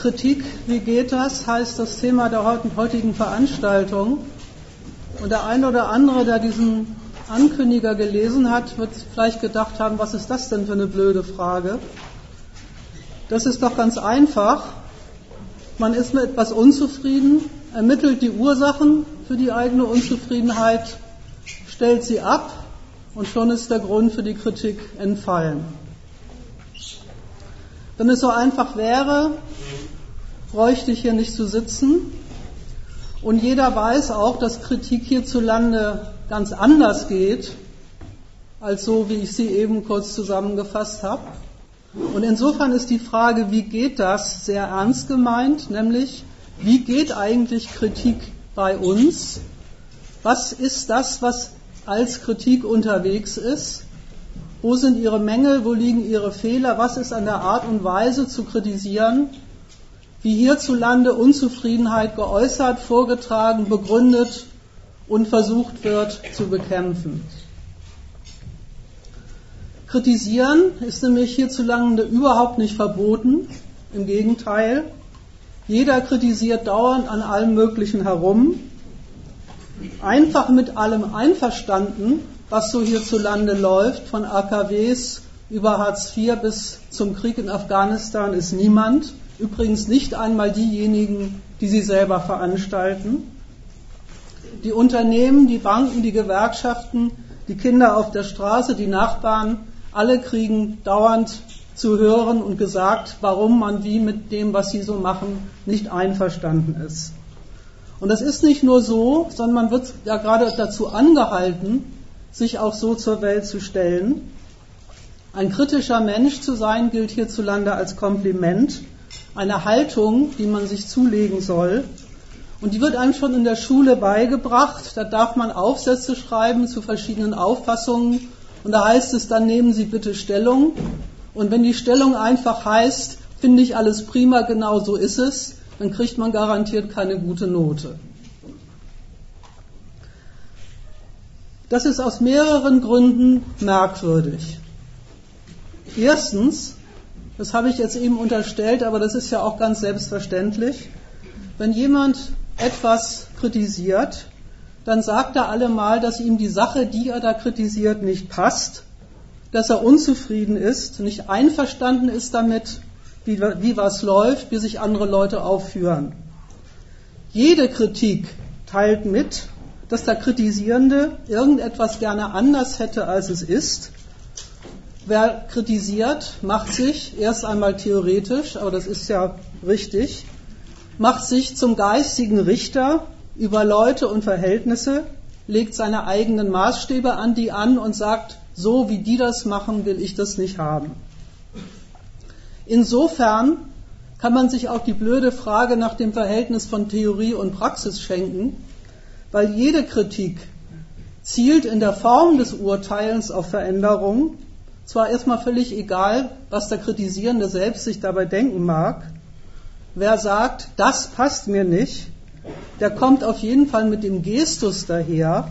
Kritik, wie geht das, heißt das Thema der heutigen Veranstaltung. Und der eine oder andere, der diesen Ankündiger gelesen hat, wird vielleicht gedacht haben, was ist das denn für eine blöde Frage? Das ist doch ganz einfach. Man ist mit etwas unzufrieden, ermittelt die Ursachen für die eigene Unzufriedenheit, stellt sie ab und schon ist der Grund für die Kritik entfallen. Wenn es so einfach wäre, bräuchte ich hier nicht zu sitzen. Und jeder weiß auch, dass Kritik hierzulande ganz anders geht, als so, wie ich sie eben kurz zusammengefasst habe. Und insofern ist die Frage, wie geht das, sehr ernst gemeint, nämlich, wie geht eigentlich Kritik bei uns? Was ist das, was als Kritik unterwegs ist? Wo sind ihre Mängel? Wo liegen ihre Fehler? Was ist an der Art und Weise zu kritisieren, wie hierzulande Unzufriedenheit geäußert, vorgetragen, begründet und versucht wird zu bekämpfen? Kritisieren ist nämlich hierzulande überhaupt nicht verboten. Im Gegenteil. Jeder kritisiert dauernd an allem Möglichen herum. Einfach mit allem einverstanden was so hierzulande läuft, von AKWs über Hartz IV bis zum Krieg in Afghanistan, ist niemand. Übrigens nicht einmal diejenigen, die sie selber veranstalten. Die Unternehmen, die Banken, die Gewerkschaften, die Kinder auf der Straße, die Nachbarn, alle kriegen dauernd zu hören und gesagt, warum man wie mit dem, was sie so machen, nicht einverstanden ist. Und das ist nicht nur so, sondern man wird ja gerade dazu angehalten, sich auch so zur Welt zu stellen. Ein kritischer Mensch zu sein gilt hierzulande als Kompliment, eine Haltung, die man sich zulegen soll. Und die wird einem schon in der Schule beigebracht. Da darf man Aufsätze schreiben zu verschiedenen Auffassungen. Und da heißt es, dann nehmen Sie bitte Stellung. Und wenn die Stellung einfach heißt, finde ich alles prima, genau so ist es, dann kriegt man garantiert keine gute Note. Das ist aus mehreren Gründen merkwürdig. Erstens, das habe ich jetzt eben unterstellt, aber das ist ja auch ganz selbstverständlich, wenn jemand etwas kritisiert, dann sagt er allemal, dass ihm die Sache, die er da kritisiert, nicht passt, dass er unzufrieden ist, nicht einverstanden ist damit, wie, wie was läuft, wie sich andere Leute aufführen. Jede Kritik teilt mit, dass der Kritisierende irgendetwas gerne anders hätte, als es ist. Wer kritisiert, macht sich erst einmal theoretisch, aber das ist ja richtig, macht sich zum geistigen Richter über Leute und Verhältnisse, legt seine eigenen Maßstäbe an die an und sagt, so wie die das machen, will ich das nicht haben. Insofern kann man sich auch die blöde Frage nach dem Verhältnis von Theorie und Praxis schenken, weil jede Kritik zielt in der Form des Urteilens auf Veränderung, zwar erstmal völlig egal, was der Kritisierende selbst sich dabei denken mag. Wer sagt, das passt mir nicht, der kommt auf jeden Fall mit dem Gestus daher,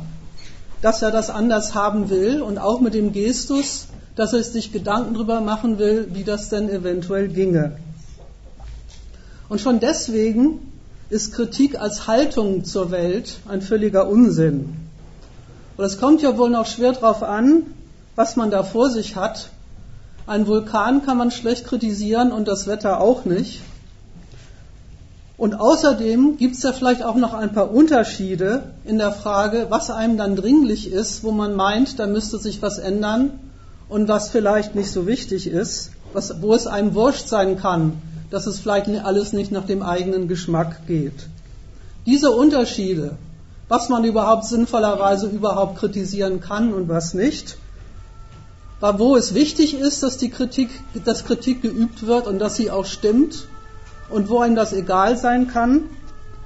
dass er das anders haben will und auch mit dem Gestus, dass er sich Gedanken darüber machen will, wie das denn eventuell ginge. Und schon deswegen ist Kritik als Haltung zur Welt ein völliger Unsinn. Und es kommt ja wohl noch schwer darauf an, was man da vor sich hat. Ein Vulkan kann man schlecht kritisieren und das Wetter auch nicht. Und außerdem gibt es ja vielleicht auch noch ein paar Unterschiede in der Frage, was einem dann dringlich ist, wo man meint, da müsste sich was ändern und was vielleicht nicht so wichtig ist, was, wo es einem wurscht sein kann, dass es vielleicht alles nicht nach dem eigenen Geschmack geht. Diese Unterschiede, was man überhaupt sinnvollerweise überhaupt kritisieren kann und was nicht, wo es wichtig ist, dass die Kritik, dass Kritik geübt wird und dass sie auch stimmt und wo einem das egal sein kann,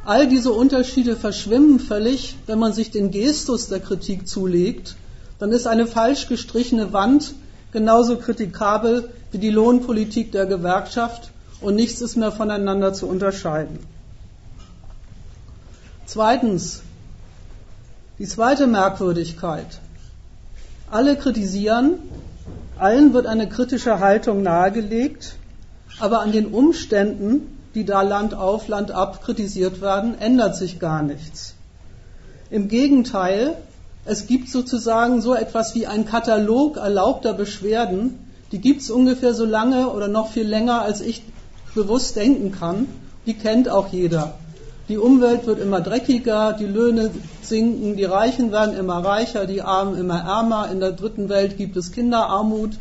all diese Unterschiede verschwimmen völlig, wenn man sich den Gestus der Kritik zulegt, dann ist eine falsch gestrichene Wand genauso kritikabel wie die Lohnpolitik der Gewerkschaft und nichts ist mehr voneinander zu unterscheiden. Zweitens, die zweite Merkwürdigkeit. Alle kritisieren, allen wird eine kritische Haltung nahegelegt, aber an den Umständen die da Land auf, Land ab kritisiert werden, ändert sich gar nichts. Im Gegenteil, es gibt sozusagen so etwas wie einen Katalog erlaubter Beschwerden, die gibt es ungefähr so lange oder noch viel länger, als ich bewusst denken kann. Die kennt auch jeder. Die Umwelt wird immer dreckiger, die Löhne sinken, die Reichen werden immer reicher, die Armen immer ärmer. In der dritten Welt gibt es Kinderarmut.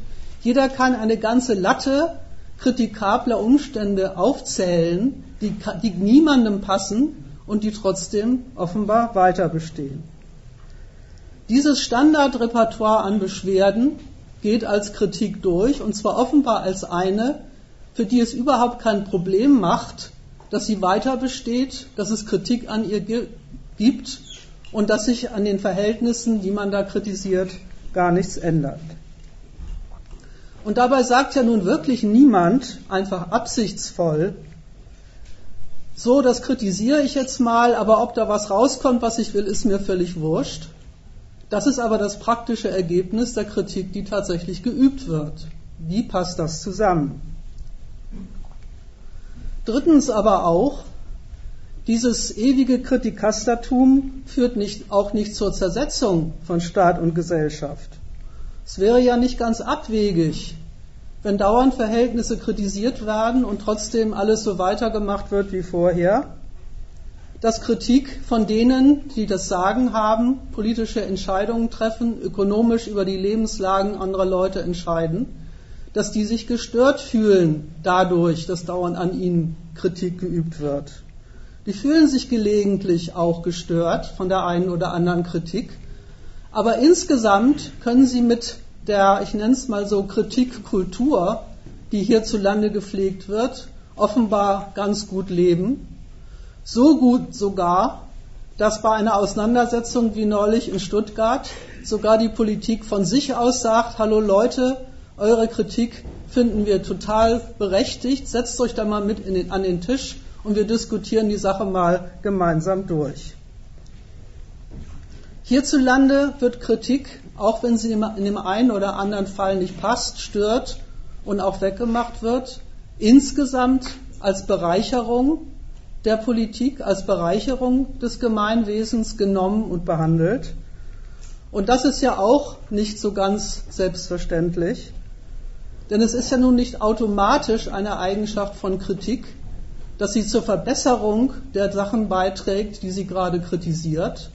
Jeder kann eine ganze Latte kritikabler Umstände aufzählen, die, die niemandem passen und die trotzdem offenbar weiter bestehen. Dieses Standardrepertoire an Beschwerden geht als Kritik durch, und zwar offenbar als eine, für die es überhaupt kein Problem macht, dass sie weiter besteht, dass es Kritik an ihr gibt und dass sich an den Verhältnissen, die man da kritisiert, gar nichts ändert. Und dabei sagt ja nun wirklich niemand einfach absichtsvoll, so, das kritisiere ich jetzt mal, aber ob da was rauskommt, was ich will, ist mir völlig wurscht. Das ist aber das praktische Ergebnis der Kritik, die tatsächlich geübt wird. Wie passt das zusammen? Drittens aber auch, dieses ewige Kritikastertum führt nicht, auch nicht zur Zersetzung von Staat und Gesellschaft. Es wäre ja nicht ganz abwegig, wenn dauernd Verhältnisse kritisiert werden und trotzdem alles so weitergemacht wird wie vorher, dass Kritik von denen, die das Sagen haben, politische Entscheidungen treffen, ökonomisch über die Lebenslagen anderer Leute entscheiden, dass die sich gestört fühlen dadurch, dass dauernd an ihnen Kritik geübt wird. Die fühlen sich gelegentlich auch gestört von der einen oder anderen Kritik, aber insgesamt können sie mit der, ich nenne es mal so, Kritikkultur, die hierzulande gepflegt wird, offenbar ganz gut leben. So gut sogar, dass bei einer Auseinandersetzung wie neulich in Stuttgart sogar die Politik von sich aus sagt, hallo Leute, eure Kritik finden wir total berechtigt, setzt euch da mal mit den, an den Tisch und wir diskutieren die Sache mal gemeinsam durch. Hierzulande wird Kritik auch wenn sie in dem einen oder anderen Fall nicht passt, stört und auch weggemacht wird, insgesamt als Bereicherung der Politik, als Bereicherung des Gemeinwesens genommen und behandelt. Und das ist ja auch nicht so ganz selbstverständlich, denn es ist ja nun nicht automatisch eine Eigenschaft von Kritik, dass sie zur Verbesserung der Sachen beiträgt, die sie gerade kritisiert,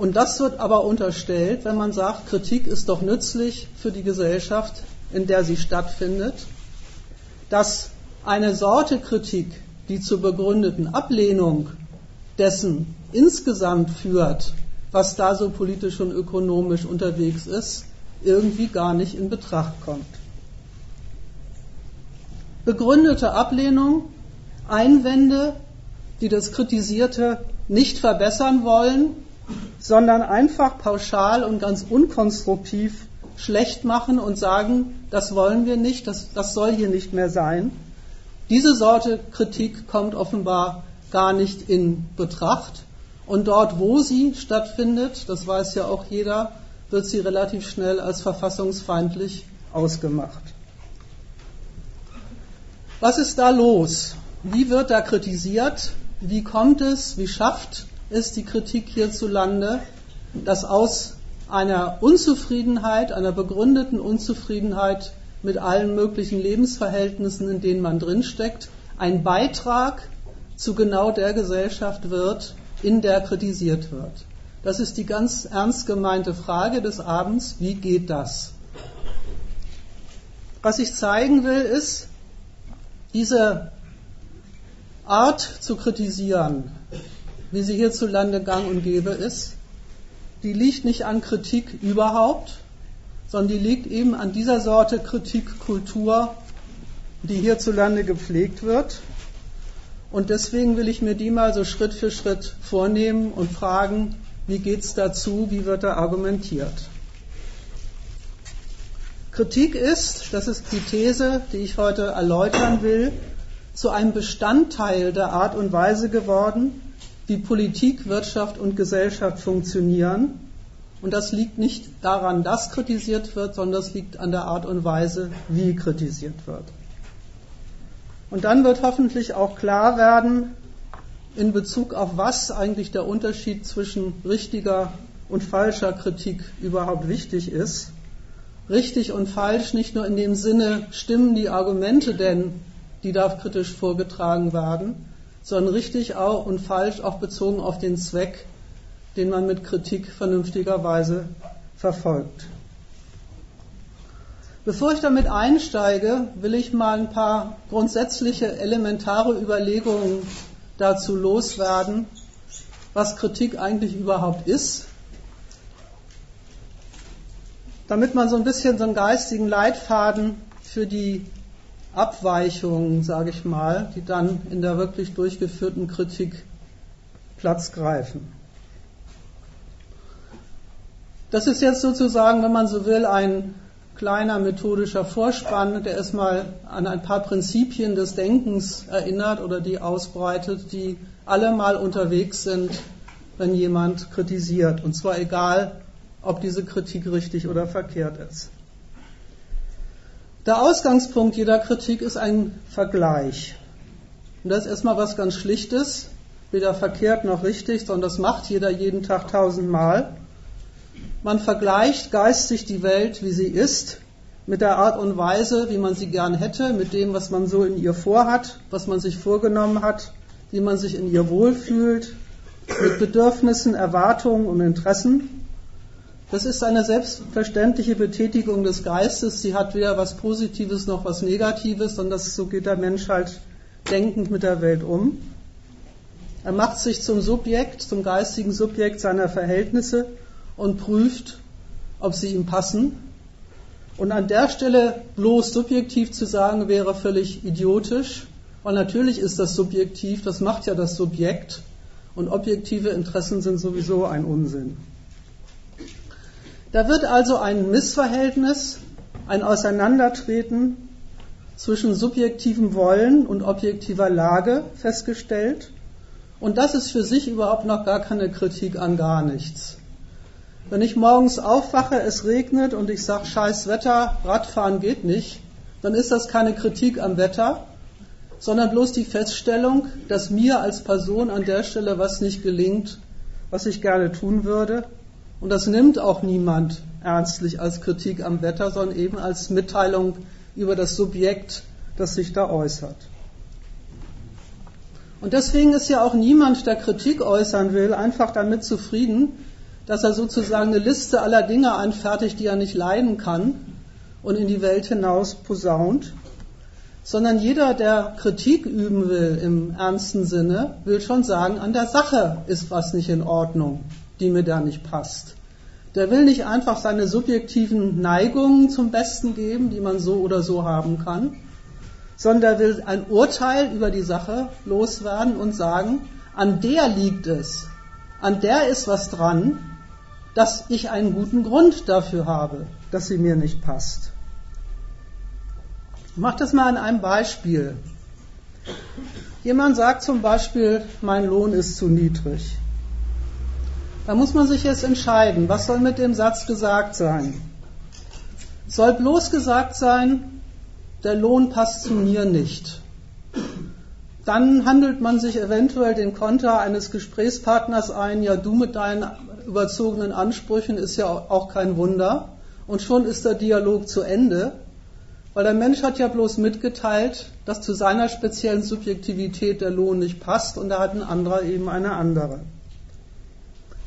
und das wird aber unterstellt, wenn man sagt, Kritik ist doch nützlich für die Gesellschaft, in der sie stattfindet, dass eine Sorte Kritik, die zur begründeten Ablehnung dessen insgesamt führt, was da so politisch und ökonomisch unterwegs ist, irgendwie gar nicht in Betracht kommt. Begründete Ablehnung, Einwände, die das Kritisierte nicht verbessern wollen, sondern einfach pauschal und ganz unkonstruktiv schlecht machen und sagen, das wollen wir nicht, das, das soll hier nicht mehr sein. Diese Sorte Kritik kommt offenbar gar nicht in Betracht. Und dort, wo sie stattfindet, das weiß ja auch jeder, wird sie relativ schnell als verfassungsfeindlich ausgemacht. Was ist da los? Wie wird da kritisiert? Wie kommt es? Wie schafft ist die Kritik hierzulande, dass aus einer Unzufriedenheit, einer begründeten Unzufriedenheit mit allen möglichen Lebensverhältnissen, in denen man drinsteckt, ein Beitrag zu genau der Gesellschaft wird, in der kritisiert wird. Das ist die ganz ernst gemeinte Frage des Abends, wie geht das? Was ich zeigen will, ist, diese Art zu kritisieren, wie sie hierzulande gang und gäbe ist, die liegt nicht an Kritik überhaupt, sondern die liegt eben an dieser Sorte Kritikkultur, die hierzulande gepflegt wird. Und deswegen will ich mir die mal so Schritt für Schritt vornehmen und fragen, wie geht es dazu, wie wird da argumentiert. Kritik ist, das ist die These, die ich heute erläutern will, zu einem Bestandteil der Art und Weise geworden, wie Politik, Wirtschaft und Gesellschaft funktionieren. Und das liegt nicht daran, dass kritisiert wird, sondern das liegt an der Art und Weise, wie kritisiert wird. Und dann wird hoffentlich auch klar werden, in Bezug auf was eigentlich der Unterschied zwischen richtiger und falscher Kritik überhaupt wichtig ist. Richtig und falsch nicht nur in dem Sinne, stimmen die Argumente denn, die da kritisch vorgetragen werden, sondern richtig auch und falsch auch bezogen auf den Zweck, den man mit Kritik vernünftigerweise verfolgt. Bevor ich damit einsteige, will ich mal ein paar grundsätzliche, elementare Überlegungen dazu loswerden, was Kritik eigentlich überhaupt ist, damit man so ein bisschen so einen geistigen Leitfaden für die Abweichungen, sage ich mal, die dann in der wirklich durchgeführten Kritik Platz greifen. Das ist jetzt sozusagen, wenn man so will, ein kleiner methodischer Vorspann, der erstmal an ein paar Prinzipien des Denkens erinnert oder die ausbreitet, die alle mal unterwegs sind, wenn jemand kritisiert. Und zwar egal, ob diese Kritik richtig oder verkehrt ist. Der Ausgangspunkt jeder Kritik ist ein Vergleich. Und das ist erstmal was ganz Schlichtes, weder verkehrt noch richtig, sondern das macht jeder jeden Tag tausendmal. Man vergleicht geistig die Welt, wie sie ist, mit der Art und Weise, wie man sie gern hätte, mit dem, was man so in ihr vorhat, was man sich vorgenommen hat, wie man sich in ihr wohlfühlt, mit Bedürfnissen, Erwartungen und Interessen. Das ist eine selbstverständliche Betätigung des Geistes. Sie hat weder was Positives noch was Negatives, sondern so geht der Mensch halt denkend mit der Welt um. Er macht sich zum Subjekt, zum geistigen Subjekt seiner Verhältnisse und prüft, ob sie ihm passen. Und an der Stelle bloß subjektiv zu sagen, wäre völlig idiotisch, weil natürlich ist das subjektiv, das macht ja das Subjekt und objektive Interessen sind sowieso ein Unsinn. Da wird also ein Missverhältnis, ein Auseinandertreten zwischen subjektivem Wollen und objektiver Lage festgestellt. Und das ist für sich überhaupt noch gar keine Kritik an gar nichts. Wenn ich morgens aufwache, es regnet und ich sage, scheiß Wetter, Radfahren geht nicht, dann ist das keine Kritik am Wetter, sondern bloß die Feststellung, dass mir als Person an der Stelle was nicht gelingt, was ich gerne tun würde. Und das nimmt auch niemand ernstlich als Kritik am Wetter, sondern eben als Mitteilung über das Subjekt, das sich da äußert. Und deswegen ist ja auch niemand, der Kritik äußern will, einfach damit zufrieden, dass er sozusagen eine Liste aller Dinge anfertigt, die er nicht leiden kann und in die Welt hinaus posaunt, sondern jeder, der Kritik üben will im ernsten Sinne, will schon sagen, an der Sache ist was nicht in Ordnung, die mir da nicht passt. Der will nicht einfach seine subjektiven Neigungen zum Besten geben, die man so oder so haben kann, sondern der will ein Urteil über die Sache loswerden und sagen, an der liegt es, an der ist was dran, dass ich einen guten Grund dafür habe, dass sie mir nicht passt. Ich mache das mal an einem Beispiel. Jemand sagt zum Beispiel, mein Lohn ist zu niedrig. Da muss man sich jetzt entscheiden, was soll mit dem Satz gesagt sein? Soll bloß gesagt sein, der Lohn passt zu mir nicht. Dann handelt man sich eventuell den Konter eines Gesprächspartners ein, ja du mit deinen überzogenen Ansprüchen ist ja auch kein Wunder. Und schon ist der Dialog zu Ende, weil der Mensch hat ja bloß mitgeteilt, dass zu seiner speziellen Subjektivität der Lohn nicht passt und da hat ein anderer eben eine andere.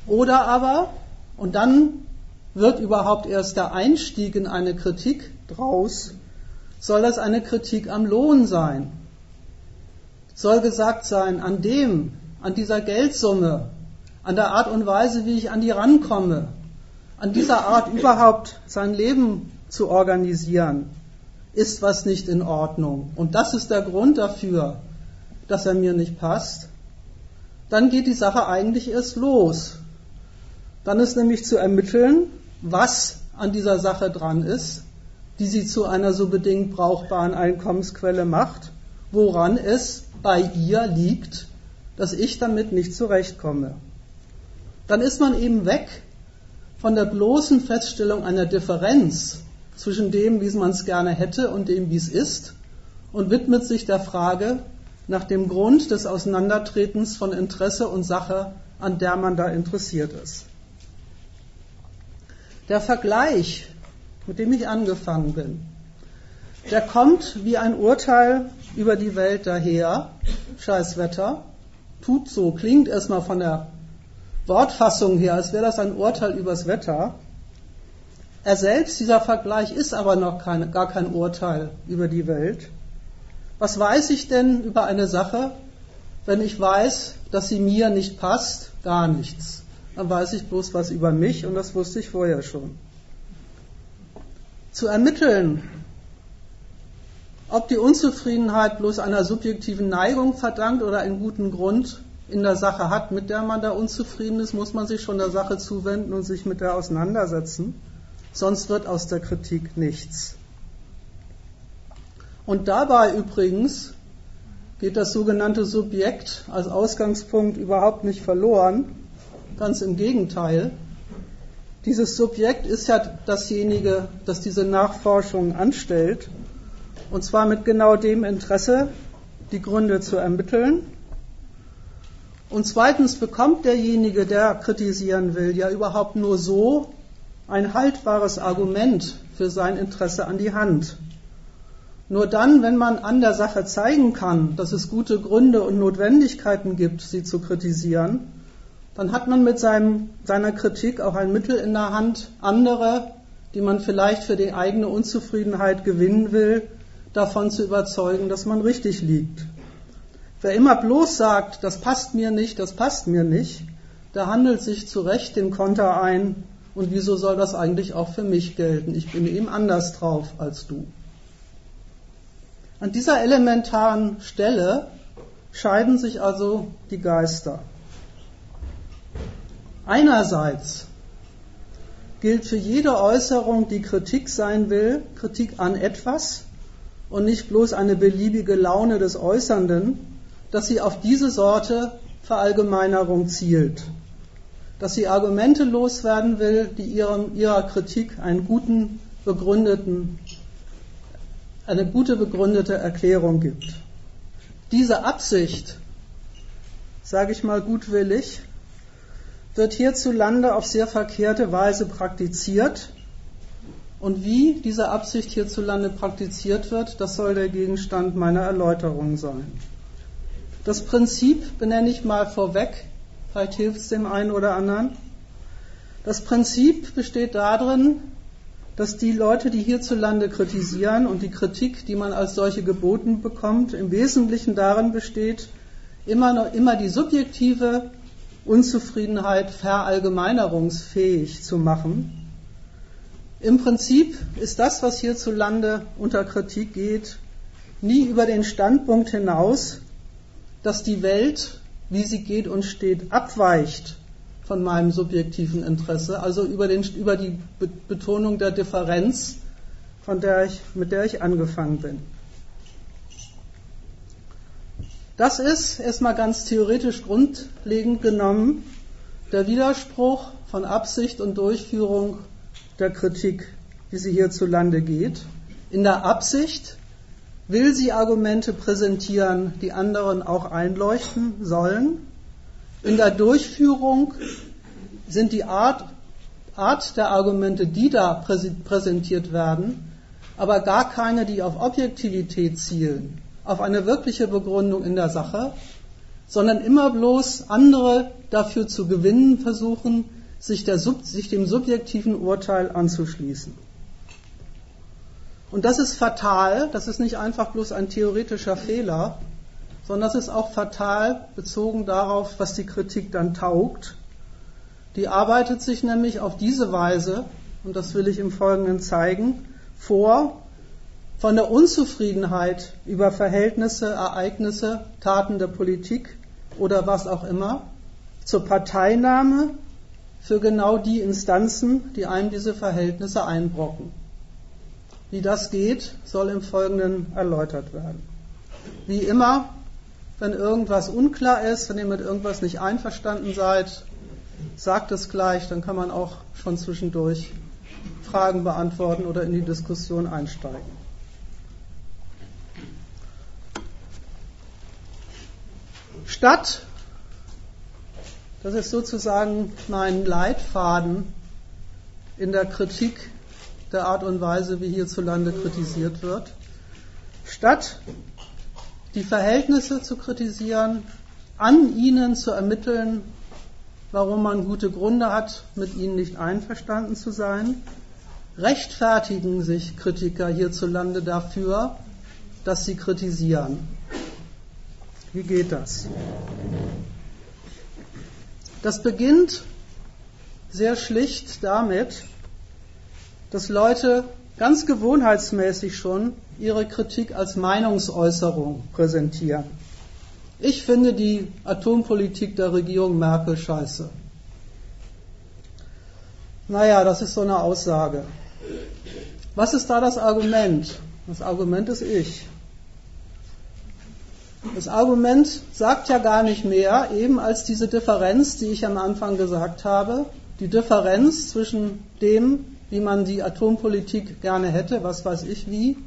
Oder aber, und dann wird überhaupt erst der Einstieg in eine Kritik draus, soll das eine Kritik am Lohn sein. Soll gesagt sein, an dem, an dieser Geldsumme, an der Art und Weise, wie ich an die rankomme, an dieser Art überhaupt sein Leben zu organisieren, ist was nicht in Ordnung. Und das ist der Grund dafür, dass er mir nicht passt. Dann geht die Sache eigentlich erst los. Dann ist nämlich zu ermitteln, was an dieser Sache dran ist, die sie zu einer so bedingt brauchbaren Einkommensquelle macht, woran es bei ihr liegt, dass ich damit nicht zurechtkomme dann ist man eben weg von der bloßen Feststellung einer Differenz zwischen dem, wie man es gerne hätte und dem, wie es ist, und widmet sich der Frage nach dem Grund des Auseinandertretens von Interesse und Sache, an der man da interessiert ist. Der Vergleich, mit dem ich angefangen bin, der kommt wie ein Urteil über die Welt daher, scheiß Wetter, tut so, klingt erstmal von der Wortfassung her, als wäre das ein Urteil übers Wetter. Er selbst, dieser Vergleich, ist aber noch keine, gar kein Urteil über die Welt. Was weiß ich denn über eine Sache, wenn ich weiß, dass sie mir nicht passt? Gar nichts. Dann weiß ich bloß was über mich und das wusste ich vorher schon. Zu ermitteln, ob die Unzufriedenheit bloß einer subjektiven Neigung verdankt oder einen guten Grund in der Sache hat, mit der man da unzufrieden ist, muss man sich schon der Sache zuwenden und sich mit der auseinandersetzen. Sonst wird aus der Kritik nichts. Und dabei übrigens geht das sogenannte Subjekt als Ausgangspunkt überhaupt nicht verloren. Ganz im Gegenteil. Dieses Subjekt ist ja dasjenige, das diese Nachforschung anstellt. Und zwar mit genau dem Interesse, die Gründe zu ermitteln. Und zweitens bekommt derjenige, der kritisieren will, ja überhaupt nur so ein haltbares Argument für sein Interesse an die Hand. Nur dann, wenn man an der Sache zeigen kann, dass es gute Gründe und Notwendigkeiten gibt, sie zu kritisieren, dann hat man mit seinem, seiner Kritik auch ein Mittel in der Hand, andere, die man vielleicht für die eigene Unzufriedenheit gewinnen will, davon zu überzeugen, dass man richtig liegt. Wer immer bloß sagt, das passt mir nicht, das passt mir nicht, der handelt sich zu Recht den Konter ein, und wieso soll das eigentlich auch für mich gelten? Ich bin eben anders drauf als du. An dieser elementaren Stelle scheiden sich also die Geister. Einerseits gilt für jede Äußerung, die Kritik sein will, Kritik an etwas und nicht bloß eine beliebige Laune des Äußernden, dass sie auf diese Sorte Verallgemeinerung zielt, dass sie Argumente loswerden will, die ihrem, ihrer Kritik einen guten, begründeten, eine gute begründete Erklärung gibt. Diese Absicht, sage ich mal gutwillig, wird hierzulande auf sehr verkehrte Weise praktiziert. Und wie diese Absicht hierzulande praktiziert wird, das soll der Gegenstand meiner Erläuterung sein. Das Prinzip benenne ich mal vorweg, vielleicht hilft es dem einen oder anderen. Das Prinzip besteht darin, dass die Leute, die hierzulande kritisieren und die Kritik, die man als solche geboten bekommt, im Wesentlichen darin besteht, immer, noch, immer die subjektive Unzufriedenheit verallgemeinerungsfähig zu machen. Im Prinzip ist das, was hierzulande unter Kritik geht, nie über den Standpunkt hinaus, dass die Welt, wie sie geht und steht, abweicht von meinem subjektiven Interesse, also über, den, über die Betonung der Differenz, von der ich, mit der ich angefangen bin. Das ist erstmal ganz theoretisch grundlegend genommen der Widerspruch von Absicht und Durchführung der Kritik, wie sie hierzulande geht. In der Absicht will sie Argumente präsentieren, die anderen auch einleuchten sollen. In der Durchführung sind die Art, Art der Argumente, die da präsentiert werden, aber gar keine, die auf Objektivität zielen auf eine wirkliche Begründung in der Sache, sondern immer bloß andere dafür zu gewinnen versuchen, sich, der, sich dem subjektiven Urteil anzuschließen. Und das ist fatal, das ist nicht einfach bloß ein theoretischer Fehler, sondern das ist auch fatal bezogen darauf, was die Kritik dann taugt. Die arbeitet sich nämlich auf diese Weise, und das will ich im Folgenden zeigen, vor, von der Unzufriedenheit über Verhältnisse, Ereignisse, Taten der Politik oder was auch immer zur Parteinahme für genau die Instanzen, die einem diese Verhältnisse einbrocken. Wie das geht, soll im Folgenden erläutert werden. Wie immer, wenn irgendwas unklar ist, wenn ihr mit irgendwas nicht einverstanden seid, sagt es gleich, dann kann man auch schon zwischendurch Fragen beantworten oder in die Diskussion einsteigen. Statt, das ist sozusagen mein Leitfaden in der Kritik der Art und Weise, wie hierzulande kritisiert wird, statt die Verhältnisse zu kritisieren, an ihnen zu ermitteln, warum man gute Gründe hat, mit ihnen nicht einverstanden zu sein, rechtfertigen sich Kritiker hierzulande dafür, dass sie kritisieren. Wie geht das? Das beginnt sehr schlicht damit, dass Leute ganz gewohnheitsmäßig schon ihre Kritik als Meinungsäußerung präsentieren. Ich finde die Atompolitik der Regierung Merkel scheiße. Naja, das ist so eine Aussage. Was ist da das Argument? Das Argument ist ich. Das Argument sagt ja gar nicht mehr, eben als diese Differenz, die ich am Anfang gesagt habe, die Differenz zwischen dem, wie man die Atompolitik gerne hätte, was weiß ich wie,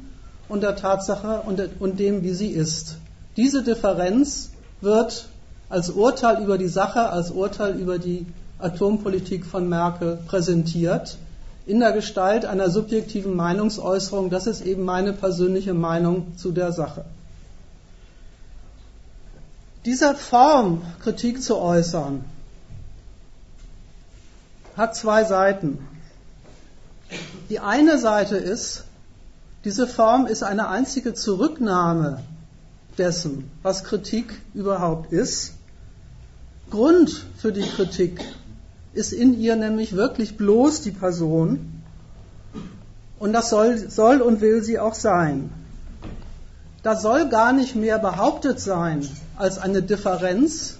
und der Tatsache und, dem, wie sie ist. Diese Differenz wird als Urteil über die Sache, als Urteil über die Atompolitik von Merkel präsentiert, in der Gestalt einer subjektiven Meinungsäußerung. Das ist eben meine persönliche Meinung zu der Sache. Dieser Form, Kritik zu äußern, hat zwei Seiten. Die eine Seite ist, diese Form ist eine einzige Zurücknahme dessen, was Kritik überhaupt ist. Grund für die Kritik ist in ihr nämlich wirklich bloß die Person und das soll, soll und will sie auch sein. Da soll gar nicht mehr behauptet sein als eine Differenz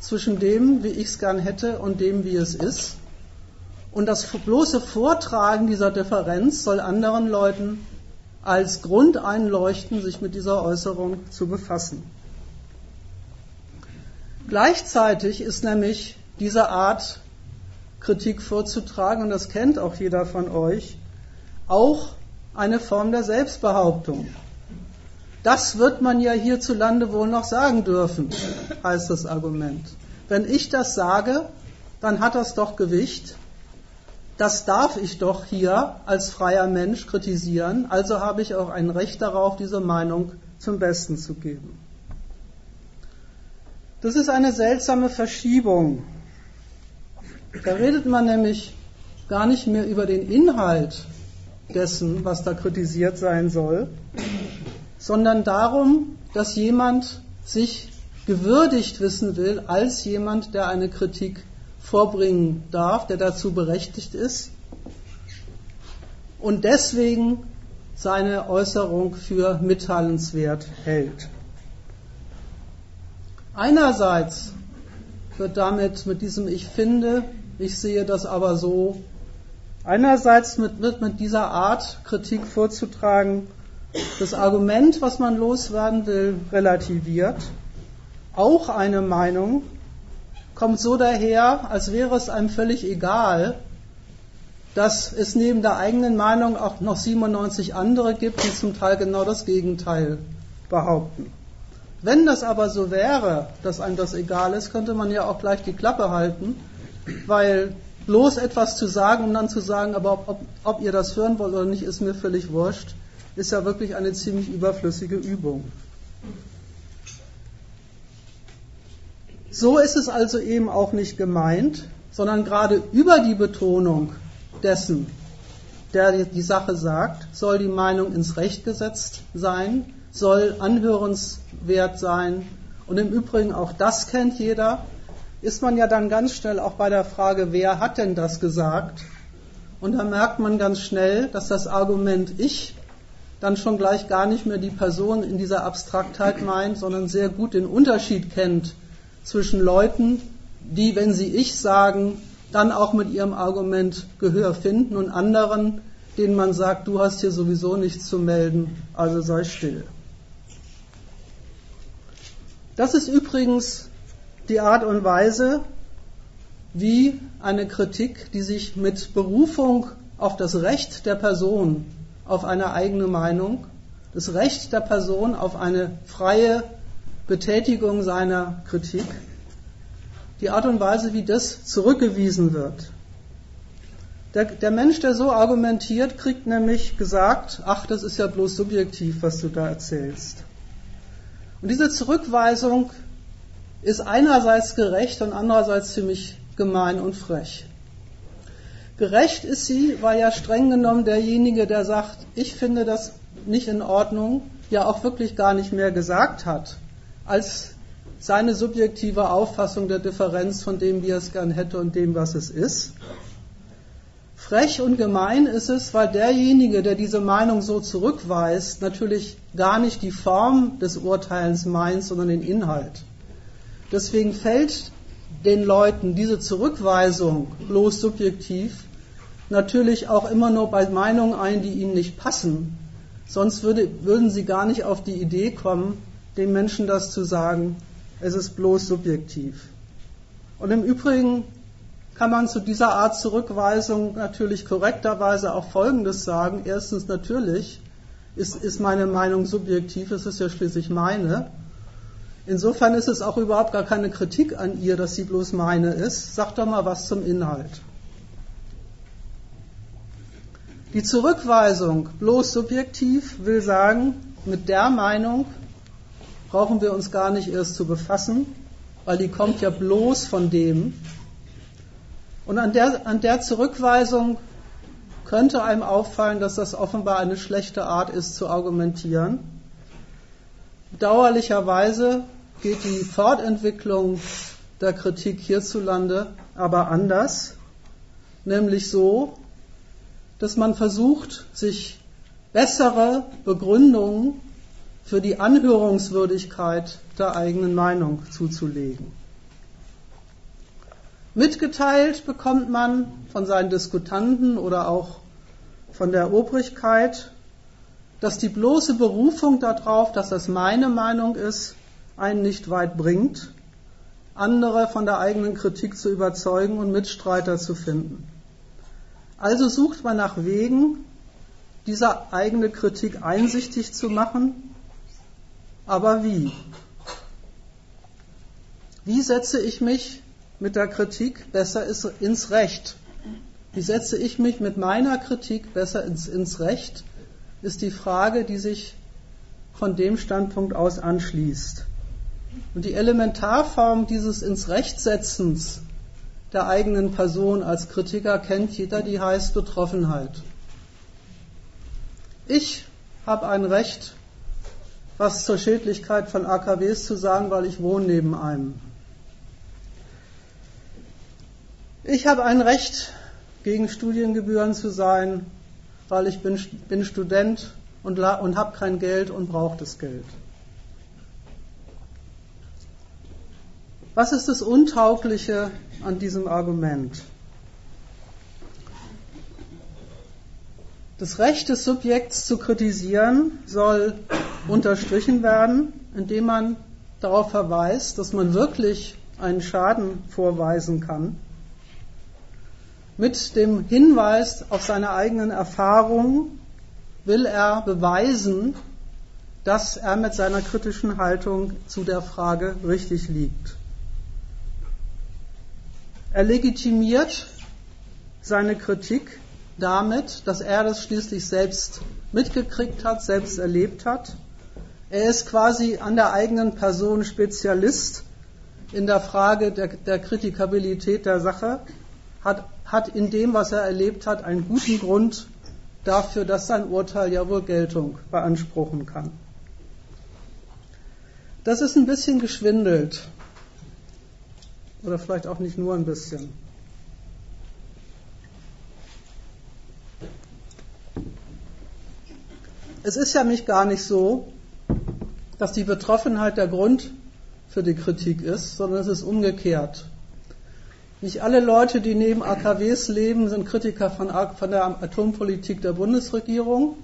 zwischen dem, wie ich es gern hätte, und dem, wie es ist. Und das bloße Vortragen dieser Differenz soll anderen Leuten als Grund einleuchten, sich mit dieser Äußerung zu befassen. Gleichzeitig ist nämlich diese Art Kritik vorzutragen, und das kennt auch jeder von euch, auch eine Form der Selbstbehauptung. Das wird man ja hierzulande wohl noch sagen dürfen, heißt das Argument. Wenn ich das sage, dann hat das doch Gewicht. Das darf ich doch hier als freier Mensch kritisieren, also habe ich auch ein Recht darauf, diese Meinung zum Besten zu geben. Das ist eine seltsame Verschiebung. Da redet man nämlich gar nicht mehr über den Inhalt dessen, was da kritisiert sein soll, sondern darum, dass jemand sich gewürdigt wissen will als jemand, der eine Kritik vorbringen darf, der dazu berechtigt ist und deswegen seine Äußerung für mitteilenswert hält. Einerseits wird damit mit diesem Ich finde, ich sehe das aber so, einerseits wird mit dieser Art Kritik vorzutragen das Argument, was man loswerden will, relativiert. Auch eine Meinung kommt so daher, als wäre es einem völlig egal, dass es neben der eigenen Meinung auch noch 97 andere gibt, die zum Teil genau das Gegenteil behaupten. Wenn das aber so wäre, dass einem das egal ist, könnte man ja auch gleich die Klappe halten, weil bloß etwas zu sagen, um dann zu sagen, aber ob, ob ihr das hören wollt oder nicht, ist mir völlig wurscht ist ja wirklich eine ziemlich überflüssige Übung. So ist es also eben auch nicht gemeint, sondern gerade über die Betonung dessen, der die Sache sagt, soll die Meinung ins Recht gesetzt sein, soll anhörenswert sein. Und im Übrigen auch das kennt jeder, ist man ja dann ganz schnell auch bei der Frage, wer hat denn das gesagt? Und da merkt man ganz schnell, dass das Argument Ich dann schon gleich gar nicht mehr die Person in dieser Abstraktheit meint, sondern sehr gut den Unterschied kennt zwischen Leuten, die, wenn sie ich sagen, dann auch mit ihrem Argument Gehör finden und anderen, denen man sagt, du hast hier sowieso nichts zu melden, also sei still. Das ist übrigens die Art und Weise, wie eine Kritik, die sich mit Berufung auf das Recht der Person auf eine eigene Meinung, das Recht der Person auf eine freie Betätigung seiner Kritik, die Art und Weise, wie das zurückgewiesen wird. Der, der, Mensch, der so argumentiert, kriegt nämlich gesagt, ach, das ist ja bloß subjektiv, was du da erzählst. Und diese Zurückweisung ist einerseits gerecht und andererseits ziemlich gemein und frech. Gerecht ist sie, weil ja streng genommen derjenige, der sagt, ich finde das nicht in Ordnung, ja auch wirklich gar nicht mehr gesagt hat, als seine subjektive Auffassung der Differenz von dem, wie er es gern hätte und dem, was es ist. Frech und gemein ist es, weil derjenige, der diese Meinung so zurückweist, natürlich gar nicht die Form des Urteilens meint, sondern den Inhalt. Deswegen fällt den Leuten diese Zurückweisung bloß subjektiv natürlich auch immer nur bei Meinungen ein, die ihnen nicht passen. Sonst würde, würden sie gar nicht auf die Idee kommen, den Menschen das zu sagen, es ist bloß subjektiv. Und im Übrigen kann man zu dieser Art Zurückweisung natürlich korrekterweise auch Folgendes sagen. Erstens natürlich ist, ist meine Meinung subjektiv, es ist ja schließlich meine. Insofern ist es auch überhaupt gar keine Kritik an ihr, dass sie bloß meine ist. Sag doch mal was zum Inhalt. Die Zurückweisung bloß subjektiv will sagen, mit der Meinung brauchen wir uns gar nicht erst zu befassen, weil die kommt ja bloß von dem. Und an der, an der Zurückweisung könnte einem auffallen, dass das offenbar eine schlechte Art ist zu argumentieren. Dauerlicherweise geht die Fortentwicklung der Kritik hierzulande aber anders, nämlich so, dass man versucht, sich bessere Begründungen für die Anhörungswürdigkeit der eigenen Meinung zuzulegen. Mitgeteilt bekommt man von seinen Diskutanten oder auch von der Obrigkeit, dass die bloße Berufung darauf, dass das meine Meinung ist, einen nicht weit bringt, andere von der eigenen Kritik zu überzeugen und Mitstreiter zu finden. Also sucht man nach Wegen, diese eigene Kritik einsichtig zu machen. Aber wie? Wie setze ich mich mit der Kritik besser ins Recht? Wie setze ich mich mit meiner Kritik besser ins, ins Recht? Ist die Frage, die sich von dem Standpunkt aus anschließt. Und die Elementarform dieses ins Recht setzens der eigenen Person als Kritiker kennt jeder, die heißt Betroffenheit. Ich habe ein Recht, was zur Schädlichkeit von AKWs zu sagen, weil ich wohne neben einem. Ich habe ein Recht, gegen Studiengebühren zu sein, weil ich bin, bin Student und, und habe kein Geld und brauche das Geld. Was ist das Untaugliche an diesem Argument? Das Recht des Subjekts zu kritisieren soll unterstrichen werden, indem man darauf verweist, dass man wirklich einen Schaden vorweisen kann. Mit dem Hinweis auf seine eigenen Erfahrungen will er beweisen, dass er mit seiner kritischen Haltung zu der Frage richtig liegt. Er legitimiert seine Kritik damit, dass er das schließlich selbst mitgekriegt hat, selbst erlebt hat. Er ist quasi an der eigenen Person Spezialist in der Frage der, der Kritikabilität der Sache, hat, hat in dem, was er erlebt hat, einen guten Grund dafür, dass sein Urteil ja wohl Geltung beanspruchen kann. Das ist ein bisschen geschwindelt. Oder vielleicht auch nicht nur ein bisschen. Es ist ja nicht gar nicht so, dass die Betroffenheit der Grund für die Kritik ist, sondern es ist umgekehrt. Nicht alle Leute, die neben AKWs leben, sind Kritiker von, von der Atompolitik der Bundesregierung.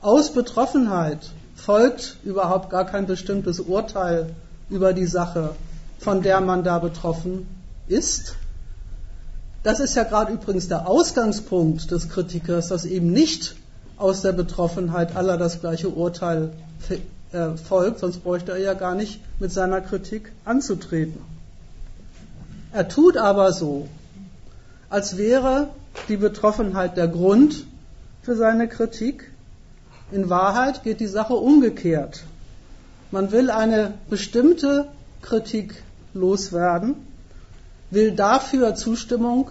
Aus Betroffenheit folgt überhaupt gar kein bestimmtes Urteil über die Sache, von der man da betroffen ist. Das ist ja gerade übrigens der Ausgangspunkt des Kritikers, dass eben nicht aus der Betroffenheit aller das gleiche Urteil äh, folgt, sonst bräuchte er ja gar nicht mit seiner Kritik anzutreten. Er tut aber so, als wäre die Betroffenheit der Grund für seine Kritik. In Wahrheit geht die Sache umgekehrt. Man will eine bestimmte Kritik loswerden, will dafür Zustimmung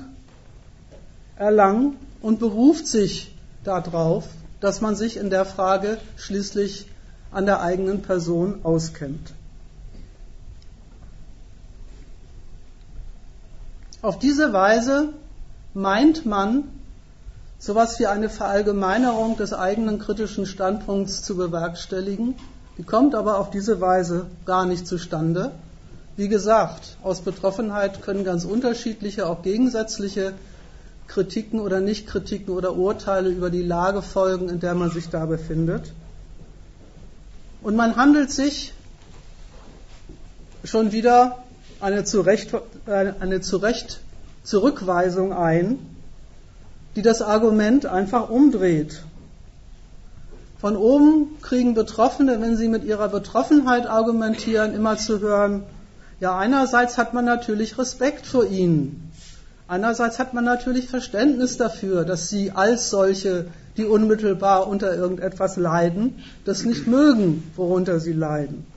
erlangen und beruft sich darauf, dass man sich in der Frage schließlich an der eigenen Person auskennt. Auf diese Weise meint man, so etwas wie eine Verallgemeinerung des eigenen kritischen Standpunkts zu bewerkstelligen. Die kommt aber auf diese Weise gar nicht zustande. Wie gesagt, aus Betroffenheit können ganz unterschiedliche, auch gegensätzliche Kritiken oder Nichtkritiken oder Urteile über die Lage folgen, in der man sich da befindet. Und man handelt sich schon wieder eine, Zurecht, eine Zurecht Zurückweisung ein, die das Argument einfach umdreht. Von oben kriegen Betroffene, wenn sie mit ihrer Betroffenheit argumentieren, immer zu hören, ja, einerseits hat man natürlich Respekt vor ihnen. Einerseits hat man natürlich Verständnis dafür, dass sie als solche, die unmittelbar unter irgendetwas leiden, das nicht mögen, worunter sie leiden.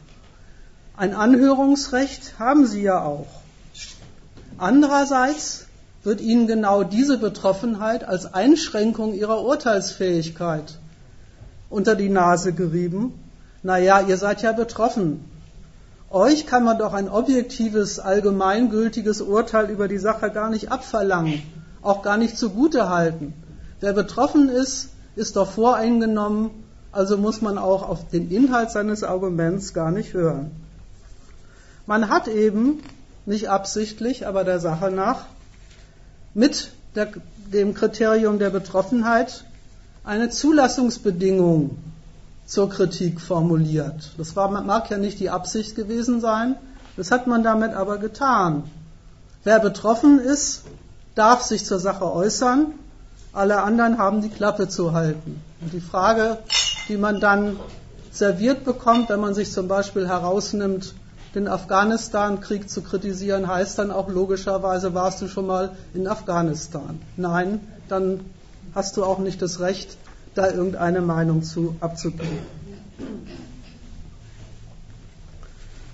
Ein Anhörungsrecht haben sie ja auch. Andererseits wird ihnen genau diese Betroffenheit als Einschränkung ihrer Urteilsfähigkeit unter die Nase gerieben. Naja, ihr seid ja betroffen. Euch kann man doch ein objektives, allgemeingültiges Urteil über die Sache gar nicht abverlangen, auch gar nicht zugute halten. Wer betroffen ist, ist doch voreingenommen, also muss man auch auf den Inhalt seines Arguments gar nicht hören. Man hat eben, nicht absichtlich, aber der Sache nach, mit der, dem Kriterium der Betroffenheit eine Zulassungsbedingung zur Kritik formuliert. Das war, mag ja nicht die Absicht gewesen sein, das hat man damit aber getan. Wer betroffen ist, darf sich zur Sache äußern, alle anderen haben die Klappe zu halten. Und die Frage, die man dann serviert bekommt, wenn man sich zum Beispiel herausnimmt, den Afghanistan-Krieg zu kritisieren, heißt dann auch logischerweise, warst du schon mal in Afghanistan? Nein, dann hast du auch nicht das Recht, da irgendeine Meinung zu abzugeben.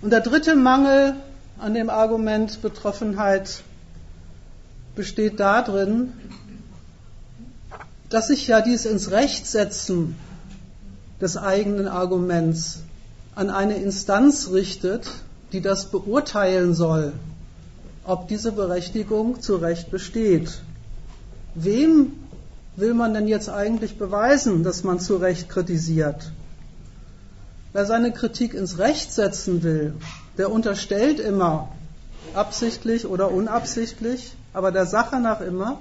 Und der dritte Mangel an dem Argument Betroffenheit besteht darin, dass sich ja dies ins Rechtsetzen des eigenen Arguments an eine Instanz richtet, die das beurteilen soll, ob diese Berechtigung zu Recht besteht. Wem will man denn jetzt eigentlich beweisen, dass man zu Recht kritisiert? Wer seine Kritik ins Recht setzen will, der unterstellt immer, absichtlich oder unabsichtlich, aber der Sache nach immer,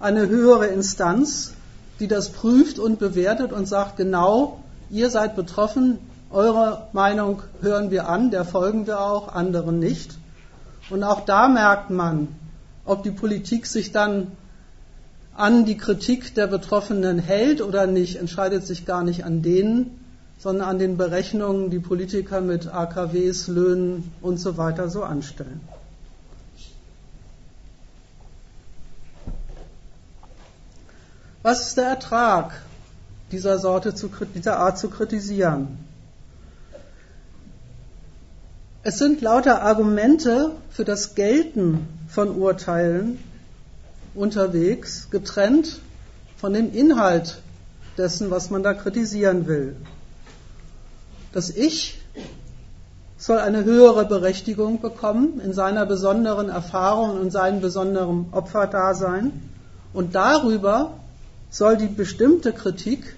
eine höhere Instanz, die das prüft und bewertet und sagt, genau, ihr seid betroffen, eure Meinung hören wir an, der folgen wir auch, anderen nicht. Und auch da merkt man, ob die Politik sich dann an die Kritik der Betroffenen hält oder nicht, entscheidet sich gar nicht an denen, sondern an den Berechnungen, die Politiker mit AKWs, Löhnen und so weiter so anstellen. Was ist der Ertrag dieser Sorte zu, dieser Art zu kritisieren? Es sind lauter Argumente für das Gelten von Urteilen unterwegs, getrennt von dem Inhalt dessen, was man da kritisieren will. Das Ich soll eine höhere Berechtigung bekommen in seiner besonderen Erfahrung und seinem besonderen Opferdasein. Und darüber soll die bestimmte Kritik,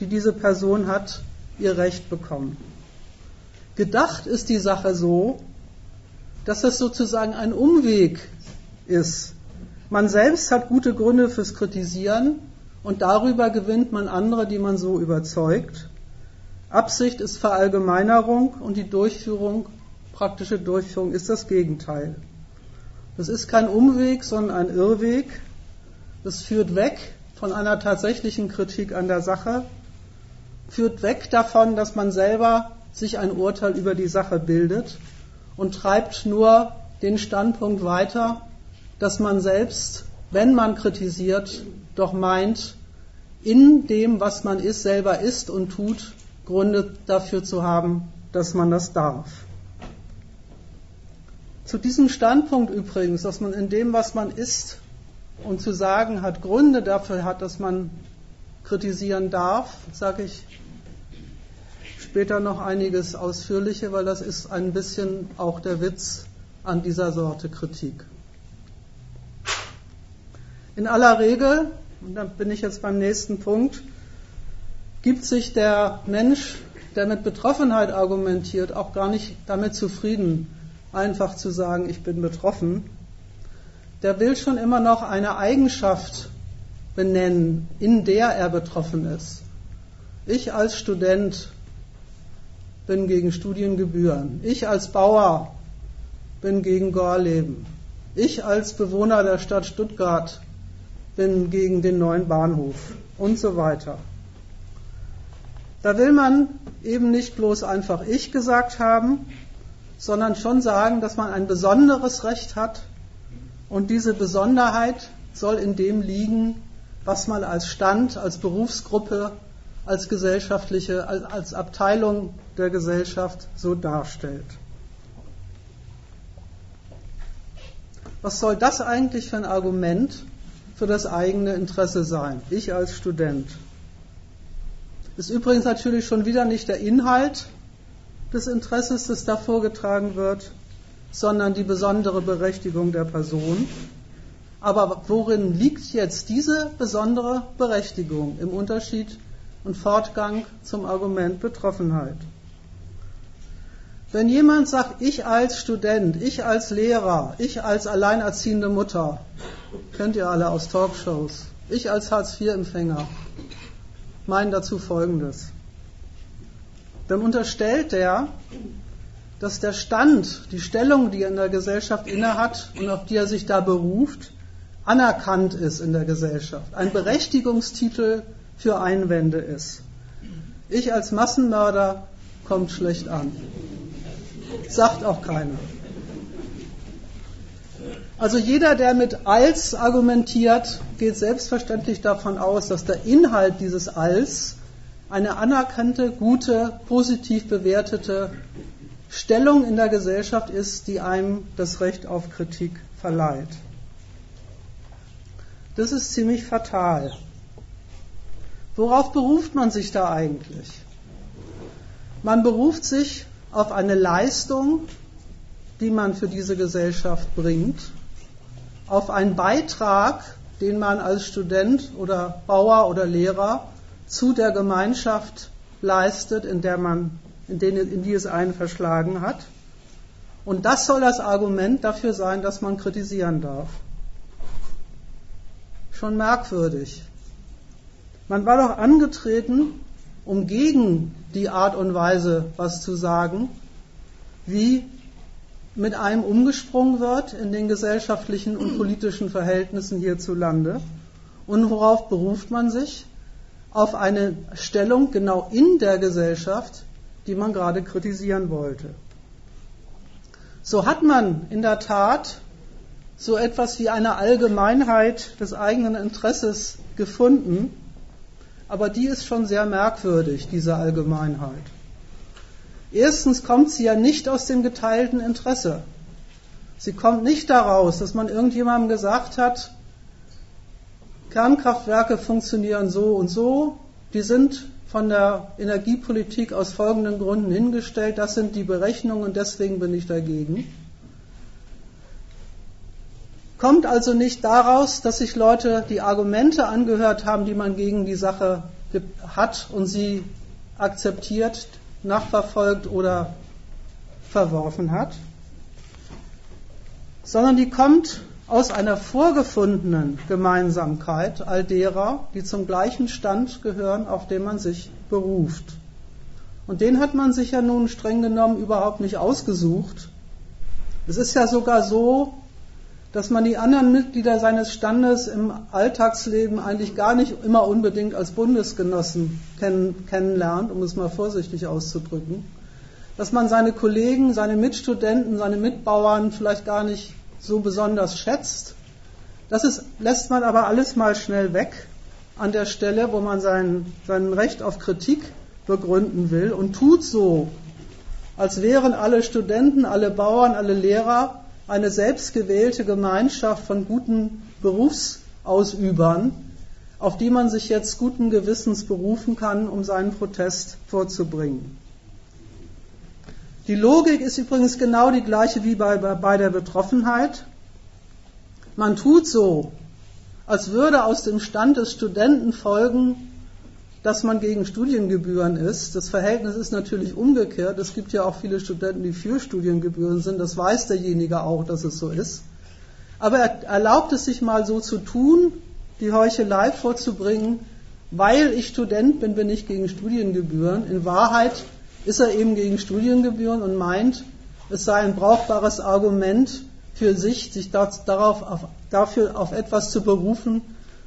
die diese Person hat, ihr Recht bekommen. Gedacht ist die Sache so, dass es sozusagen ein Umweg ist. Man selbst hat gute Gründe fürs Kritisieren und darüber gewinnt man andere, die man so überzeugt. Absicht ist Verallgemeinerung und die Durchführung, praktische Durchführung ist das Gegenteil. Das ist kein Umweg, sondern ein Irrweg. Das führt weg von einer tatsächlichen Kritik an der Sache, führt weg davon, dass man selber sich ein Urteil über die Sache bildet und treibt nur den Standpunkt weiter, dass man selbst, wenn man kritisiert, doch meint, in dem, was man ist, selber ist und tut, Gründe dafür zu haben, dass man das darf. Zu diesem Standpunkt übrigens, dass man in dem, was man ist und zu sagen hat, Gründe dafür hat, dass man kritisieren darf, sage ich später noch einiges ausführlicher, weil das ist ein bisschen auch der Witz an dieser Sorte Kritik. In aller Regel, und dann bin ich jetzt beim nächsten Punkt, gibt sich der Mensch, der mit Betroffenheit argumentiert, auch gar nicht damit zufrieden, einfach zu sagen, ich bin betroffen. Der will schon immer noch eine Eigenschaft benennen, in der er betroffen ist. Ich als Student bin gegen Studiengebühren. Ich als Bauer bin gegen Gorleben. Ich als Bewohner der Stadt Stuttgart bin gegen den neuen Bahnhof und so weiter. Da will man eben nicht bloß einfach ich gesagt haben, sondern schon sagen, dass man ein besonderes Recht hat und diese Besonderheit soll in dem liegen, was man als Stand, als Berufsgruppe, als gesellschaftliche, als Abteilung der Gesellschaft so darstellt. Was soll das eigentlich für ein Argument für das eigene Interesse sein? Ich als Student. Ist übrigens natürlich schon wieder nicht der Inhalt des Interesses, das da vorgetragen wird, sondern die besondere Berechtigung der Person. Aber worin liegt jetzt diese besondere Berechtigung im Unterschied und Fortgang zum Argument Betroffenheit? Wenn jemand sagt, ich als Student, ich als Lehrer, ich als alleinerziehende Mutter, kennt ihr alle aus Talkshows, ich als Hartz-IV-Empfänger, meinen dazu Folgendes. Dann unterstellt er, dass der Stand, die Stellung, die er in der Gesellschaft innehat und auf die er sich da beruft, anerkannt ist in der Gesellschaft, ein Berechtigungstitel für Einwände ist. Ich als Massenmörder kommt schlecht an. Sagt auch keiner. Also jeder, der mit als argumentiert, geht selbstverständlich davon aus, dass der Inhalt dieses als eine anerkannte, gute, positiv bewertete Stellung in der Gesellschaft ist, die einem das Recht auf Kritik verleiht. Das ist ziemlich fatal. Worauf beruft man sich da eigentlich? Man beruft sich auf eine Leistung, die man für diese Gesellschaft bringt, auf einen Beitrag, den man als Student oder Bauer oder Lehrer zu der Gemeinschaft leistet, in, der man, in, den, in die es einen verschlagen hat. Und das soll das Argument dafür sein, dass man kritisieren darf. Schon merkwürdig. Man war doch angetreten, um gegen die Art und Weise was zu sagen, wie mit einem umgesprungen wird in den gesellschaftlichen und politischen Verhältnissen hierzulande. Und worauf beruft man sich? Auf eine Stellung genau in der Gesellschaft, die man gerade kritisieren wollte. So hat man in der Tat so etwas wie eine Allgemeinheit des eigenen Interesses gefunden, aber die ist schon sehr merkwürdig, diese Allgemeinheit. Erstens kommt sie ja nicht aus dem geteilten Interesse. Sie kommt nicht daraus, dass man irgendjemandem gesagt hat, Kernkraftwerke funktionieren so und so, die sind von der Energiepolitik aus folgenden Gründen hingestellt, das sind die Berechnungen und deswegen bin ich dagegen. Kommt also nicht daraus, dass sich Leute die Argumente angehört haben, die man gegen die Sache hat und sie akzeptiert, nachverfolgt oder verworfen hat, sondern die kommt aus einer vorgefundenen Gemeinsamkeit all derer, die zum gleichen Stand gehören, auf den man sich beruft. Und den hat man sich ja nun streng genommen überhaupt nicht ausgesucht. Es ist ja sogar so, dass man die anderen Mitglieder seines Standes im Alltagsleben eigentlich gar nicht immer unbedingt als Bundesgenossen kenn kennenlernt, um es mal vorsichtig auszudrücken. dass man seine Kollegen, seine Mitstudenten, seine Mitbauern vielleicht gar nicht so besonders schätzt. Das ist, lässt man aber alles mal schnell weg an der Stelle, wo man sein, sein Recht auf Kritik begründen will und tut so, als wären alle Studenten, alle Bauern, alle Lehrer eine selbstgewählte Gemeinschaft von guten Berufsausübern, auf die man sich jetzt guten Gewissens berufen kann, um seinen Protest vorzubringen. Die Logik ist übrigens genau die gleiche wie bei, bei der Betroffenheit. Man tut so, als würde aus dem Stand des Studenten folgen, dass man gegen Studiengebühren ist. Das Verhältnis ist natürlich umgekehrt. Es gibt ja auch viele Studenten, die für Studiengebühren sind. Das weiß derjenige auch, dass es so ist. Aber er erlaubt es sich mal so zu tun, die Heuchelei vorzubringen, weil ich Student bin, bin ich gegen Studiengebühren. In Wahrheit ist er eben gegen Studiengebühren und meint, es sei ein brauchbares Argument für sich, sich darauf, auf, dafür auf etwas zu berufen,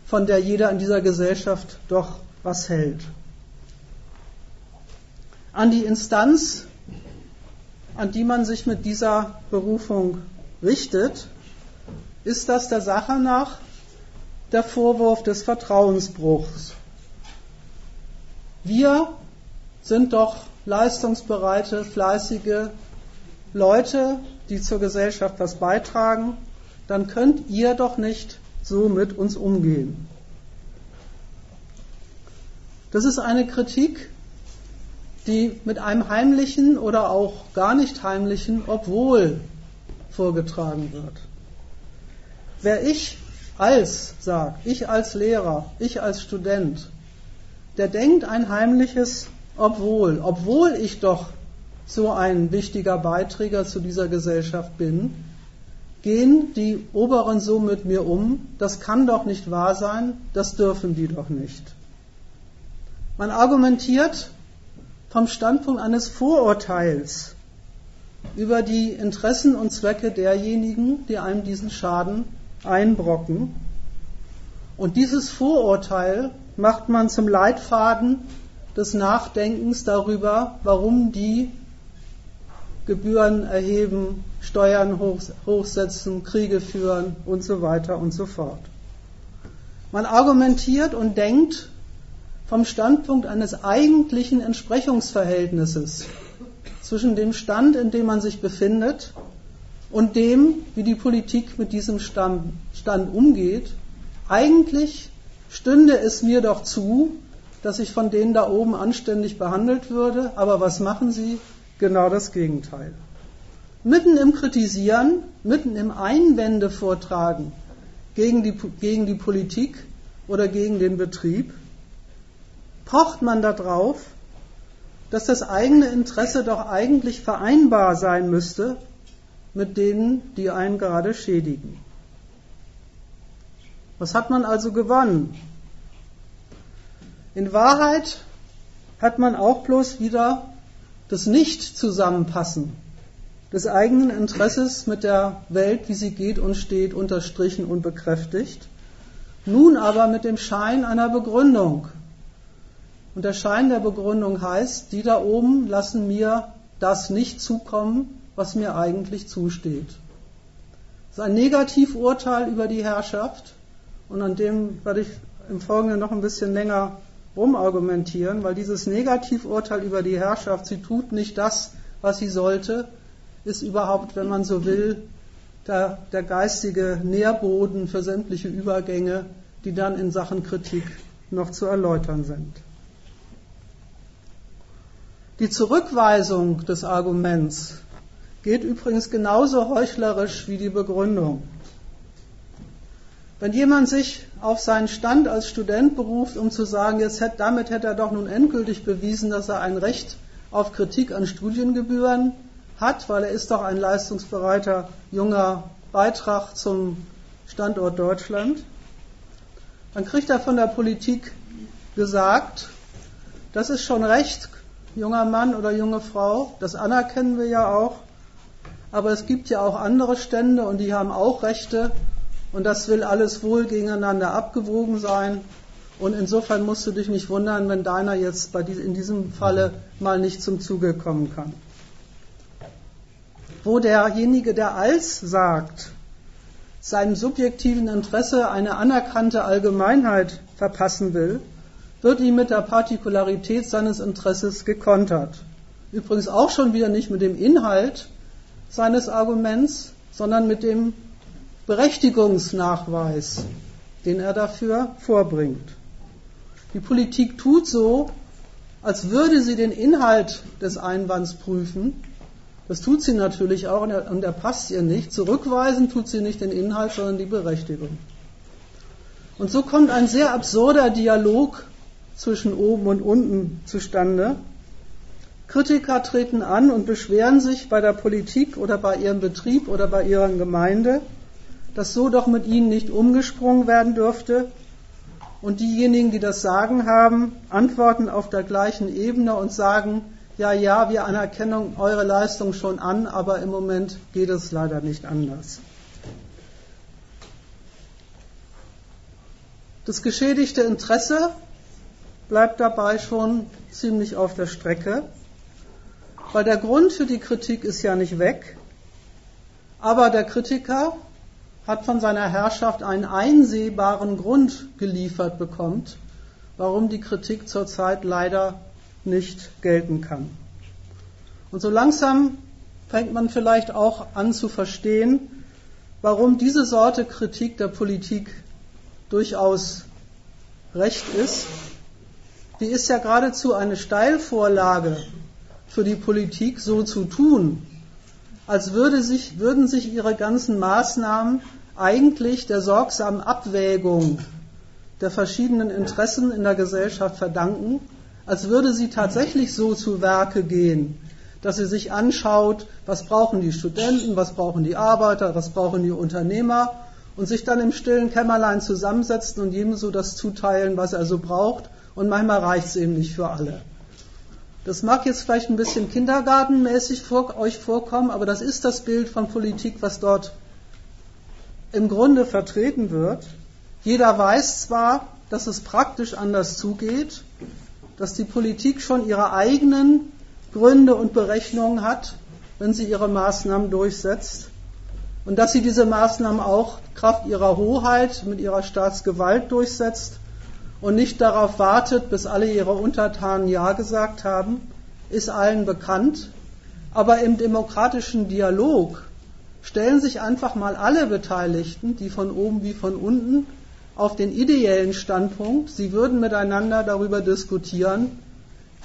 von der jeder in dieser Gesellschaft doch was hält. An die Instanz, an die man sich mit dieser Berufung richtet, ist das der Sache nach der Vorwurf des Vertrauensbruchs. Wir sind doch leistungsbereite, fleißige Leute, die zur Gesellschaft was beitragen, dann könnt ihr doch nicht so mit uns umgehen. Das ist eine Kritik, die mit einem heimlichen oder auch gar nicht heimlichen Obwohl vorgetragen wird. Wer ich als sagt, ich als Lehrer, ich als Student, der denkt ein heimliches obwohl, obwohl ich doch so ein wichtiger Beiträger zu dieser Gesellschaft bin, gehen die Oberen so mit mir um, das kann doch nicht wahr sein, das dürfen die doch nicht. Man argumentiert vom Standpunkt eines Vorurteils über die Interessen und Zwecke derjenigen, die einem diesen Schaden einbrocken. Und dieses Vorurteil macht man zum Leitfaden des Nachdenkens darüber, warum die Gebühren erheben, Steuern hochsetzen, Kriege führen und so weiter und so fort. Man argumentiert und denkt vom Standpunkt eines eigentlichen Entsprechungsverhältnisses zwischen dem Stand, in dem man sich befindet, und dem, wie die Politik mit diesem Stand, umgeht. Eigentlich stünde es mir doch zu, dass ich von denen da oben anständig behandelt würde, aber was machen sie? Genau das Gegenteil. Mitten im Kritisieren, mitten im Einwände vortragen gegen die, gegen die Politik oder gegen den Betrieb, pocht man darauf, dass das eigene Interesse doch eigentlich vereinbar sein müsste mit denen, die einen gerade schädigen. Was hat man also gewonnen? In Wahrheit hat man auch bloß wieder das Nicht-Zusammenpassen des eigenen Interesses mit der Welt, wie sie geht und steht, unterstrichen und bekräftigt. Nun aber mit dem Schein einer Begründung. Und der Schein der Begründung heißt, die da oben lassen mir das nicht zukommen, was mir eigentlich zusteht. Das ist ein Negativurteil über die Herrschaft und an dem werde ich im Folgenden noch ein bisschen länger rumargumentieren, weil dieses Negativurteil über die Herrschaft, sie tut nicht das, was sie sollte, ist überhaupt, wenn man so will, der, der geistige Nährboden für sämtliche Übergänge, die dann in Sachen Kritik noch zu erläutern sind. Die Zurückweisung des Arguments geht übrigens genauso heuchlerisch wie die Begründung. Wenn jemand sich auf seinen Stand als Student beruft, um zu sagen, jetzt hätte, damit hätte er doch nun endgültig bewiesen, dass er ein Recht auf Kritik an Studiengebühren hat, weil er ist doch ein leistungsbereiter junger Beitrag zum Standort Deutschland, dann kriegt er von der Politik gesagt, das ist schon recht, junger Mann oder junge Frau, das anerkennen wir ja auch, aber es gibt ja auch andere Stände und die haben auch Rechte und das will alles wohl gegeneinander abgewogen sein. Und insofern musst du dich nicht wundern, wenn deiner jetzt in diesem Falle mal nicht zum Zuge kommen kann. wo derjenige, der als sagt, seinem subjektiven Interesse eine anerkannte Allgemeinheit verpassen will, wird ihm mit der Partikularität seines Interesses gekontert. Übrigens auch schon wieder nicht mit dem Inhalt seines Arguments, sondern mit dem Berechtigungsnachweis, den er dafür vorbringt. Die Politik tut so, als würde sie den Inhalt des Einwands prüfen. Das tut sie natürlich auch und er, passt ihr nicht. Zurückweisen tut sie nicht den Inhalt, sondern die Berechtigung. Und so kommt ein sehr absurder Dialog zwischen oben und unten zustande. Kritiker treten an und beschweren sich bei der Politik oder bei ihrem Betrieb oder bei ihrer Gemeinde, dass so doch mit ihnen nicht umgesprungen werden dürfte. Und diejenigen, die das Sagen haben, antworten auf der gleichen Ebene und sagen, ja, ja, wir anerkennen eure Leistung schon an, aber im Moment geht es leider nicht anders. Das geschädigte Interesse bleibt dabei schon ziemlich auf der Strecke, weil der Grund für die Kritik ist ja nicht weg, aber der Kritiker hat von seiner Herrschaft einen einsehbaren Grund geliefert bekommt, warum die Kritik zurzeit leider nicht gelten kann. Und so langsam fängt man vielleicht auch an zu verstehen, warum diese Sorte Kritik der Politik durchaus recht ist die ist ja geradezu eine Steilvorlage für die Politik, so zu tun, als würde sich, würden sich ihre ganzen Maßnahmen eigentlich der sorgsamen Abwägung der verschiedenen Interessen in der Gesellschaft verdanken, als würde sie tatsächlich so zu Werke gehen, dass sie sich anschaut, was brauchen die Studenten, was brauchen die Arbeiter, was brauchen die Unternehmer und sich dann im stillen Kämmerlein zusammensetzen und jedem so das zuteilen, was er so braucht und manchmal reicht es eben nicht für alle. Das mag jetzt vielleicht ein bisschen kindergartenmäßig vor, euch vorkommen, aber das ist das Bild von Politik, was dort im Grunde vertreten wird. Jeder weiß zwar, dass es praktisch anders zugeht, dass die Politik schon ihre eigenen Gründe und Berechnungen hat, wenn sie ihre Maßnahmen durchsetzt und dass sie diese Maßnahmen auch Kraft ihrer Hoheit mit ihrer Staatsgewalt durchsetzt und nicht darauf wartet, bis alle ihre Untertanen Ja gesagt haben, ist allen bekannt. Aber im demokratischen Dialog stellen sich einfach mal alle Beteiligten, die von oben wie von unten, auf den ideellen Standpunkt, sie würden miteinander darüber diskutieren,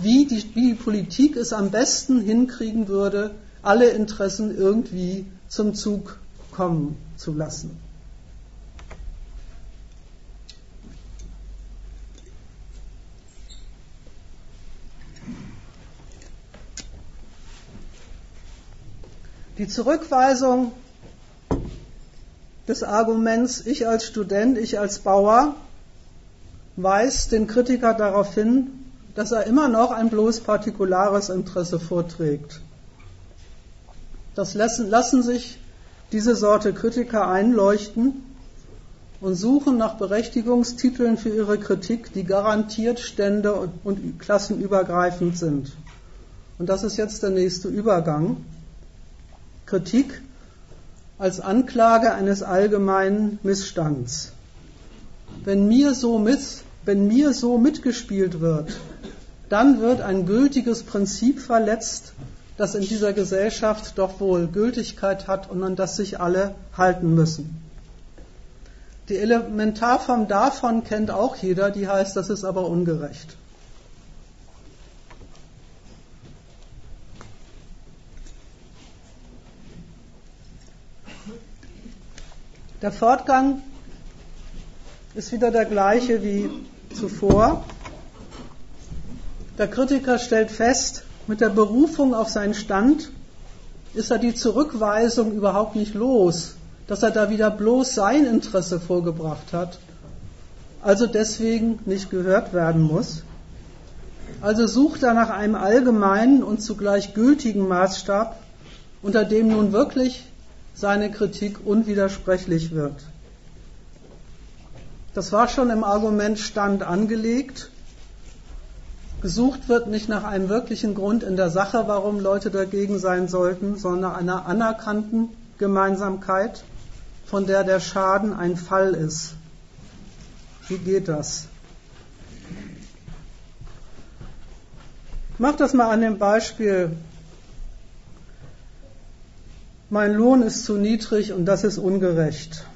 wie die, wie die Politik es am besten hinkriegen würde, alle Interessen irgendwie zum Zug kommen zu lassen. Die Zurückweisung des Arguments ich als Student, ich als Bauer weist den Kritiker darauf hin, dass er immer noch ein bloß partikulares Interesse vorträgt. Das lassen, lassen sich diese Sorte Kritiker einleuchten und suchen nach Berechtigungstiteln für ihre Kritik, die garantiert stände- und, und klassenübergreifend sind. Und das ist jetzt der nächste Übergang. Kritik als Anklage eines allgemeinen Missstands. Wenn mir so, miss, wenn mir so mitgespielt wird, dann wird ein gültiges Prinzip verletzt, das in dieser Gesellschaft doch wohl Gültigkeit hat und an das sich alle halten müssen. Die Elementarform davon kennt auch jeder, die heißt, das ist aber ungerecht. Der Fortgang ist wieder der gleiche wie zuvor. Der Kritiker stellt fest, mit der Berufung auf seinen Stand ist er die Zurückweisung überhaupt nicht los, dass er da wieder bloß sein Interesse vorgebracht hat, also deswegen nicht gehört werden muss. Also sucht er nach einem allgemeinen und zugleich gültigen Maßstab, unter dem nun wirklich seine Kritik unwidersprechlich wird. Das war schon im Argument Stand angelegt. gesucht wird nicht nach einem wirklichen Grund in der Sache, warum Leute dagegen sein sollten, sondern nach einer anerkannten Gemeinsamkeit, von der der Schaden ein Fall ist. Wie geht das? Ich mache das mal an dem Beispiel, mein Lohn ist zu niedrig und das ist ungerecht.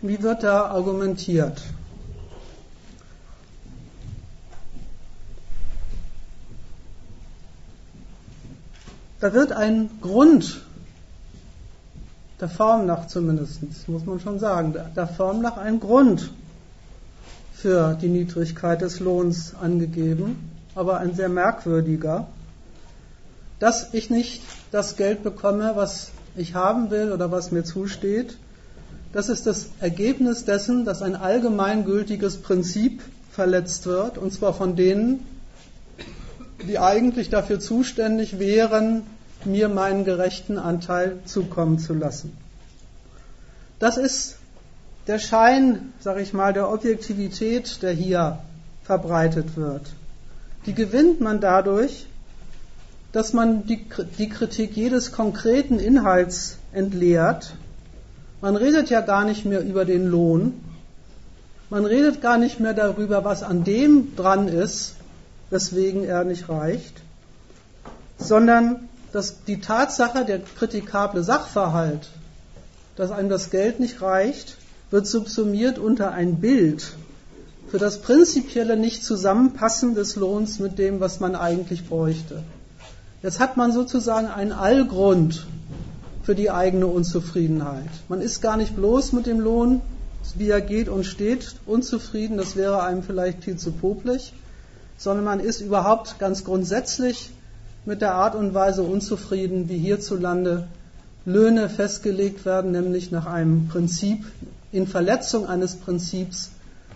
Wie wird da argumentiert? Da wird ein Grund, der Form nach zumindest, muss man schon sagen, der Form nach ein Grund für die Niedrigkeit des Lohns angegeben, aber ein sehr merkwürdiger, dass ich nicht das Geld bekomme, was ich haben will oder was mir zusteht. Das ist das Ergebnis dessen, dass ein allgemeingültiges Prinzip verletzt wird, und zwar von denen, die eigentlich dafür zuständig wären, mir meinen gerechten Anteil zukommen zu lassen. Das ist der Schein, sage ich mal, der Objektivität, der hier verbreitet wird. Die gewinnt man dadurch, dass man die, die Kritik jedes konkreten Inhalts entleert. Man redet ja gar nicht mehr über den Lohn. Man redet gar nicht mehr darüber, was an dem dran ist, weswegen er nicht reicht, sondern dass die Tatsache, der kritikable Sachverhalt, dass einem das Geld nicht reicht, wird subsumiert unter ein Bild für das prinzipielle Nicht-Zusammenpassen des Lohns mit dem, was man eigentlich bräuchte. Jetzt hat man sozusagen einen Allgrund für die eigene Unzufriedenheit. Man ist gar nicht bloß mit dem Lohn, wie er geht und steht, unzufrieden, das wäre einem vielleicht viel zu popelig, sondern man ist überhaupt ganz grundsätzlich mit der Art und Weise unzufrieden, wie hierzulande Löhne festgelegt werden, nämlich nach einem Prinzip, in Verletzung eines Prinzips,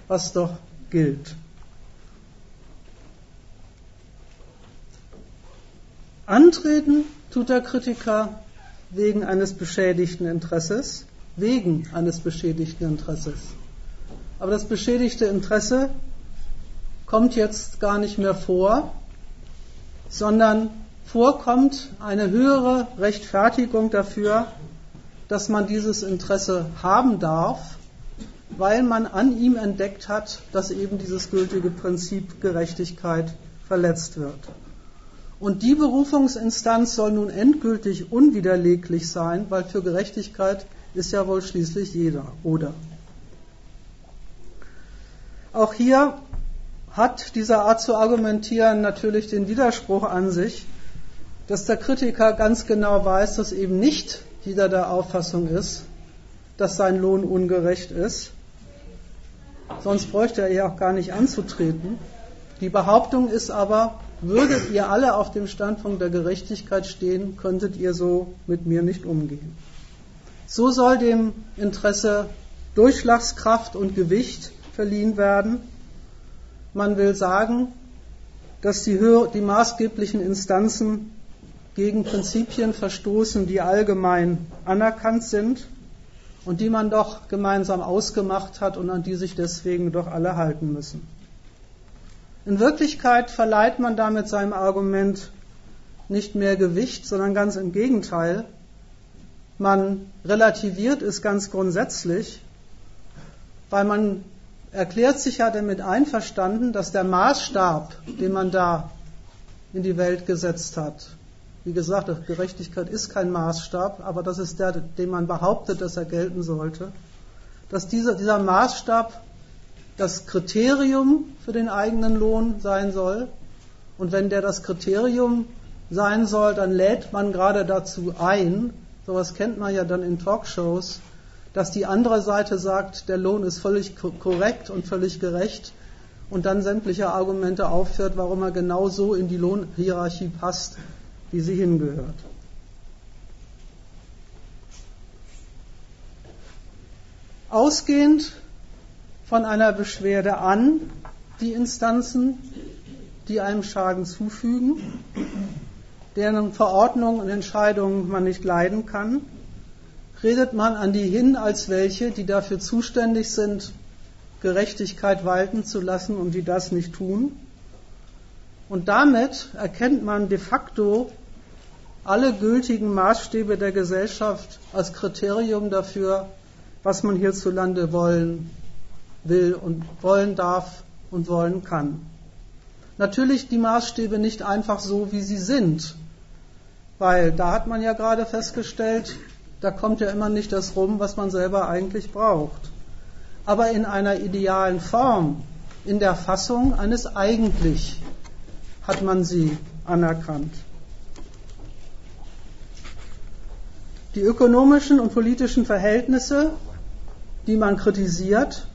was doch gilt. Antreten tut der Kritiker wegen eines beschädigten Interesses, wegen eines beschädigten Interesses. Aber das beschädigte Interesse kommt jetzt gar nicht mehr vor, sondern vorkommt eine höhere Rechtfertigung dafür, dass man dieses Interesse haben darf, weil man an ihm entdeckt hat, dass eben dieses gültige Prinzip Gerechtigkeit verletzt wird. Und die Berufungsinstanz soll nun endgültig unwiderleglich sein, weil für Gerechtigkeit ist ja wohl schließlich jeder, oder? Auch hier hat diese Art zu argumentieren natürlich den Widerspruch an sich, dass der Kritiker ganz genau weiß, dass eben nicht jeder der Auffassung ist, dass sein Lohn ungerecht ist. Sonst bräuchte er ja auch gar nicht anzutreten. Die Behauptung ist aber, würdet ihr alle auf dem Standpunkt der Gerechtigkeit stehen, könntet ihr so mit mir nicht umgehen. So soll dem Interesse Durchschlagskraft und Gewicht verliehen werden man will sagen, dass die, die maßgeblichen Instanzen gegen Prinzipien verstoßen, die allgemein anerkannt sind und die man doch gemeinsam ausgemacht hat und an die sich deswegen doch alle halten müssen. In Wirklichkeit verleiht man damit seinem Argument nicht mehr Gewicht, sondern ganz im Gegenteil. Man relativiert es ganz grundsätzlich, weil man erklärt sich ja damit einverstanden, dass der Maßstab, den man da in die Welt gesetzt hat, wie gesagt, Gerechtigkeit ist kein Maßstab, aber das ist der, den man behauptet, dass er gelten sollte, dass dieser, dieser Maßstab das Kriterium für den eigenen Lohn sein soll. Und wenn der das Kriterium sein soll, dann lädt man gerade dazu ein, sowas kennt man ja dann in Talkshows, dass die andere Seite sagt, der Lohn ist völlig korrekt und völlig gerecht und dann sämtliche Argumente aufführt, warum er genau so in die Lohnhierarchie passt, wie sie hingehört. Ausgehend von einer Beschwerde an die Instanzen, die einem Schaden zufügen, deren Verordnungen und Entscheidungen man nicht leiden kann, redet man an die hin als welche, die dafür zuständig sind, Gerechtigkeit walten zu lassen und die das nicht tun. Und damit erkennt man de facto alle gültigen Maßstäbe der Gesellschaft als Kriterium dafür, was man hierzulande wollen will und wollen darf und wollen kann. Natürlich die Maßstäbe nicht einfach so, wie sie sind, weil da hat man ja gerade festgestellt, da kommt ja immer nicht das rum, was man selber eigentlich braucht. Aber in einer idealen Form, in der Fassung eines eigentlich, hat man sie anerkannt. Die ökonomischen und politischen Verhältnisse, die man kritisiert,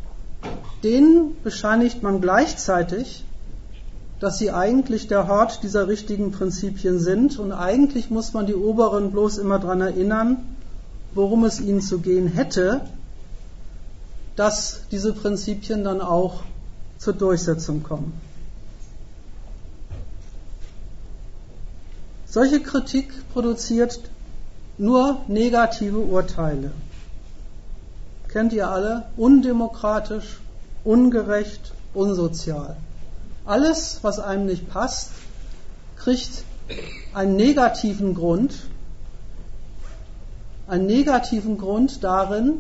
denen bescheinigt man gleichzeitig, dass sie eigentlich der Hort dieser richtigen Prinzipien sind und eigentlich muss man die Oberen bloß immer daran erinnern, worum es ihnen zu gehen hätte, dass diese Prinzipien dann auch zur Durchsetzung kommen. Solche Kritik produziert nur negative Urteile. Kennt ihr alle? Undemokratisch, ungerecht, unsozial. Alles, was einem nicht passt, kriegt einen negativen Grund, einen negativen Grund darin,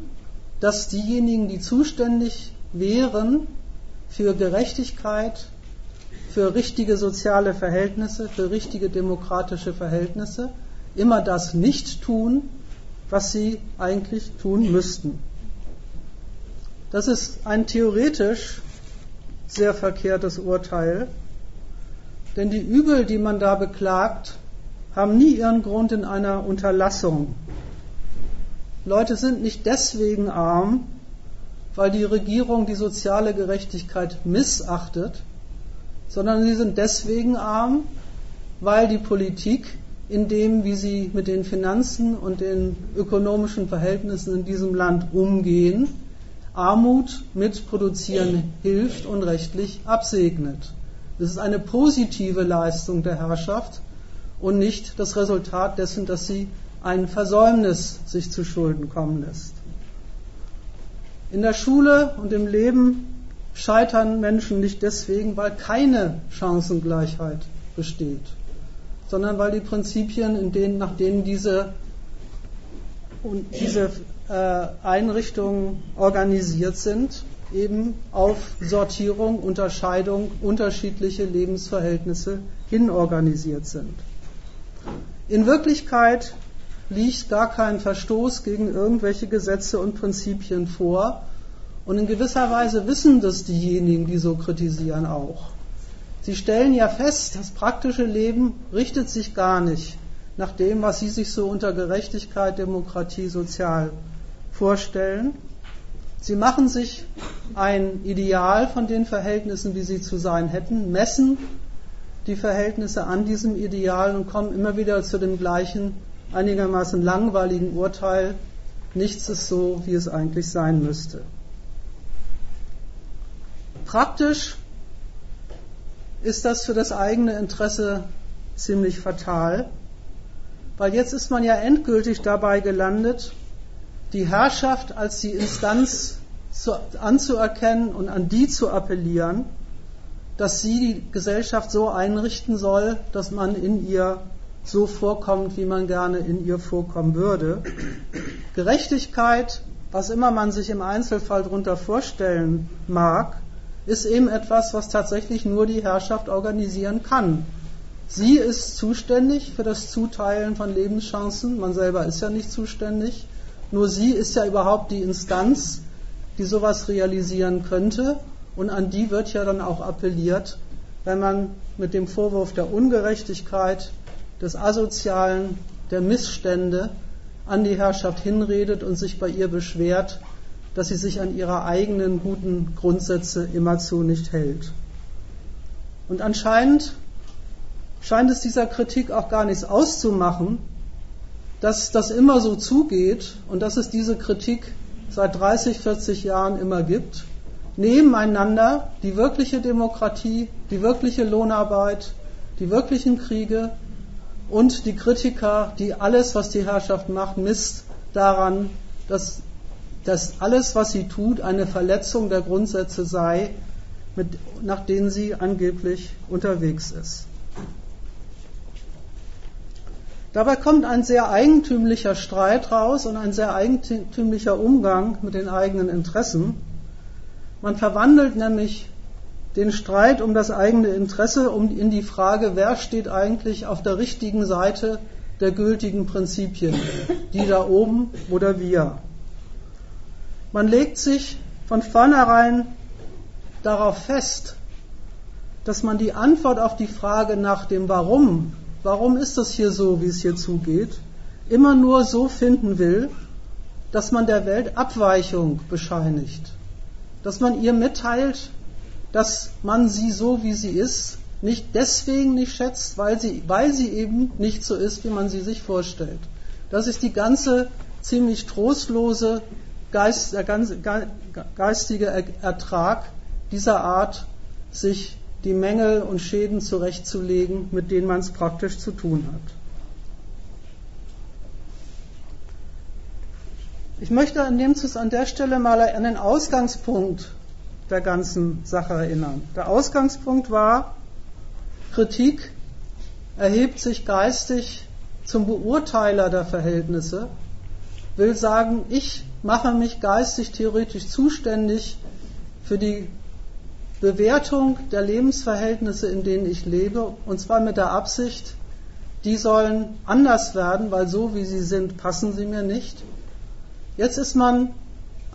dass diejenigen, die zuständig wären für Gerechtigkeit, für richtige soziale Verhältnisse, für richtige demokratische Verhältnisse, immer das nicht tun, was sie eigentlich tun müssten. Das ist ein theoretisch sehr verkehrtes Urteil, denn die Übel, die man da beklagt, haben nie ihren Grund in einer Unterlassung. Leute sind nicht deswegen arm, weil die Regierung die soziale Gerechtigkeit missachtet, sondern sie sind deswegen arm, weil die Politik in dem, wie sie mit den Finanzen und den ökonomischen Verhältnissen in diesem Land umgehen, Armut mitproduzieren hilft und rechtlich absegnet. Das ist eine positive Leistung der Herrschaft und nicht das Resultat dessen, dass sie ein Versäumnis sich zu Schulden kommen lässt. In der Schule und im Leben scheitern Menschen nicht deswegen, weil keine Chancengleichheit besteht sondern weil die Prinzipien, in denen, nach denen diese, diese äh, Einrichtungen organisiert sind, eben auf Sortierung, Unterscheidung, unterschiedliche Lebensverhältnisse hin organisiert sind. In Wirklichkeit liegt gar kein Verstoß gegen irgendwelche Gesetze und Prinzipien vor. Und in gewisser Weise wissen das diejenigen, die so kritisieren, auch. Sie stellen ja fest, das praktische Leben richtet sich gar nicht nach dem, was Sie sich so unter Gerechtigkeit, Demokratie, Sozial vorstellen. Sie machen sich ein Ideal von den Verhältnissen, wie sie zu sein hätten, messen die Verhältnisse an diesem Ideal und kommen immer wieder zu dem gleichen, einigermaßen langweiligen Urteil, nichts ist so, wie es eigentlich sein müsste. Praktisch ist das für das eigene Interesse ziemlich fatal, weil jetzt ist man ja endgültig dabei gelandet, die Herrschaft als die Instanz zu, anzuerkennen und an die zu appellieren, dass sie die Gesellschaft so einrichten soll, dass man in ihr so vorkommt, wie man gerne in ihr vorkommen würde. Gerechtigkeit, was immer man sich im Einzelfall darunter vorstellen mag, ist eben etwas, was tatsächlich nur die Herrschaft organisieren kann. Sie ist zuständig für das Zuteilen von Lebenschancen, man selber ist ja nicht zuständig, nur sie ist ja überhaupt die Instanz, die sowas realisieren könnte und an die wird ja dann auch appelliert, wenn man mit dem Vorwurf der Ungerechtigkeit, des Asozialen, der Missstände an die Herrschaft hinredet und sich bei ihr beschwert, dass sie sich an ihre eigenen guten Grundsätze immerzu nicht hält. Und anscheinend scheint es dieser Kritik auch gar nichts auszumachen, dass das immer so zugeht und dass es diese Kritik seit 30, 40 Jahren immer gibt. Nebeneinander die wirkliche Demokratie, die wirkliche Lohnarbeit, die wirklichen Kriege und die Kritiker, die alles, was die Herrschaft macht, misst daran, dass dass alles, was sie tut, eine Verletzung der Grundsätze sei, mit, nach denen sie angeblich unterwegs ist. Dabei kommt ein sehr eigentümlicher Streit raus und ein sehr eigentümlicher Umgang mit den eigenen Interessen. Man verwandelt nämlich den Streit um das eigene Interesse um in die Frage, wer steht eigentlich auf der richtigen Seite der gültigen Prinzipien, die da oben oder wir. Man legt sich von vornherein darauf fest, dass man die Antwort auf die Frage nach dem Warum, warum ist das hier so, wie es hier zugeht, immer nur so finden will, dass man der Welt Abweichung bescheinigt, dass man ihr mitteilt, dass man sie so, wie sie ist, nicht deswegen nicht schätzt, weil sie, weil sie eben nicht so ist, wie man sie sich vorstellt. Das ist die ganze ziemlich trostlose Geist, der ganze geistige Ertrag dieser Art, sich die Mängel und Schäden zurechtzulegen, mit denen man es praktisch zu tun hat. Ich möchte an, dem, an der Stelle mal an den Ausgangspunkt der ganzen Sache erinnern. Der Ausgangspunkt war, Kritik erhebt sich geistig zum Beurteiler der Verhältnisse, will sagen, ich mache mich geistig theoretisch zuständig für die Bewertung der Lebensverhältnisse, in denen ich lebe, und zwar mit der Absicht, die sollen anders werden, weil so wie sie sind, passen sie mir nicht. Jetzt ist man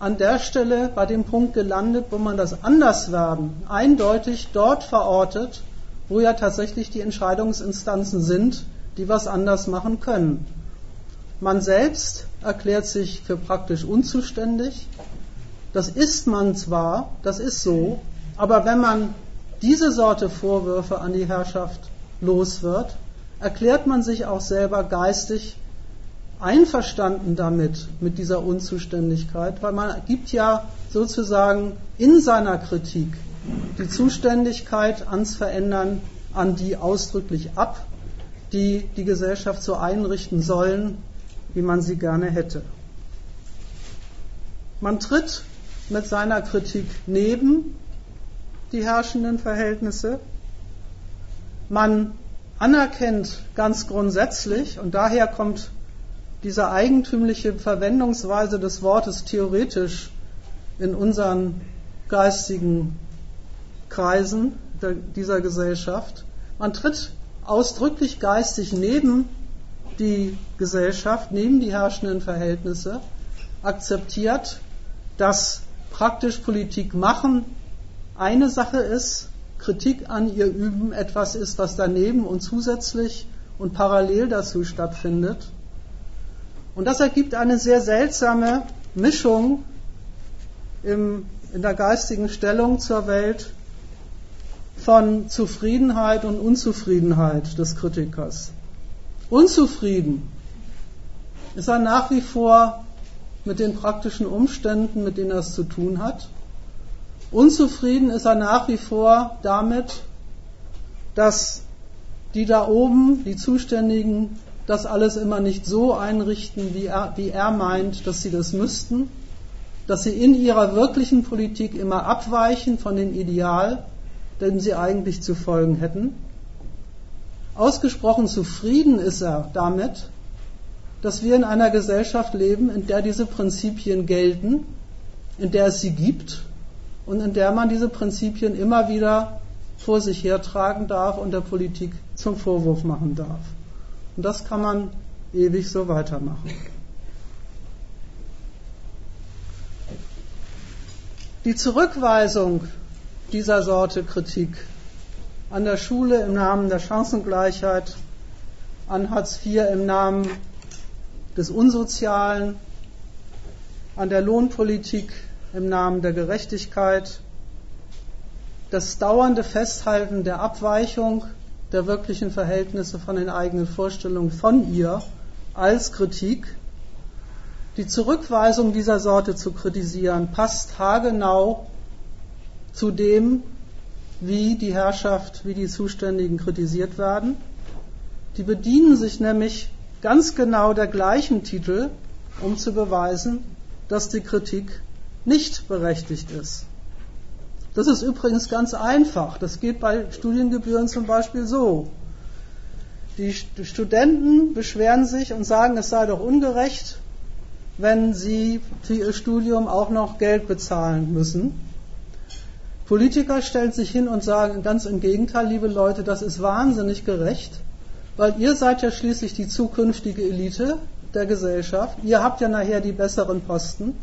an der Stelle bei dem Punkt gelandet, wo man das Anderswerden eindeutig dort verortet, wo ja tatsächlich die Entscheidungsinstanzen sind, die was anders machen können. Man selbst erklärt sich für praktisch unzuständig. Das ist man zwar, das ist so, aber wenn man diese Sorte Vorwürfe an die Herrschaft los wird, erklärt man sich auch selber geistig einverstanden damit, mit dieser Unzuständigkeit, weil man gibt ja sozusagen in seiner Kritik die Zuständigkeit ans Verändern an die ausdrücklich ab, die die Gesellschaft so einrichten sollen, wie man sie gerne hätte. Man tritt mit seiner Kritik neben die herrschenden Verhältnisse. Man anerkennt ganz grundsätzlich, und daher kommt diese eigentümliche Verwendungsweise des Wortes theoretisch in unseren geistigen Kreisen dieser Gesellschaft. Man tritt ausdrücklich geistig neben die Gesellschaft, neben die herrschenden Verhältnisse, akzeptiert, dass praktisch Politik machen eine Sache ist, Kritik an ihr üben etwas ist, was daneben und zusätzlich und parallel dazu stattfindet. Und das ergibt eine sehr seltsame Mischung im, in der geistigen Stellung zur Welt von Zufriedenheit und Unzufriedenheit des Kritikers. Unzufrieden ist er nach wie vor mit den praktischen Umständen, mit denen er es zu tun hat. Unzufrieden ist er nach wie vor damit, dass die da oben, die Zuständigen, das alles immer nicht so einrichten, wie er, wie er meint, dass sie das müssten, dass sie in ihrer wirklichen Politik immer abweichen von dem Ideal, dem sie eigentlich zu folgen hätten. Ausgesprochen zufrieden ist er damit, dass wir in einer Gesellschaft leben, in der diese Prinzipien gelten, in der es sie gibt und in der man diese Prinzipien immer wieder vor sich hertragen darf und der Politik zum Vorwurf machen darf. Und das kann man ewig so weitermachen. Die Zurückweisung dieser Sorte Kritik an der Schule im Namen der Chancengleichheit, an Hartz IV im Namen des Unsozialen, an der Lohnpolitik im Namen der Gerechtigkeit, das dauernde Festhalten der Abweichung der wirklichen Verhältnisse von den eigenen Vorstellungen von ihr als Kritik. Die Zurückweisung dieser Sorte zu kritisieren passt haargenau zu dem, wie die Herrschaft, wie die Zuständigen kritisiert werden. Die bedienen sich nämlich ganz genau der gleichen Titel, um zu beweisen, dass die Kritik nicht berechtigt ist. Das ist übrigens ganz einfach. Das geht bei Studiengebühren zum Beispiel so. Die Studenten beschweren sich und sagen, es sei doch ungerecht, wenn sie für ihr Studium auch noch Geld bezahlen müssen. Politiker stellen sich hin und sagen ganz im Gegenteil, liebe Leute, das ist wahnsinnig gerecht, weil ihr seid ja schließlich die zukünftige Elite der Gesellschaft. Ihr habt ja nachher die besseren Posten.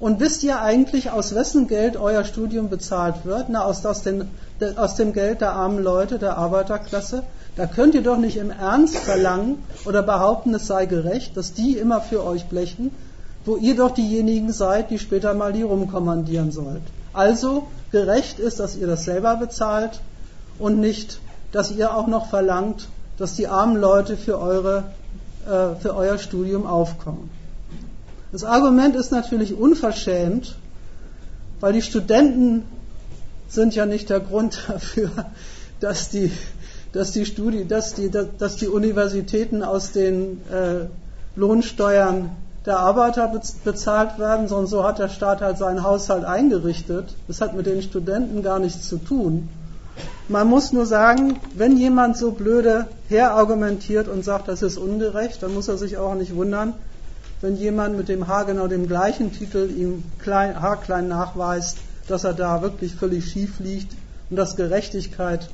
Und wisst ihr eigentlich, aus wessen Geld euer Studium bezahlt wird? Na, aus, aus, den, aus dem Geld der armen Leute, der Arbeiterklasse. Da könnt ihr doch nicht im Ernst verlangen oder behaupten, es sei gerecht, dass die immer für euch blechen, wo ihr doch diejenigen seid, die später mal die rumkommandieren sollt. Also gerecht ist, dass ihr das selber bezahlt und nicht, dass ihr auch noch verlangt, dass die armen Leute für, eure, äh, für euer Studium aufkommen. Das Argument ist natürlich unverschämt, weil die Studenten sind ja nicht der Grund dafür, dass die, dass die, Studi dass die, dass die Universitäten aus den äh, Lohnsteuern der Arbeiter bezahlt werden, sondern so hat der Staat halt seinen Haushalt eingerichtet. Das hat mit den Studenten gar nichts zu tun. Man muss nur sagen, wenn jemand so blöde herargumentiert und sagt, das ist ungerecht, dann muss er sich auch nicht wundern, wenn jemand mit dem Haar genau dem gleichen Titel ihm klein, haarklein nachweist, dass er da wirklich völlig schief liegt und dass Gerechtigkeit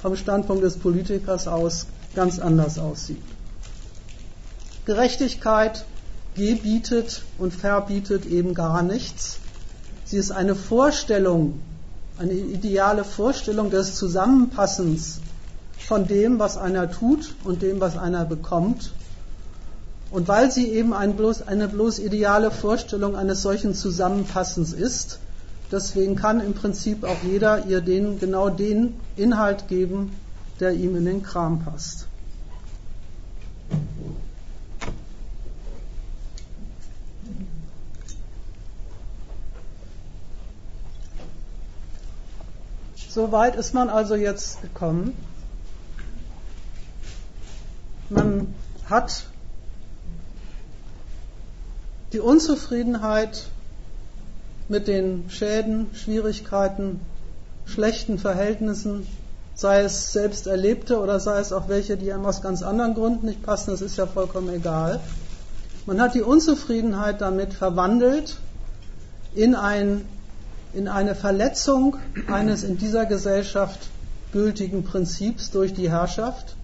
vom Standpunkt des Politikers aus ganz anders aussieht. Gerechtigkeit gebietet und verbietet eben gar nichts. Sie ist eine Vorstellung, eine ideale Vorstellung des Zusammenpassens von dem, was einer tut und dem, was einer bekommt. Und weil sie eben ein bloß, eine bloß ideale Vorstellung eines solchen Zusammenpassens ist, deswegen kann im Prinzip auch jeder ihr den, genau den Inhalt geben, der ihm in den Kram passt. So weit ist man also jetzt gekommen. Man hat die Unzufriedenheit mit den Schäden, Schwierigkeiten, schlechten Verhältnissen, sei es selbst erlebte oder sei es auch welche, die einem aus ganz anderen Gründen nicht passen, das ist ja vollkommen egal. Man hat die Unzufriedenheit damit verwandelt in ein in eine Verletzung eines in dieser Gesellschaft gültigen Prinzips durch die Herrschaft,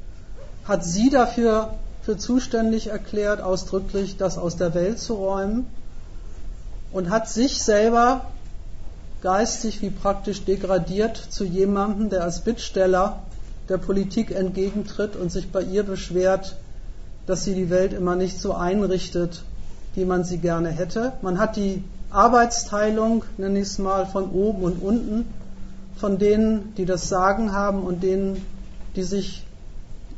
hat sie dafür für zuständig erklärt, ausdrücklich das aus der Welt zu räumen und hat sich selber geistig wie praktisch degradiert zu jemandem, der als Bittsteller der Politik entgegentritt und sich bei ihr beschwert, dass sie die Welt immer nicht so einrichtet, wie man sie gerne hätte. Man hat die Arbeitsteilung, nenne ich es mal, von oben und unten, von denen, die das Sagen haben und denen, die sich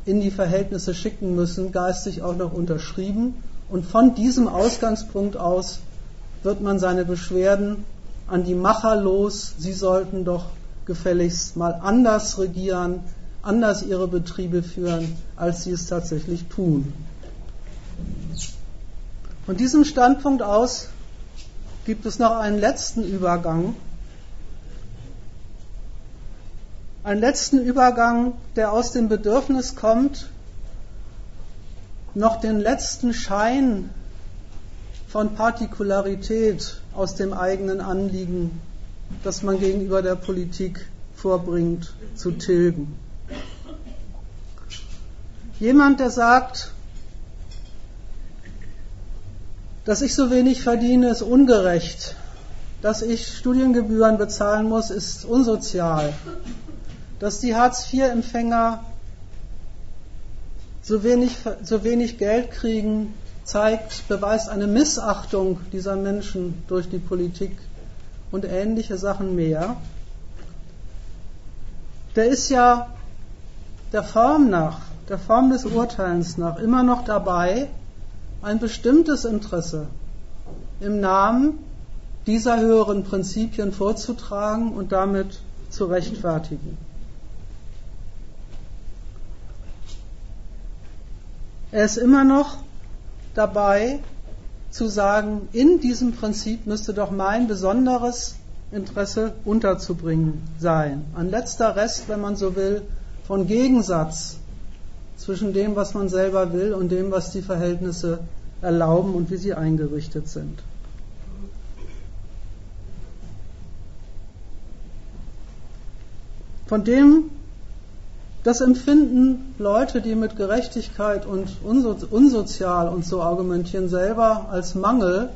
in die Verhältnisse schicken müssen, geistig auch noch unterschrieben. Und von diesem Ausgangspunkt aus wird man seine Beschwerden an die Macher los. Sie sollten doch gefälligst mal anders regieren, anders ihre Betriebe führen, als sie es tatsächlich tun. Von diesem Standpunkt aus gibt es noch einen letzten Übergang. Einen letzten Übergang, der aus dem Bedürfnis kommt, noch den letzten Schein von Partikularität aus dem eigenen Anliegen, das man gegenüber der Politik vorbringt, zu tilgen. Jemand, der sagt, dass ich so wenig verdiene, ist ungerecht. Dass ich Studiengebühren bezahlen muss, ist unsozial. Dass die Hartz-IV-Empfänger so wenig, so wenig Geld kriegen, zeigt, beweist eine Missachtung dieser Menschen durch die Politik und ähnliche Sachen mehr. Der ist ja der Form nach, der Form des Urteilens nach immer noch dabei, ein bestimmtes Interesse im Namen dieser höheren Prinzipien vorzutragen und damit zu rechtfertigen. Er ist immer noch dabei zu sagen, in diesem Prinzip müsste doch mein besonderes Interesse unterzubringen sein. Ein letzter Rest, wenn man so will, von Gegensatz zwischen dem, was man selber will und dem, was die Verhältnisse erlauben und wie sie eingerichtet sind. Von dem das empfinden Leute, die mit Gerechtigkeit und unsozial und so argumentieren, selber als Mangel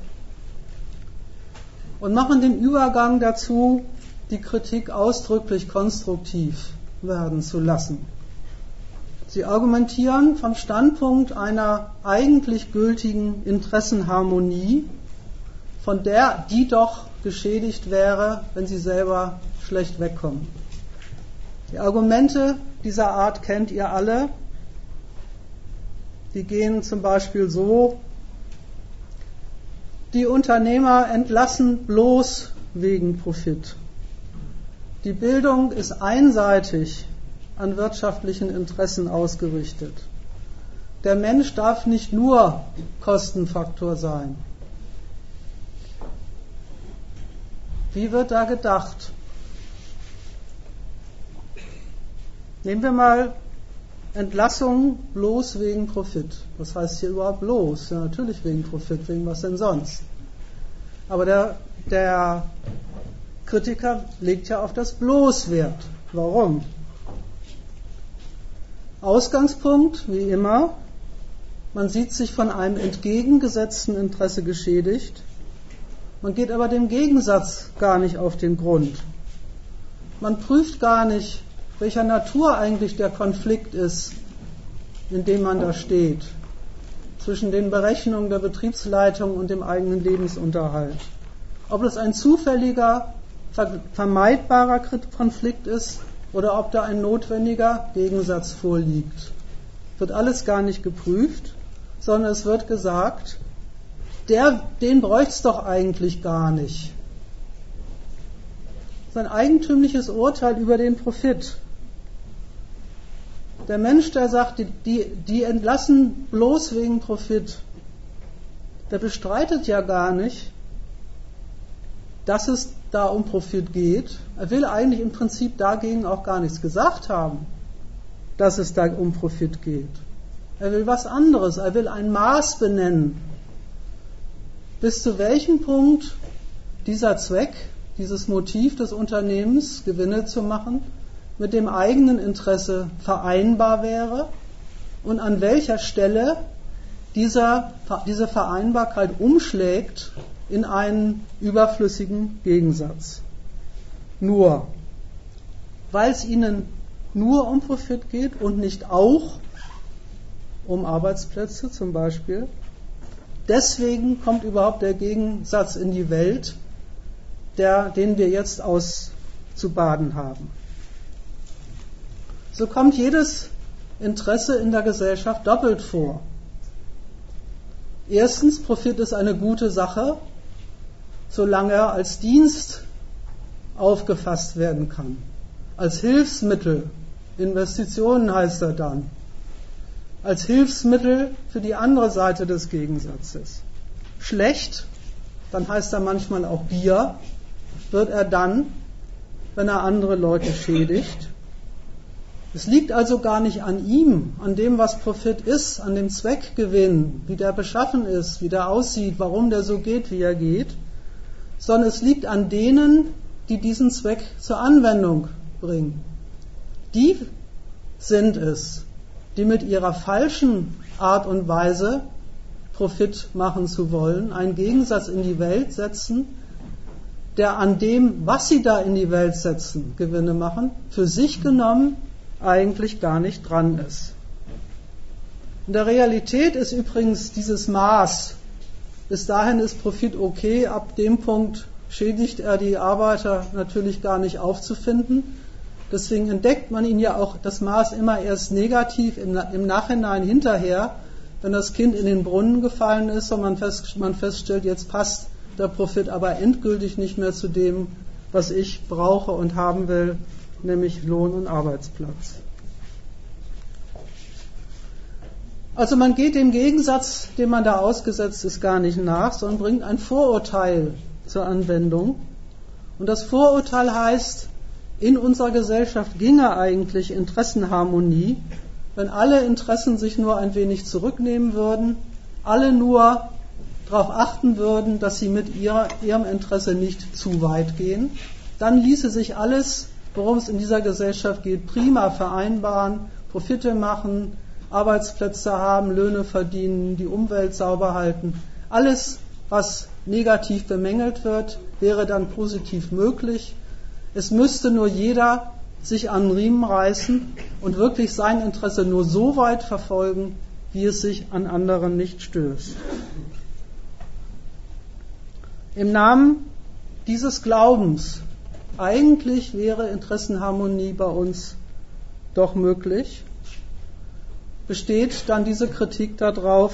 und machen den Übergang dazu, die Kritik ausdrücklich konstruktiv werden zu lassen. Sie argumentieren vom Standpunkt einer eigentlich gültigen Interessenharmonie, von der die doch geschädigt wäre, wenn sie selber schlecht wegkommen. Die Argumente dieser Art kennt ihr alle. Die gehen zum Beispiel so, die Unternehmer entlassen bloß wegen Profit. Die Bildung ist einseitig an wirtschaftlichen Interessen ausgerichtet. Der Mensch darf nicht nur Kostenfaktor sein. Wie wird da gedacht? Nehmen wir mal Entlassung bloß wegen Profit. Was heißt hier überhaupt bloß? Ja, natürlich wegen Profit, wegen was denn sonst? Aber der, der Kritiker legt ja auf das bloß Wert. Warum? Ausgangspunkt, wie immer, man sieht sich von einem entgegengesetzten Interesse geschädigt. Man geht aber dem Gegensatz gar nicht auf den Grund. Man prüft gar nicht, welcher Natur eigentlich der Konflikt ist, in dem man da steht, zwischen den Berechnungen der Betriebsleitung und dem eigenen Lebensunterhalt. Ob es ein zufälliger, vermeidbarer Konflikt ist oder ob da ein notwendiger Gegensatz vorliegt. Wird alles gar nicht geprüft, sondern es wird gesagt, der, den bräuchte es doch eigentlich gar nicht. Sein eigentümliches Urteil über den Profit. Der Mensch, der sagt, die, die, die entlassen bloß wegen Profit, der bestreitet ja gar nicht, dass es da um Profit geht. Er will eigentlich im Prinzip dagegen auch gar nichts gesagt haben, dass es da um Profit geht. Er will was anderes. Er will ein Maß benennen. Bis zu welchem Punkt dieser Zweck, dieses Motiv des Unternehmens, Gewinne zu machen, mit dem eigenen Interesse vereinbar wäre und an welcher Stelle dieser, diese Vereinbarkeit umschlägt in einen überflüssigen Gegensatz. Nur, weil es ihnen nur um Profit geht und nicht auch um Arbeitsplätze zum Beispiel, deswegen kommt überhaupt der Gegensatz in die Welt, der, den wir jetzt auszubaden haben. So kommt jedes Interesse in der Gesellschaft doppelt vor. Erstens, Profit ist eine gute Sache, solange er als Dienst aufgefasst werden kann. Als Hilfsmittel, Investitionen heißt er dann, als Hilfsmittel für die andere Seite des Gegensatzes. Schlecht, dann heißt er manchmal auch Gier, wird er dann, wenn er andere Leute schädigt es liegt also gar nicht an ihm, an dem, was Profit ist, an dem Zweckgewinn, wie der beschaffen ist, wie der aussieht, warum der so geht, wie er geht, sondern es liegt an denen, die diesen Zweck zur Anwendung bringen. Die sind es, die mit ihrer falschen Art und Weise Profit machen zu wollen, einen Gegensatz in die Welt setzen, der an dem, was sie da in die Welt setzen, Gewinne machen, für sich genommen eigentlich gar nicht dran ist. In der Realität ist übrigens dieses Maß, bis dahin ist Profit okay, ab dem Punkt schädigt er die Arbeiter natürlich gar nicht aufzufinden. Deswegen entdeckt man ihn ja auch das Maß immer erst negativ im, im Nachhinein hinterher, wenn das Kind in den Brunnen gefallen ist und man, fest, man feststellt, jetzt passt der Profit aber endgültig nicht mehr zu dem, was ich brauche und haben will, nämlich Lohn und Arbeitsplatz. Also man geht dem Gegensatz, dem man da ausgesetzt ist, gar nicht nach, sondern bringt ein Vorurteil zur Anwendung Und das Vorurteil heißt, in unserer Gesellschaft ginge eigentlich Interessenharmonie, wenn alle Interessen sich nur ein wenig zurücknehmen würden, alle nur darauf achten würden, dass sie mit ihrer, ihrem Interesse nicht zu weit gehen, dann ließe sich alles, worum es in dieser Gesellschaft geht, prima vereinbaren, Profite machen, Arbeitsplätze haben, Löhne verdienen, die Umwelt sauber halten. Alles, was negativ bemängelt wird, wäre dann positiv möglich. Es müsste nur jeder sich an Riemen reißen und wirklich sein Interesse nur so weit verfolgen, wie es sich an anderen nicht stößt. Im Namen dieses Glaubens, eigentlich wäre Interessenharmonie bei uns doch möglich, besteht dann diese Kritik darauf,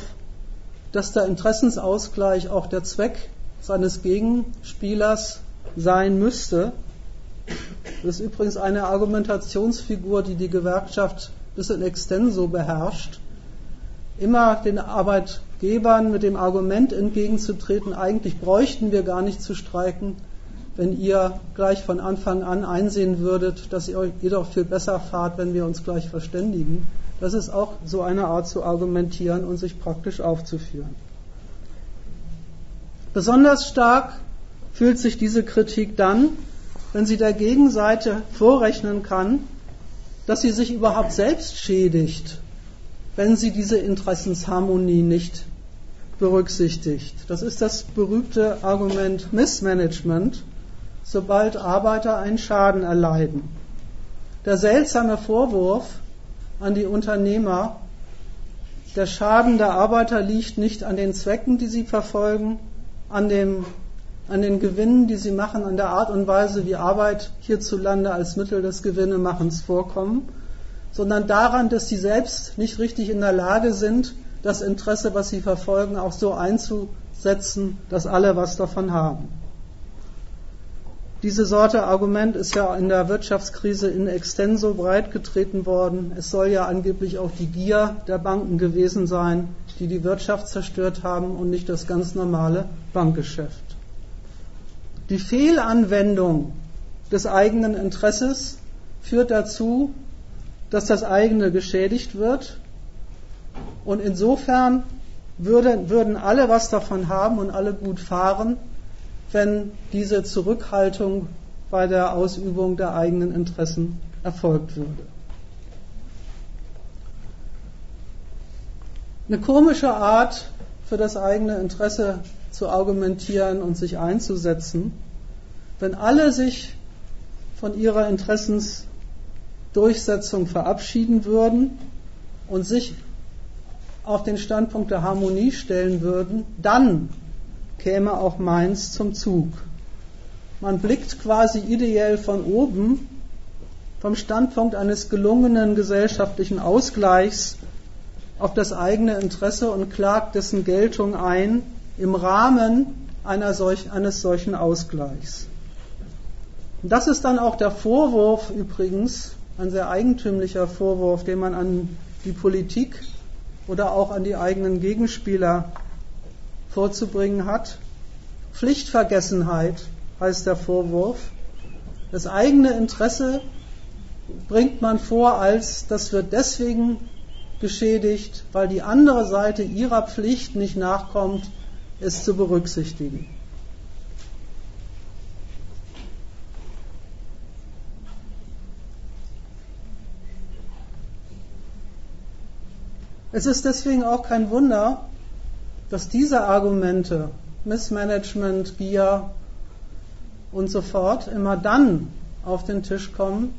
dass der Interessensausgleich auch der Zweck seines Gegenspielers sein müsste. Das ist übrigens eine Argumentationsfigur, die die Gewerkschaft bis in extenso beherrscht. Immer den Arbeitgebern mit dem Argument entgegenzutreten, eigentlich bräuchten wir gar nicht zu streiken, wenn ihr gleich von Anfang an einsehen würdet, dass ihr, ihr doch viel besser fahrt, wenn wir uns gleich verständigen. Das ist auch so eine Art zu argumentieren und sich praktisch aufzuführen. Besonders stark fühlt sich diese Kritik dann, wenn sie der Gegenseite vorrechnen kann, dass sie sich überhaupt selbst schädigt, wenn sie diese Interessensharmonie nicht berücksichtigt. Das ist das berühmte Argument Missmanagement, sobald Arbeiter einen Schaden erleiden. Der seltsame Vorwurf, an die Unternehmer. Der Schaden der Arbeiter liegt nicht an den Zwecken, die sie verfolgen, an, dem, an den Gewinnen, die sie machen, an der Art und Weise, wie Arbeit hierzulande als Mittel des Gewinnemachens vorkommen, sondern daran, dass sie selbst nicht richtig in der Lage sind, das Interesse, was sie verfolgen, auch so einzusetzen, dass alle was davon haben. Diese Sorte Argument ist ja in der Wirtschaftskrise in extenso breitgetreten worden. Es soll ja angeblich auch die Gier der Banken gewesen sein, die die Wirtschaft zerstört haben und nicht das ganz normale Bankgeschäft. Die Fehlanwendung des eigenen Interesses führt dazu, dass das eigene geschädigt wird. Und insofern würde, würden alle was davon haben und alle gut fahren, wenn diese Zurückhaltung bei der Ausübung der eigenen Interessen erfolgt würde. Eine komische Art, für das eigene Interesse zu argumentieren und sich einzusetzen, wenn alle sich von ihrer Interessensdurchsetzung verabschieden würden und sich auf den Standpunkt der Harmonie stellen würden, dann käme auch Mainz zum Zug. Man blickt quasi ideell von oben vom Standpunkt eines gelungenen gesellschaftlichen Ausgleichs auf das eigene Interesse und klagt dessen Geltung ein im Rahmen solch, eines solchen Ausgleichs. Das ist dann auch der Vorwurf übrigens, ein sehr eigentümlicher Vorwurf, den man an die Politik oder auch an die eigenen Gegenspieler vorzubringen hat. Pflichtvergessenheit heißt der Vorwurf. Das eigene Interesse bringt man vor als, das wird deswegen geschädigt, weil die andere Seite ihrer Pflicht nicht nachkommt, es zu berücksichtigen. Es ist deswegen auch kein Wunder, dass diese Argumente, Missmanagement, Gier und so fort, immer dann auf den Tisch kommen,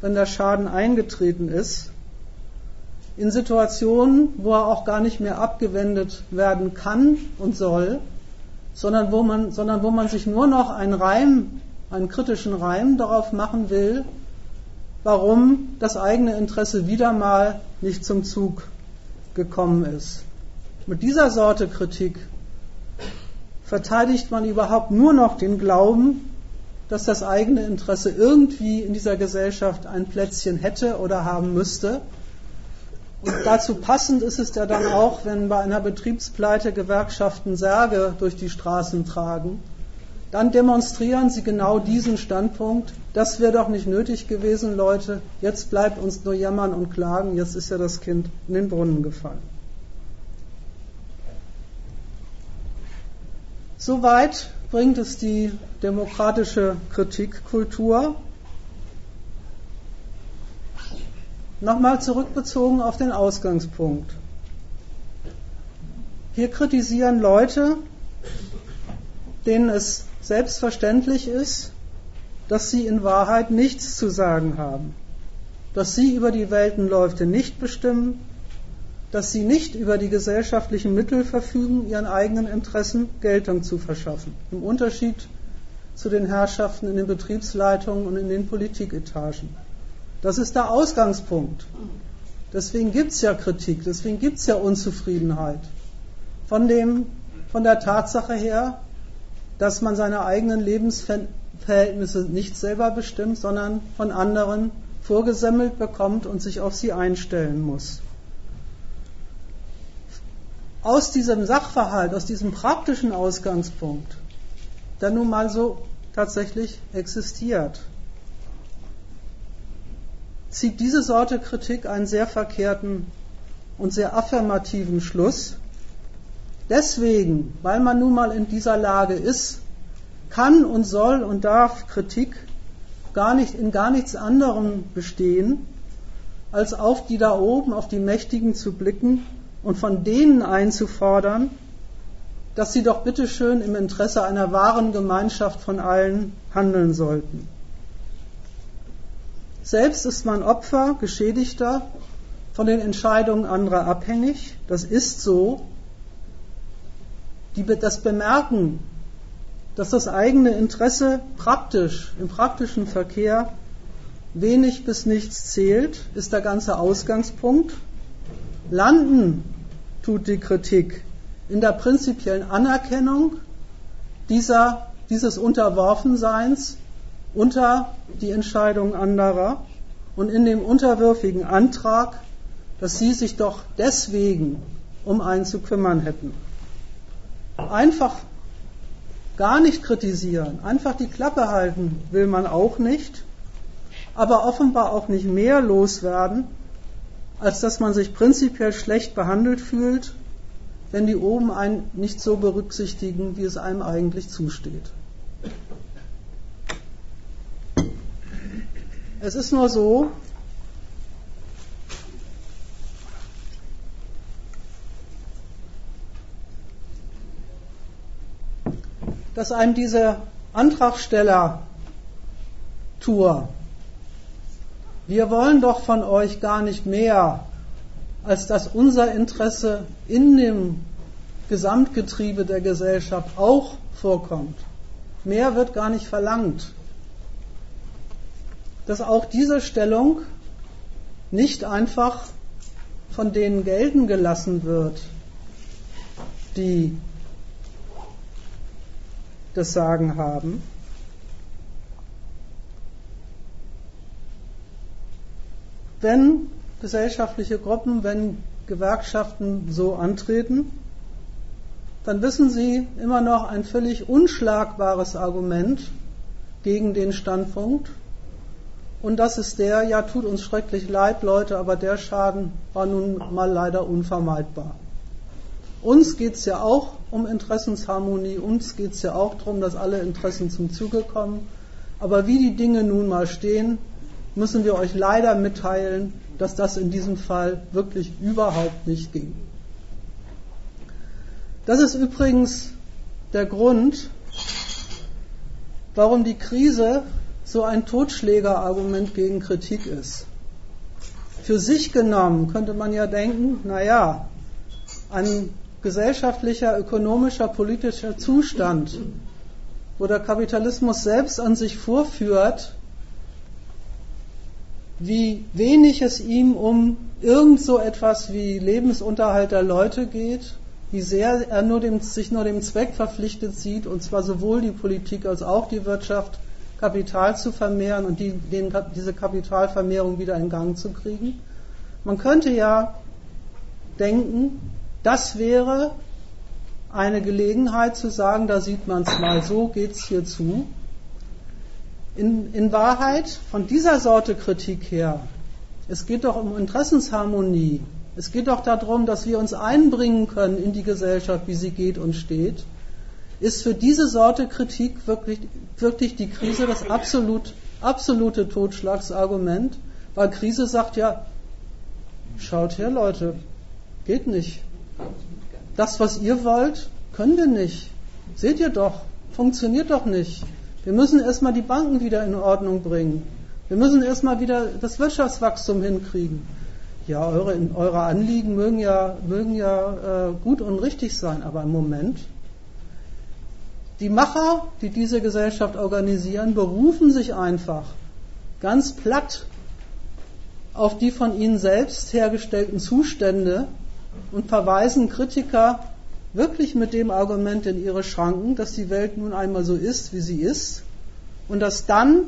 wenn der Schaden eingetreten ist, in Situationen, wo er auch gar nicht mehr abgewendet werden kann und soll, sondern wo man, sondern wo man sich nur noch einen Reim, einen kritischen Reim darauf machen will, warum das eigene Interesse wieder mal nicht zum Zug gekommen ist. Mit dieser Sorte Kritik verteidigt man überhaupt nur noch den Glauben, dass das eigene Interesse irgendwie in dieser Gesellschaft ein Plätzchen hätte oder haben müsste. Und dazu passend ist es ja dann auch, wenn bei einer Betriebspleite Gewerkschaften Särge durch die Straßen tragen, dann demonstrieren sie genau diesen Standpunkt. Das wäre doch nicht nötig gewesen, Leute. Jetzt bleibt uns nur jammern und klagen. Jetzt ist ja das Kind in den Brunnen gefallen. Soweit bringt es die demokratische Kritikkultur. Nochmal zurückbezogen auf den Ausgangspunkt. Hier kritisieren Leute, denen es selbstverständlich ist, dass sie in Wahrheit nichts zu sagen haben, dass sie über die Weltenläufe nicht bestimmen, dass sie nicht über die gesellschaftlichen Mittel verfügen, ihren eigenen Interessen Geltung zu verschaffen. Im Unterschied zu den Herrschaften in den Betriebsleitungen und in den Politiketagen. Das ist der Ausgangspunkt. Deswegen gibt es ja Kritik, deswegen gibt es ja Unzufriedenheit. Von, dem, von der Tatsache her, dass man seine eigenen Lebensverhältnisse nicht selber bestimmt, sondern von anderen vorgesemmelt bekommt und sich auf sie einstellen muss. Aus diesem Sachverhalt, aus diesem praktischen Ausgangspunkt, der nun mal so tatsächlich existiert, zieht diese Sorte Kritik einen sehr verkehrten und sehr affirmativen Schluss, Deswegen, weil man nun mal in dieser Lage ist, kann und soll und darf Kritik gar nicht in gar nichts anderem bestehen, als auf die da oben, auf die Mächtigen zu blicken und von denen einzufordern, dass sie doch bitteschön im Interesse einer wahren Gemeinschaft von allen handeln sollten. Selbst ist man Opfer, Geschädigter, von den Entscheidungen anderer abhängig. Das ist so, die das bemerken, dass das eigene Interesse praktisch, im praktischen Verkehr wenig bis nichts zählt, ist der ganze Ausgangspunkt. Landen tut die Kritik. In der prinzipiellen Anerkennung dieser, dieses Unterworfenseins unter die Entscheidung anderer und in dem unterwürfigen Antrag, dass sie sich doch deswegen um einen zu kümmern hätten. Einfach gar nicht kritisieren, einfach die Klappe halten will man auch nicht, aber offenbar auch nicht mehr loswerden, als dass man sich prinzipiell schlecht behandelt fühlt, wenn die oben einen nicht so berücksichtigen, wie es einem eigentlich zusteht. Es ist nur so, dass einem diese Antragsteller-Tour, wir wollen doch von euch gar nicht mehr, als dass unser Interesse in dem Gesamtgetriebe der Gesellschaft auch vorkommt. Mehr wird gar nicht verlangt. Dass auch diese Stellung nicht einfach von denen gelten gelassen wird, die das Sagen haben. Wenn gesellschaftliche Gruppen, wenn Gewerkschaften so antreten, dann wissen Sie immer noch ein völlig unschlagbares Argument gegen den Standpunkt. Und das ist der, ja, tut uns schrecklich leid, Leute, aber der Schaden war nun mal leider unvermeidbar. Uns geht es ja auch um Interessensharmonie, uns geht es ja auch darum, dass alle Interessen zum Zuge kommen. Aber wie die Dinge nun mal stehen, müssen wir euch leider mitteilen, dass das in diesem Fall wirklich überhaupt nicht ging. Das ist übrigens der Grund, warum die Krise so ein Totschlägerargument gegen Kritik ist. Für sich genommen könnte man ja denken, naja, ein gesellschaftlicher, ökonomischer, politischer Zustand, wo der Kapitalismus selbst an sich vorführt, wie wenig es ihm um irgend so etwas wie Lebensunterhalt der Leute geht, wie sehr er nur dem, sich nur dem Zweck verpflichtet sieht, und zwar sowohl die Politik als auch die Wirtschaft, Kapital zu vermehren und die, den, diese Kapitalvermehrung wieder in Gang zu kriegen. Man könnte ja denken, das wäre eine Gelegenheit zu sagen, da sieht man es mal, so geht's hier zu. In, in Wahrheit, von dieser Sorte Kritik her, es geht doch um Interessensharmonie. Es geht doch darum, dass wir uns einbringen können in die Gesellschaft, wie sie geht und steht. Ist für diese Sorte Kritik wirklich, wirklich die Krise das absolut, absolute Totschlagsargument? Weil Krise sagt ja, schaut her Leute, geht nicht. Das, was ihr wollt, können wir nicht. Seht ihr doch, funktioniert doch nicht. Wir müssen erstmal die Banken wieder in Ordnung bringen. Wir müssen erstmal wieder das Wirtschaftswachstum hinkriegen. Ja, eure, eure Anliegen mögen ja, mögen ja äh, gut und richtig sein, aber im Moment, die Macher, die diese Gesellschaft organisieren, berufen sich einfach ganz platt auf die von ihnen selbst hergestellten Zustände und verweisen Kritiker wirklich mit dem Argument in ihre Schranken, dass die Welt nun einmal so ist, wie sie ist und dass dann,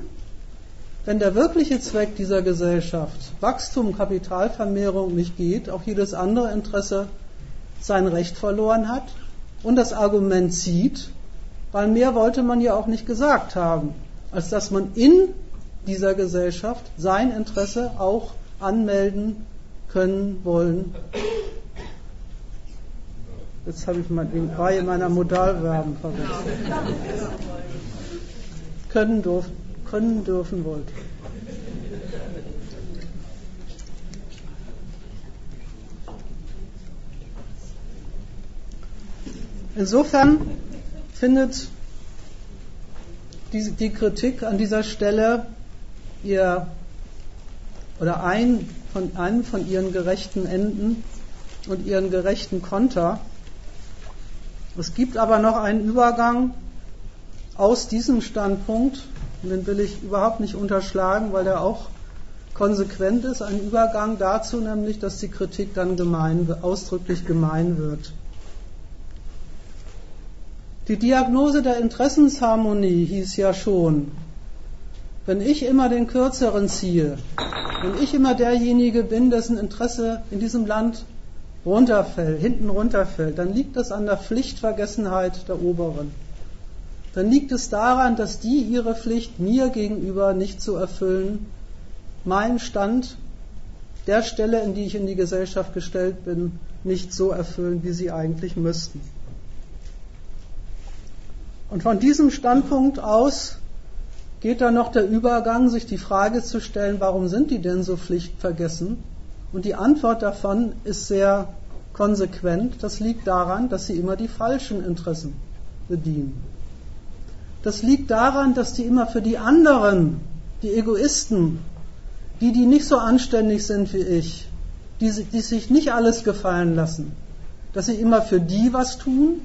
wenn der wirkliche Zweck dieser Gesellschaft, Wachstum, Kapitalvermehrung nicht geht, auch jedes andere Interesse sein Recht verloren hat und das Argument zieht, weil mehr wollte man ja auch nicht gesagt haben, als dass man in dieser Gesellschaft sein Interesse auch anmelden können wollen Jetzt habe ich mal die Reihe meiner Modalverben verwechselt. können, dürfen, können dürfen wollte. Insofern findet die, die, Kritik an dieser Stelle ihr oder ein von einem von ihren gerechten Enden und ihren gerechten Konter es gibt aber noch einen Übergang aus diesem Standpunkt, den will ich überhaupt nicht unterschlagen, weil der auch konsequent ist, ein Übergang dazu nämlich, dass die Kritik dann gemein, ausdrücklich gemein wird. Die Diagnose der Interessensharmonie hieß ja schon, wenn ich immer den Kürzeren ziehe, wenn ich immer derjenige bin, dessen Interesse in diesem Land runterfällt, hinten runterfällt, dann liegt das an der Pflichtvergessenheit der Oberen. Dann liegt es daran, dass die ihre Pflicht mir gegenüber nicht zu erfüllen, meinen Stand der Stelle, in die ich in die Gesellschaft gestellt bin, nicht so erfüllen, wie sie eigentlich müssten. Und von diesem Standpunkt aus geht dann noch der Übergang, sich die Frage zu stellen, warum sind die denn so pflichtvergessen? Und die Antwort davon ist sehr konsequent. Das liegt daran, dass sie immer die falschen Interessen bedienen. Das liegt daran, dass die immer für die anderen, die Egoisten, die, die nicht so anständig sind wie ich, die, die sich nicht alles gefallen lassen, dass sie immer für die was tun,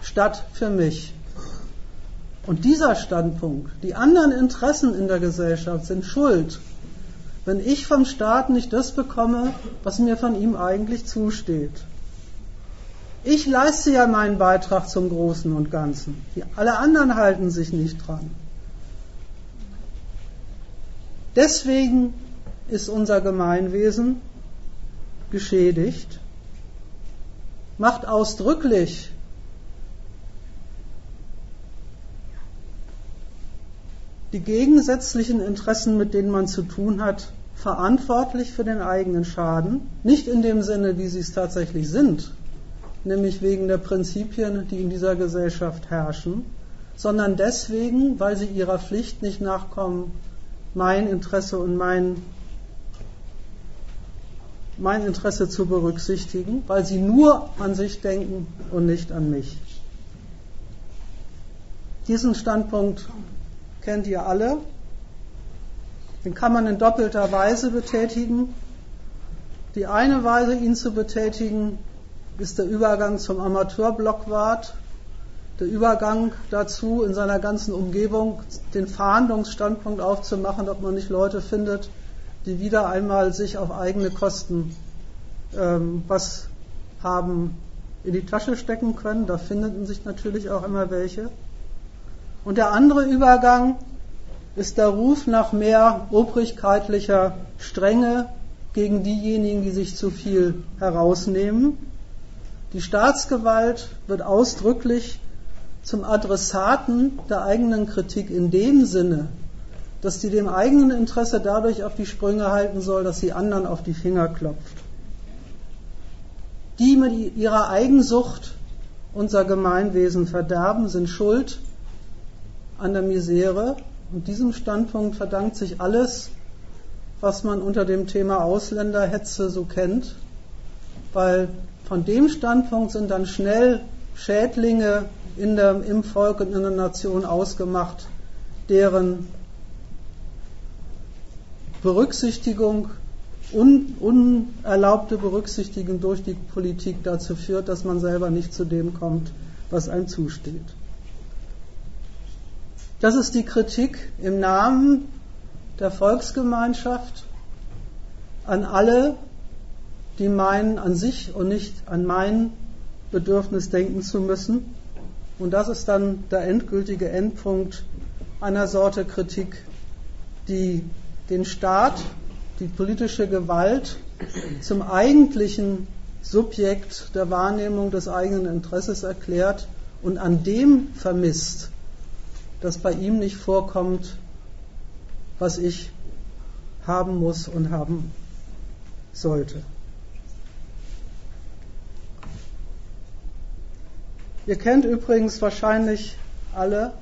statt für mich. Und dieser Standpunkt, die anderen Interessen in der Gesellschaft sind schuld wenn ich vom Staat nicht das bekomme, was mir von ihm eigentlich zusteht. Ich leiste ja meinen Beitrag zum Großen und Ganzen. Die, alle anderen halten sich nicht dran. Deswegen ist unser Gemeinwesen geschädigt, macht ausdrücklich die gegensätzlichen Interessen, mit denen man zu tun hat, verantwortlich für den eigenen Schaden, nicht in dem Sinne, wie sie es tatsächlich sind, nämlich wegen der Prinzipien, die in dieser Gesellschaft herrschen, sondern deswegen, weil sie ihrer Pflicht nicht nachkommen, mein Interesse und mein, mein Interesse zu berücksichtigen, weil sie nur an sich denken und nicht an mich. Diesen Standpunkt kennt ihr alle. Den kann man in doppelter Weise betätigen. Die eine Weise, ihn zu betätigen, ist der Übergang zum Amateurblockwart, der Übergang dazu, in seiner ganzen Umgebung den Fahndungsstandpunkt aufzumachen, ob man nicht Leute findet, die wieder einmal sich auf eigene Kosten ähm, was haben in die Tasche stecken können. Da finden sich natürlich auch immer welche. Und der andere Übergang ist der Ruf nach mehr obrigkeitlicher Strenge gegen diejenigen, die sich zu viel herausnehmen. Die Staatsgewalt wird ausdrücklich zum Adressaten der eigenen Kritik in dem Sinne, dass sie dem eigenen Interesse dadurch auf die Sprünge halten soll, dass sie anderen auf die Finger klopft. Die mit ihrer Eigensucht unser Gemeinwesen verderben, sind schuld an der Misere. Und diesem Standpunkt verdankt sich alles, was man unter dem Thema Ausländerhetze so kennt, weil von dem Standpunkt sind dann schnell Schädlinge in der, im Volk und in der Nation ausgemacht, deren Berücksichtigung, un, unerlaubte Berücksichtigung durch die Politik dazu führt, dass man selber nicht zu dem kommt, was einem zusteht. Das ist die Kritik im Namen der Volksgemeinschaft an alle, die meinen, an sich und nicht an mein Bedürfnis denken zu müssen. Und das ist dann der endgültige Endpunkt einer Sorte Kritik, die den Staat, die politische Gewalt zum eigentlichen Subjekt der Wahrnehmung des eigenen Interesses erklärt und an dem vermisst, dass bei ihm nicht vorkommt, was ich haben muss und haben sollte. Ihr kennt übrigens wahrscheinlich alle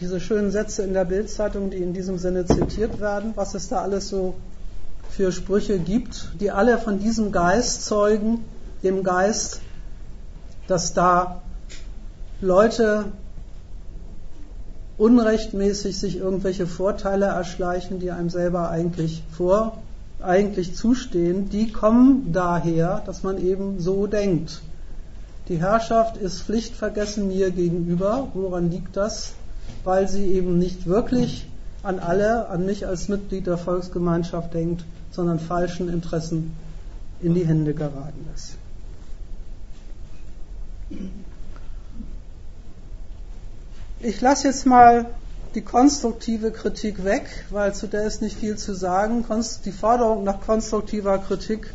diese schönen Sätze in der Bildzeitung, die in diesem Sinne zitiert werden, was es da alles so für Sprüche gibt, die alle von diesem Geist zeugen, dem Geist, dass da Leute unrechtmäßig sich irgendwelche Vorteile erschleichen, die einem selber eigentlich vor eigentlich zustehen, die kommen daher, dass man eben so denkt. Die Herrschaft ist pflichtvergessen mir gegenüber. Woran liegt das? Weil sie eben nicht wirklich an alle, an mich als Mitglied der Volksgemeinschaft denkt, sondern falschen Interessen in die Hände geraten ist. Ich lasse jetzt mal die konstruktive Kritik weg, weil zu der ist nicht viel zu sagen. Die Forderung nach konstruktiver Kritik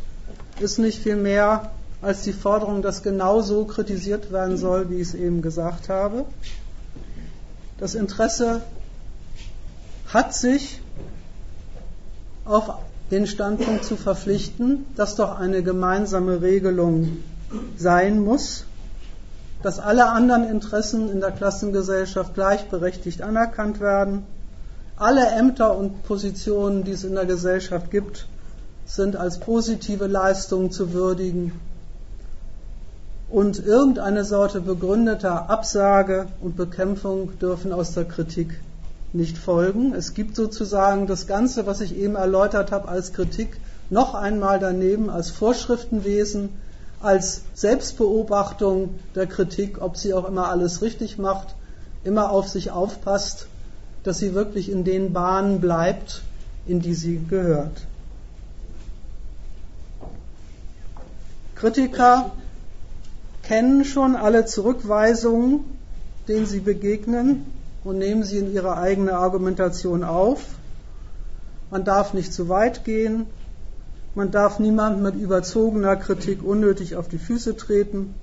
ist nicht viel mehr als die Forderung, dass genau so kritisiert werden soll, wie ich es eben gesagt habe. Das Interesse hat sich auf den Standpunkt zu verpflichten, dass doch eine gemeinsame Regelung sein muss dass alle anderen Interessen in der Klassengesellschaft gleichberechtigt anerkannt werden. Alle Ämter und Positionen, die es in der Gesellschaft gibt, sind als positive Leistungen zu würdigen. Und irgendeine Sorte begründeter Absage und Bekämpfung dürfen aus der Kritik nicht folgen. Es gibt sozusagen das Ganze, was ich eben erläutert habe, als Kritik noch einmal daneben als Vorschriftenwesen, als Selbstbeobachtung der Kritik, ob sie auch immer alles richtig macht, immer auf sich aufpasst, dass sie wirklich in den Bahnen bleibt, in die sie gehört. Kritiker kennen schon alle Zurückweisungen, denen sie begegnen und nehmen sie in ihre eigene Argumentation auf. Man darf nicht zu weit gehen, man darf niemandem mit überzogener Kritik unnötig auf die Füße treten.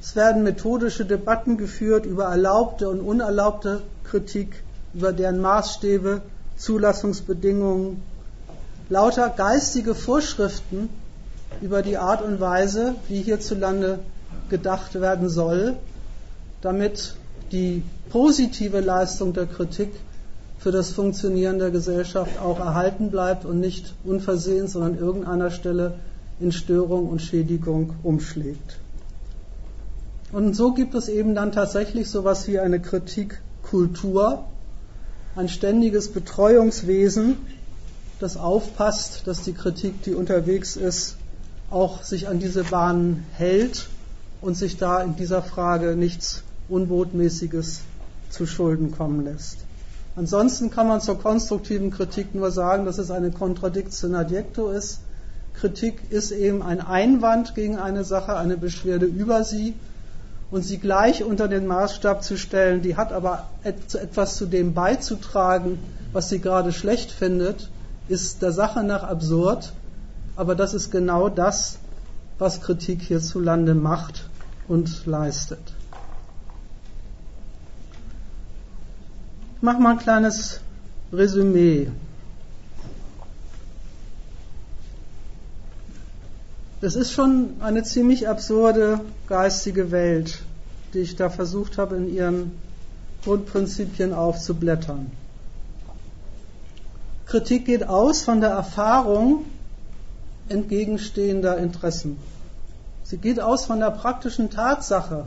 Es werden methodische Debatten geführt über erlaubte und unerlaubte Kritik, über deren Maßstäbe, Zulassungsbedingungen, lauter geistige Vorschriften über die Art und Weise, wie hierzulande gedacht werden soll, damit die positive Leistung der Kritik für das Funktionieren der Gesellschaft auch erhalten bleibt und nicht unversehens, sondern an irgendeiner Stelle in Störung und Schädigung umschlägt. Und so gibt es eben dann tatsächlich so etwas wie eine Kritikkultur, ein ständiges Betreuungswesen, das aufpasst, dass die Kritik, die unterwegs ist, auch sich an diese Bahnen hält und sich da in dieser Frage nichts Unbotmäßiges zu Schulden kommen lässt. Ansonsten kann man zur konstruktiven Kritik nur sagen, dass es eine Contradictio in adjecto ist. Kritik ist eben ein Einwand gegen eine Sache, eine Beschwerde über sie und sie gleich unter den Maßstab zu stellen, die hat aber etwas zu dem beizutragen, was sie gerade schlecht findet, ist der Sache nach absurd, aber das ist genau das, was Kritik hierzulande macht und leistet. Mache mal ein kleines Resümee. Es ist schon eine ziemlich absurde geistige Welt, die ich da versucht habe, in ihren Grundprinzipien aufzublättern. Kritik geht aus von der Erfahrung entgegenstehender Interessen. Sie geht aus von der praktischen Tatsache,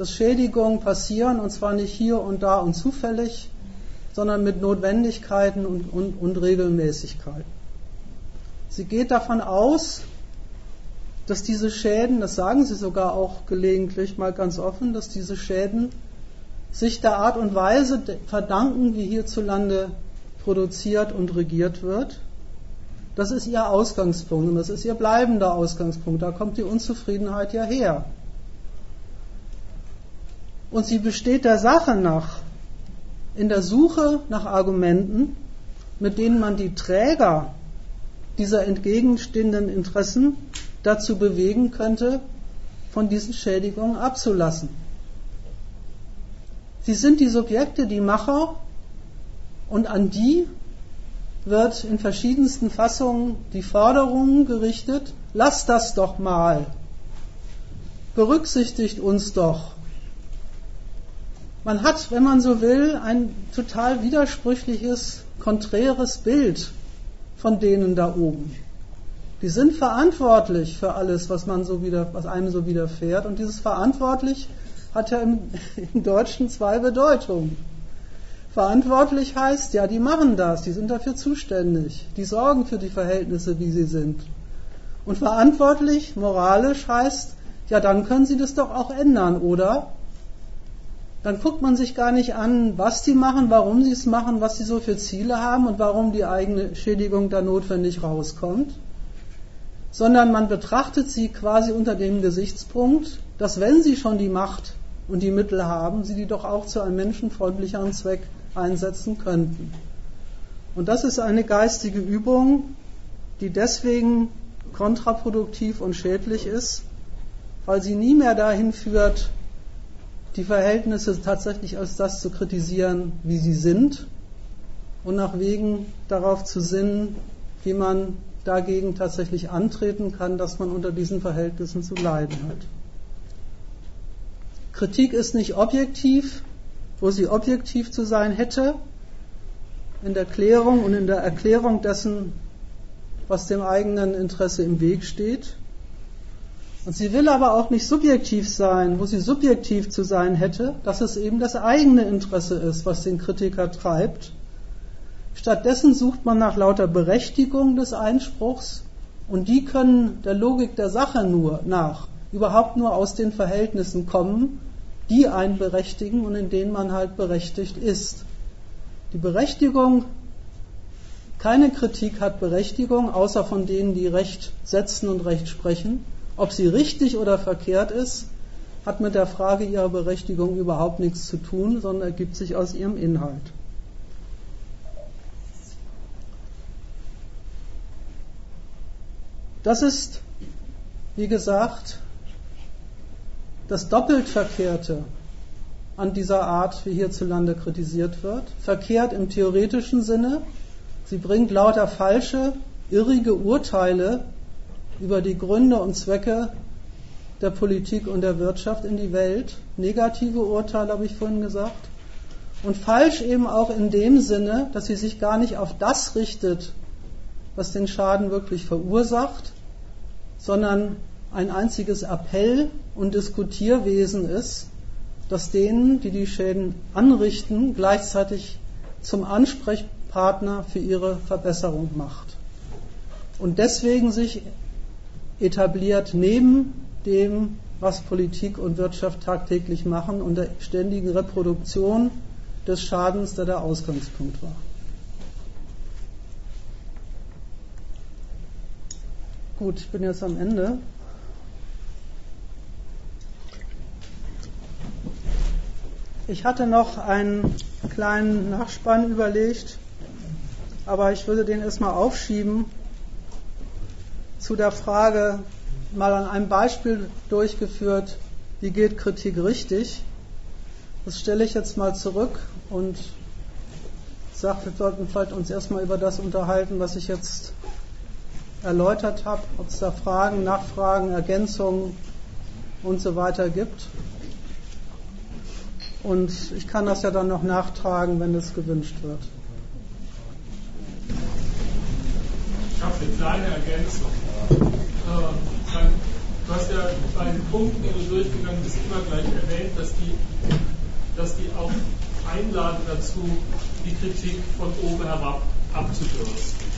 dass Schädigungen passieren, und zwar nicht hier und da und zufällig, sondern mit Notwendigkeiten und, und, und Regelmäßigkeiten. Sie geht davon aus, dass diese Schäden, das sagen sie sogar auch gelegentlich mal ganz offen, dass diese Schäden sich der Art und Weise verdanken, wie hierzulande produziert und regiert wird. Das ist ihr Ausgangspunkt und das ist ihr bleibender Ausgangspunkt. Da kommt die Unzufriedenheit ja her. Und sie besteht der Sache nach in der Suche nach Argumenten, mit denen man die Träger dieser entgegenstehenden Interessen dazu bewegen könnte, von diesen Schädigungen abzulassen. Sie sind die Subjekte, die Macher, und an die wird in verschiedensten Fassungen die Forderung gerichtet, lasst das doch mal, berücksichtigt uns doch. Man hat, wenn man so will, ein total widersprüchliches, konträres Bild von denen da oben. Die sind verantwortlich für alles, was man so wieder, was einem so widerfährt. Und dieses verantwortlich hat ja im, im Deutschen zwei Bedeutungen. Verantwortlich heißt, ja, die machen das, die sind dafür zuständig, die sorgen für die Verhältnisse, wie sie sind. Und verantwortlich, moralisch heißt, ja, dann können sie das doch auch ändern, oder? Dann guckt man sich gar nicht an, was die machen, warum sie es machen, was sie so für Ziele haben und warum die eigene Schädigung da notwendig rauskommt, sondern man betrachtet sie quasi unter dem Gesichtspunkt, dass wenn sie schon die Macht und die Mittel haben, sie die doch auch zu einem menschenfreundlicheren Zweck einsetzen könnten. Und das ist eine geistige Übung, die deswegen kontraproduktiv und schädlich ist, weil sie nie mehr dahin führt, die Verhältnisse tatsächlich als das zu kritisieren, wie sie sind und nach Wegen darauf zu sinnen, wie man dagegen tatsächlich antreten kann, dass man unter diesen Verhältnissen zu leiden hat. Kritik ist nicht objektiv, wo sie objektiv zu sein hätte, in der Klärung und in der Erklärung dessen, was dem eigenen Interesse im Weg steht. Und sie will aber auch nicht subjektiv sein, wo sie subjektiv zu sein hätte, dass es eben das eigene Interesse ist, was den Kritiker treibt Stattdessen sucht man nach lauter Berechtigung des Einspruchs und die können der Logik der Sache nur nach überhaupt nur aus den Verhältnissen kommen, die einen berechtigen und in denen man halt berechtigt ist. Die Berechtigung, keine Kritik hat Berechtigung, außer von denen, die Recht setzen und Recht sprechen. Ob sie richtig oder verkehrt ist, hat mit der Frage ihrer Berechtigung überhaupt nichts zu tun, sondern ergibt sich aus ihrem Inhalt. Das ist, wie gesagt, das doppelt Verkehrte an dieser Art, wie hierzulande kritisiert wird. Verkehrt im theoretischen Sinne. Sie bringt lauter falsche, irrige Urteile über die Gründe und Zwecke der Politik und der Wirtschaft in die Welt. Negative Urteile habe ich vorhin gesagt. Und falsch eben auch in dem Sinne, dass sie sich gar nicht auf das richtet, was den Schaden wirklich verursacht, sondern ein einziges Appell- und Diskutierwesen ist, das denen, die die Schäden anrichten, gleichzeitig zum Ansprechpartner für ihre Verbesserung macht. Und deswegen sich etabliert neben dem, was Politik und Wirtschaft tagtäglich machen und der ständigen Reproduktion des Schadens, der der Ausgangspunkt war. Gut, ich bin jetzt am Ende. Ich hatte noch einen kleinen Nachspann überlegt, aber ich würde den erstmal aufschieben, zu der Frage mal an einem Beispiel durchgeführt, wie geht Kritik richtig. Das stelle ich jetzt mal zurück und sage, wir sollten vielleicht uns erstmal über das unterhalten, was ich jetzt erläutert habe, ob es da Fragen, Nachfragen, Ergänzungen und so weiter gibt. Und ich kann das ja dann noch nachtragen, wenn es gewünscht wird. Ich habe eine kleine Ergänzung. Äh, du hast ja bei den Punkten, die du durchgegangen bist, immer gleich erwähnt, dass die, dass die auch einladen dazu, die Kritik von oben herab abzudürsten.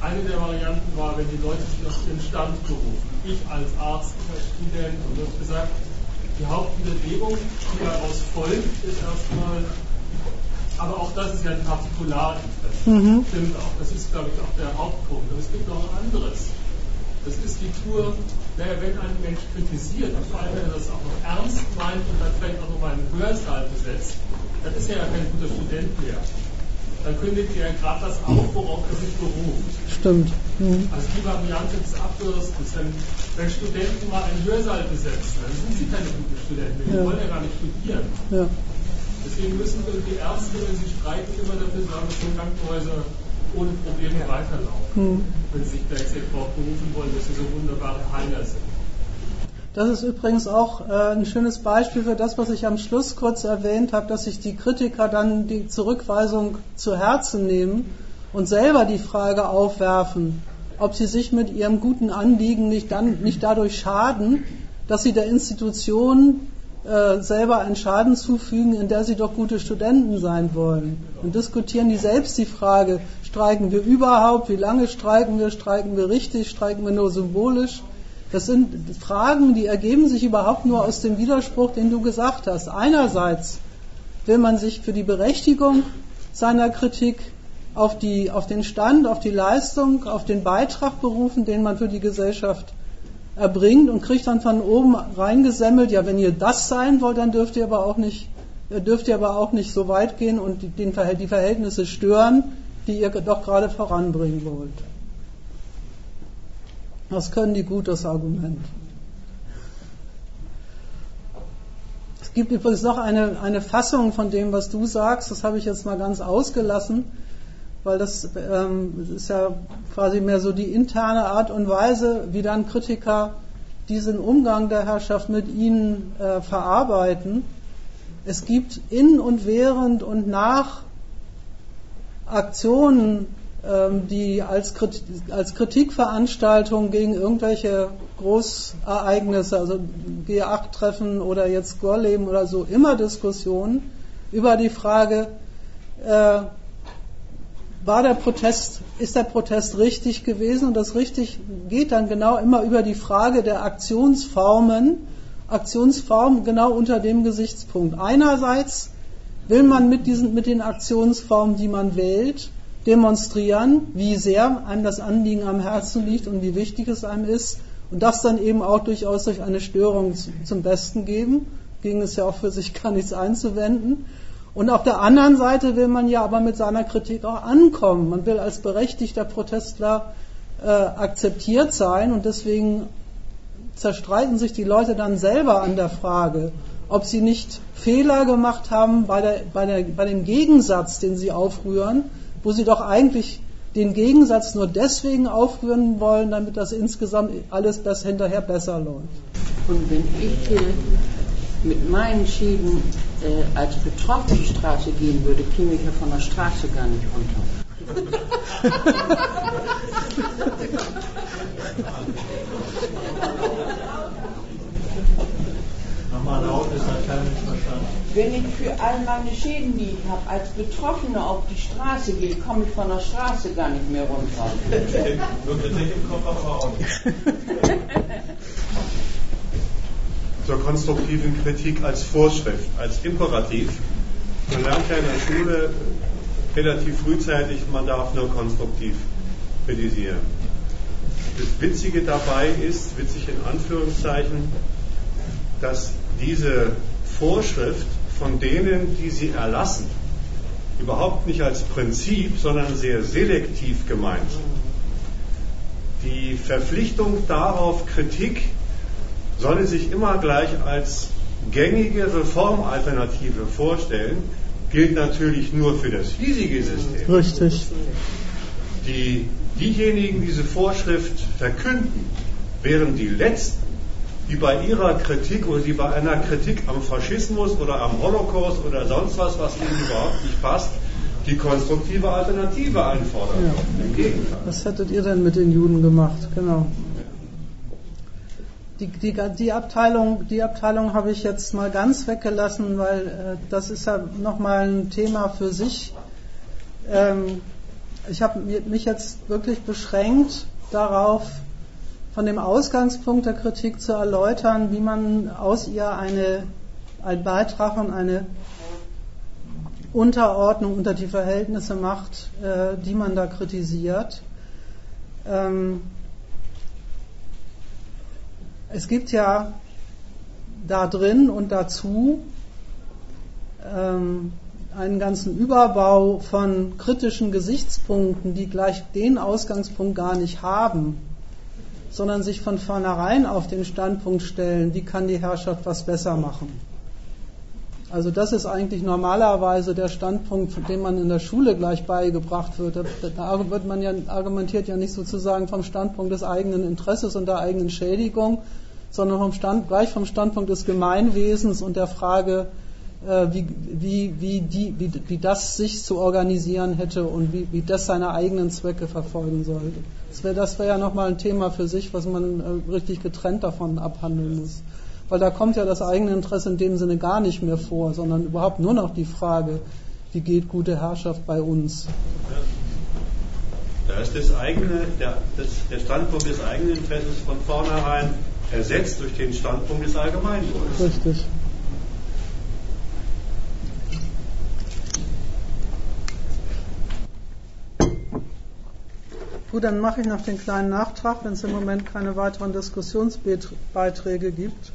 Eine der Varianten war, wenn die Leute sich auf den Stand berufen. Ich als Arzt, als Student, und du hast gesagt, die Hauptwiderlegung, die daraus folgt, ist erstmal, aber auch das ist ja ein Partikularinteresse. Mhm. Stimmt auch. Das ist, glaube ich, auch der Hauptpunkt. Aber es gibt noch anderes. Das ist die Tour, naja, wenn ein Mensch kritisiert, und vor allem, wenn er das auch noch ernst meint und dann vielleicht auch noch mal einen Hörsaal besetzt, dann ist er ja kein guter Student mehr dann kündigt er gerade das auf, worauf er sich beruft. Stimmt. Mhm. Also die Variante des Abbürstens, wenn, wenn Studenten mal einen Hörsaal besetzen, dann sind sie keine guten Studenten, die ja. wollen ja gar nicht studieren. Ja. Deswegen müssen die Ärzte, wenn sie streiken, immer dafür sorgen, dass die Krankenhäuser ohne Probleme weiterlaufen. Mhm. Wenn sie sich gleichzeitig darauf berufen wollen, dass sie so wunderbare Heiler sind. Das ist übrigens auch äh, ein schönes Beispiel für das, was ich am Schluss kurz erwähnt habe, dass sich die Kritiker dann die Zurückweisung zu Herzen nehmen und selber die Frage aufwerfen, ob sie sich mit ihrem guten Anliegen nicht, dann, nicht dadurch schaden, dass sie der Institution äh, selber einen Schaden zufügen, in der sie doch gute Studenten sein wollen. Und diskutieren die selbst die Frage, streiken wir überhaupt, wie lange streiken wir, streiken wir richtig, streiken wir nur symbolisch. Das sind Fragen, die ergeben sich überhaupt nur aus dem Widerspruch, den du gesagt hast. Einerseits will man sich für die Berechtigung seiner Kritik auf, die, auf den Stand, auf die Leistung, auf den Beitrag berufen, den man für die Gesellschaft erbringt und kriegt dann von oben reingesemmelt, ja, wenn ihr das sein wollt, dann dürft ihr aber auch nicht, dürft ihr aber auch nicht so weit gehen und die, die Verhältnisse stören, die ihr doch gerade voranbringen wollt. Das können die gut, das Argument. Es gibt übrigens noch eine, eine Fassung von dem, was du sagst. Das habe ich jetzt mal ganz ausgelassen, weil das ähm, ist ja quasi mehr so die interne Art und Weise, wie dann Kritiker diesen Umgang der Herrschaft mit ihnen äh, verarbeiten. Es gibt in und während und nach Aktionen ähm, die als, Kritik, als Kritikveranstaltung gegen irgendwelche Großereignisse, also G8-Treffen oder jetzt Gorleben oder so, immer Diskussionen über die Frage, äh, war der Protest, ist der Protest richtig gewesen? Und das richtig geht dann genau immer über die Frage der Aktionsformen, Aktionsformen genau unter dem Gesichtspunkt. Einerseits will man mit diesen, mit den Aktionsformen, die man wählt, demonstrieren, wie sehr einem das Anliegen am Herzen liegt und wie wichtig es einem ist und das dann eben auch durchaus durch eine Störung zum Besten geben. Ging es ja auch für sich gar nichts einzuwenden. Und auf der anderen Seite will man ja aber mit seiner Kritik auch ankommen. Man will als berechtigter Protestler äh, akzeptiert sein und deswegen zerstreiten sich die Leute dann selber an der Frage, ob sie nicht Fehler gemacht haben bei, der, bei, der, bei dem Gegensatz, den sie aufrühren, wo sie doch eigentlich den Gegensatz nur deswegen aufrühren wollen, damit das insgesamt alles besser, hinterher besser läuft. Und wenn ich äh, mit meinen Schäden äh, als Betroffene die Straße gehen würde, käme ich ja von der Straße gar nicht runter. Nochmal laut, das hat keiner nicht verstanden. Wenn ich für all meine Schäden, die ich habe, als Betroffene auf die Straße gehe, komme ich von der Straße gar nicht mehr runter. Nur Kritik im Kopf aber auch nicht. Zur konstruktiven Kritik als Vorschrift, als Imperativ. Man lernt ja in der Schule relativ frühzeitig, man darf nur konstruktiv kritisieren. Das Witzige dabei ist, witzig in Anführungszeichen, dass diese Vorschrift von denen, die sie erlassen, überhaupt nicht als Prinzip, sondern sehr selektiv gemeint. die Verpflichtung darauf, Kritik solle sich immer gleich als gängige Reformalternative vorstellen, gilt natürlich nur für das hiesige System. Richtig. Die, diejenigen, die diese Vorschrift verkünden, wären die Letzten, die bei ihrer Kritik oder die bei einer Kritik am Faschismus oder am Holocaust oder sonst was, was ihnen überhaupt nicht passt, die konstruktive Alternative einfordern. Ja. Im Gegenteil. Was hättet ihr denn mit den Juden gemacht? Genau. Die, die, die, Abteilung, die Abteilung habe ich jetzt mal ganz weggelassen, weil äh, das ist ja nochmal ein Thema für sich. Ähm, ich habe mich jetzt wirklich beschränkt darauf, von dem Ausgangspunkt der Kritik zu erläutern, wie man aus ihr eine, einen Beitrag und eine Unterordnung unter die Verhältnisse macht, äh, die man da kritisiert. Ähm, es gibt ja da drin und dazu ähm, einen ganzen Überbau von kritischen Gesichtspunkten, die gleich den Ausgangspunkt gar nicht haben, sondern sich von vornherein auf den Standpunkt stellen, wie kann die Herrschaft was besser machen. Also das ist eigentlich normalerweise der Standpunkt, den man in der Schule gleich beigebracht wird. Da wird man ja, argumentiert ja nicht sozusagen vom Standpunkt des eigenen Interesses und der eigenen Schädigung, sondern vom Stand, gleich vom Standpunkt des Gemeinwesens und der Frage, äh, wie, wie, wie, die, wie, wie das sich zu organisieren hätte und wie, wie das seine eigenen Zwecke verfolgen sollte. Das wäre das wär ja nochmal ein Thema für sich, was man äh, richtig getrennt davon abhandeln muss. Weil da kommt ja das eigene Interesse in dem Sinne gar nicht mehr vor, sondern überhaupt nur noch die Frage, wie geht gute Herrschaft bei uns? Da ist das eigene, der, das, der Standpunkt des eigenen Interesses von vornherein ersetzt durch den Standpunkt des Allgemeinwohls. Richtig. Gut, dann mache ich noch den kleinen Nachtrag, wenn es im Moment keine weiteren Diskussionsbeiträge gibt.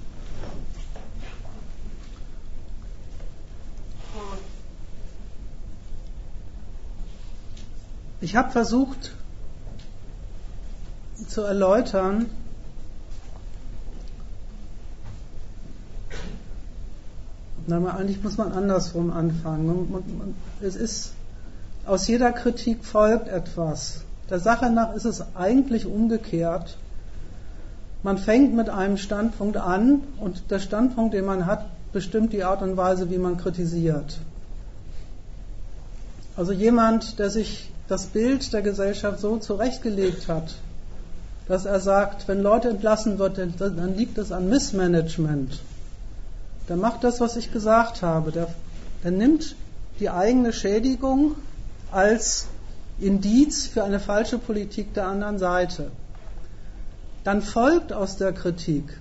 Ich habe versucht zu erläutern, na, eigentlich muss man andersrum anfangen. Es ist, aus jeder Kritik folgt etwas. Der Sache nach ist es eigentlich umgekehrt. Man fängt mit einem Standpunkt an und der Standpunkt, den man hat, bestimmt die Art und Weise, wie man kritisiert. Also jemand, der sich das Bild der Gesellschaft so zurechtgelegt hat, dass er sagt, wenn Leute entlassen wird, dann liegt es an Missmanagement. Der macht das, was ich gesagt habe. Der, der nimmt die eigene Schädigung als Indiz für eine falsche Politik der anderen Seite. Dann folgt aus der Kritik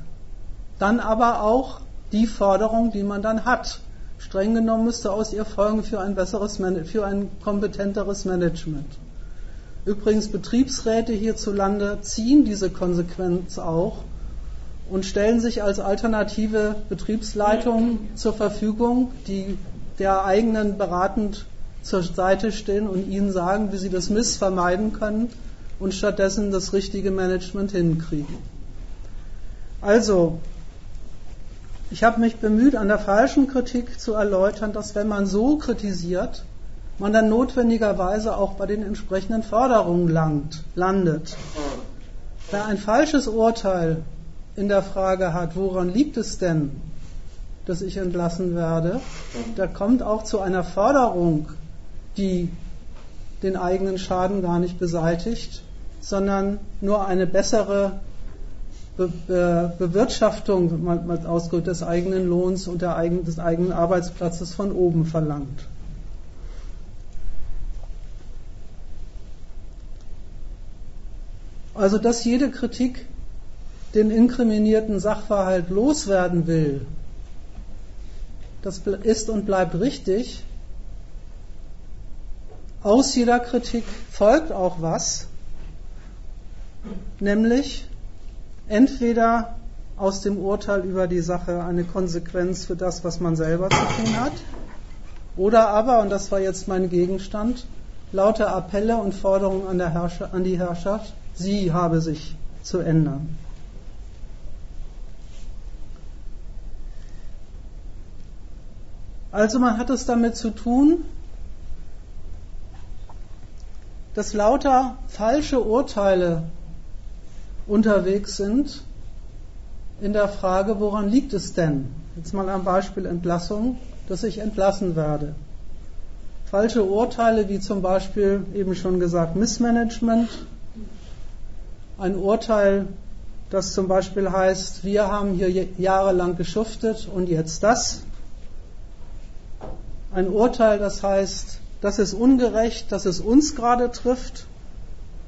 dann aber auch die Forderung, die man dann hat. Streng genommen müsste aus ihr folgen für ein besseres, für ein kompetenteres Management. Übrigens, Betriebsräte hierzulande ziehen diese Konsequenz auch und stellen sich als alternative Betriebsleitung zur Verfügung, die der eigenen beratend zur Seite stehen und ihnen sagen, wie sie das Miss vermeiden können und stattdessen das richtige Management hinkriegen. Also, ich habe mich bemüht, an der falschen Kritik zu erläutern, dass wenn man so kritisiert, man dann notwendigerweise auch bei den entsprechenden Forderungen langt, landet. Wer ein falsches Urteil in der Frage hat, woran liegt es denn, dass ich entlassen werde, der kommt auch zu einer Forderung die den eigenen Schaden gar nicht beseitigt, sondern nur eine bessere Be Be Bewirtschaftung mal, ausgedrückt des eigenen Lohns und eigenen, des eigenen Arbeitsplatzes von oben verlangt. Also dass jede Kritik den inkriminierten Sachverhalt loswerden will, das ist und bleibt richtig, aus jeder Kritik folgt auch was, nämlich entweder aus dem Urteil über die Sache eine Konsequenz für das, was man selber zu tun hat, oder aber, und das war jetzt mein Gegenstand, lauter Appelle und Forderungen an, an die Herrschaft, sie habe sich zu ändern. Also man hat es damit zu tun, dass lauter falsche Urteile unterwegs sind in der Frage, woran liegt es denn? Jetzt mal am Beispiel Entlassung, dass ich entlassen werde. Falsche Urteile wie zum Beispiel eben schon gesagt Missmanagement. Ein Urteil, das zum Beispiel heißt, wir haben hier jahrelang geschuftet und jetzt das. Ein Urteil, das heißt, das ist ungerecht, dass es uns gerade trifft.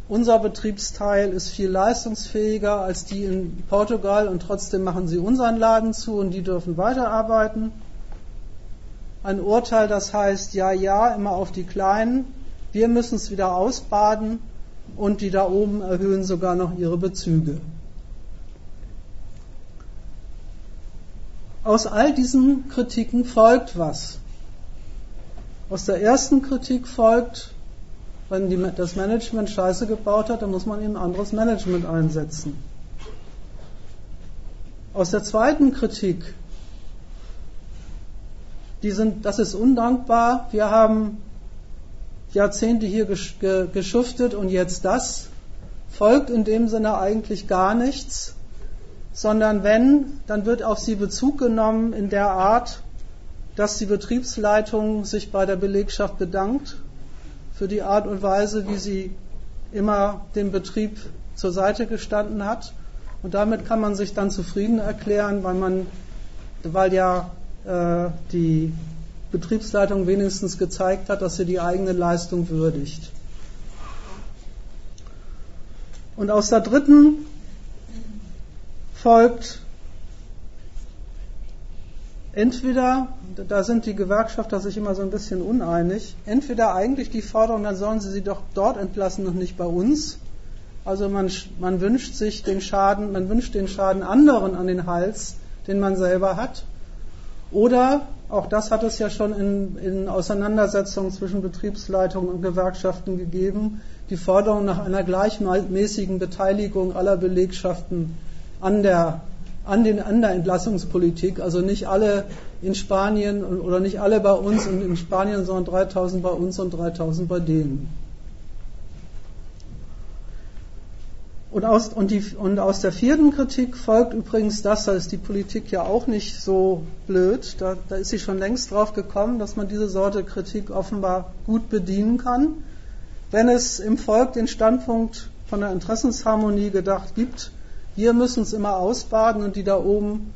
Unser Betriebsteil ist viel leistungsfähiger als die in Portugal und trotzdem machen sie unseren Laden zu und die dürfen weiterarbeiten. Ein Urteil, das heißt, ja, ja, immer auf die Kleinen, wir müssen es wieder ausbaden und die da oben erhöhen sogar noch ihre Bezüge. Aus all diesen Kritiken folgt was. Aus der ersten Kritik folgt, wenn die, das Management Scheiße gebaut hat, dann muss man eben anderes Management einsetzen. Aus der zweiten Kritik, die sind, das ist undankbar, wir haben Jahrzehnte hier geschuftet und jetzt das, folgt in dem Sinne eigentlich gar nichts, sondern wenn, dann wird auf sie Bezug genommen in der Art, dass die Betriebsleitung sich bei der Belegschaft bedankt für die Art und Weise, wie sie immer dem Betrieb zur Seite gestanden hat. Und damit kann man sich dann zufrieden erklären, weil man, weil ja äh, die Betriebsleitung wenigstens gezeigt hat, dass sie die eigene Leistung würdigt. Und aus der dritten folgt entweder, da sind die Gewerkschafter sich immer so ein bisschen uneinig, entweder eigentlich die Forderung, dann sollen sie sie doch dort entlassen und nicht bei uns. Also man, man wünscht sich den Schaden, man wünscht den Schaden anderen an den Hals, den man selber hat. Oder, auch das hat es ja schon in, in Auseinandersetzungen zwischen Betriebsleitung und Gewerkschaften gegeben, die Forderung nach einer gleichmäßigen Beteiligung aller Belegschaften an der an, den, an der Entlassungspolitik. Also nicht alle in Spanien oder nicht alle bei uns und in Spanien, sondern 3000 bei uns und 3000 bei denen. Und aus, und, die, und aus der vierten Kritik folgt übrigens das, da ist die Politik ja auch nicht so blöd, da, da ist sie schon längst drauf gekommen, dass man diese Sorte Kritik offenbar gut bedienen kann. Wenn es im Volk den Standpunkt von der Interessensharmonie gedacht gibt, wir müssen es immer ausbaden und die da oben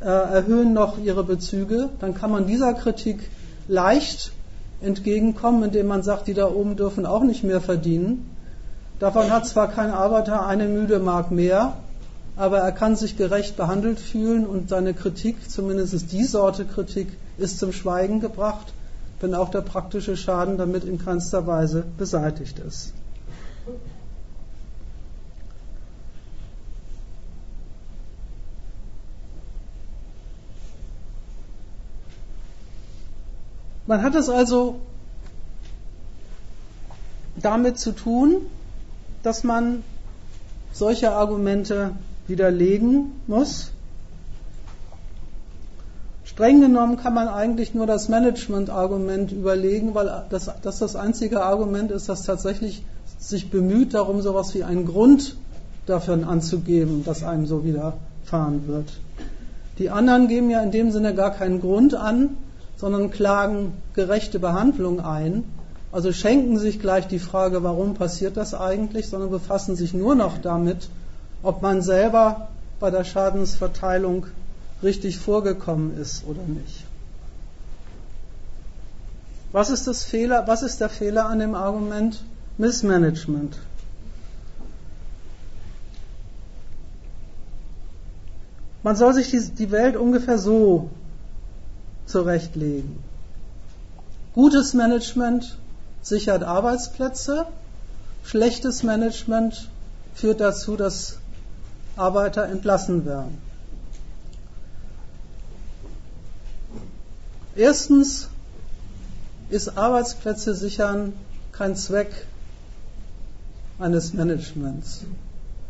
äh, erhöhen noch ihre Bezüge. Dann kann man dieser Kritik leicht entgegenkommen, indem man sagt, die da oben dürfen auch nicht mehr verdienen. Davon hat zwar kein Arbeiter eine müde Mark mehr, aber er kann sich gerecht behandelt fühlen und seine Kritik, zumindest die Sorte Kritik, ist zum Schweigen gebracht, wenn auch der praktische Schaden damit in keinster Weise beseitigt ist. Man hat es also damit zu tun, dass man solche Argumente widerlegen muss. Streng genommen kann man eigentlich nur das Management-Argument überlegen, weil das, das das einzige Argument ist, das tatsächlich sich bemüht darum, so etwas wie einen Grund dafür anzugeben, dass einem so widerfahren wird. Die anderen geben ja in dem Sinne gar keinen Grund an, sondern klagen gerechte Behandlung ein. Also schenken sich gleich die Frage, warum passiert das eigentlich, sondern befassen sich nur noch damit, ob man selber bei der Schadensverteilung richtig vorgekommen ist oder nicht. Was ist, das Fehler, was ist der Fehler an dem Argument Missmanagement? Man soll sich die Welt ungefähr so zurechtlegen. Gutes Management sichert Arbeitsplätze, schlechtes Management führt dazu, dass Arbeiter entlassen werden. Erstens ist Arbeitsplätze sichern kein Zweck eines Managements.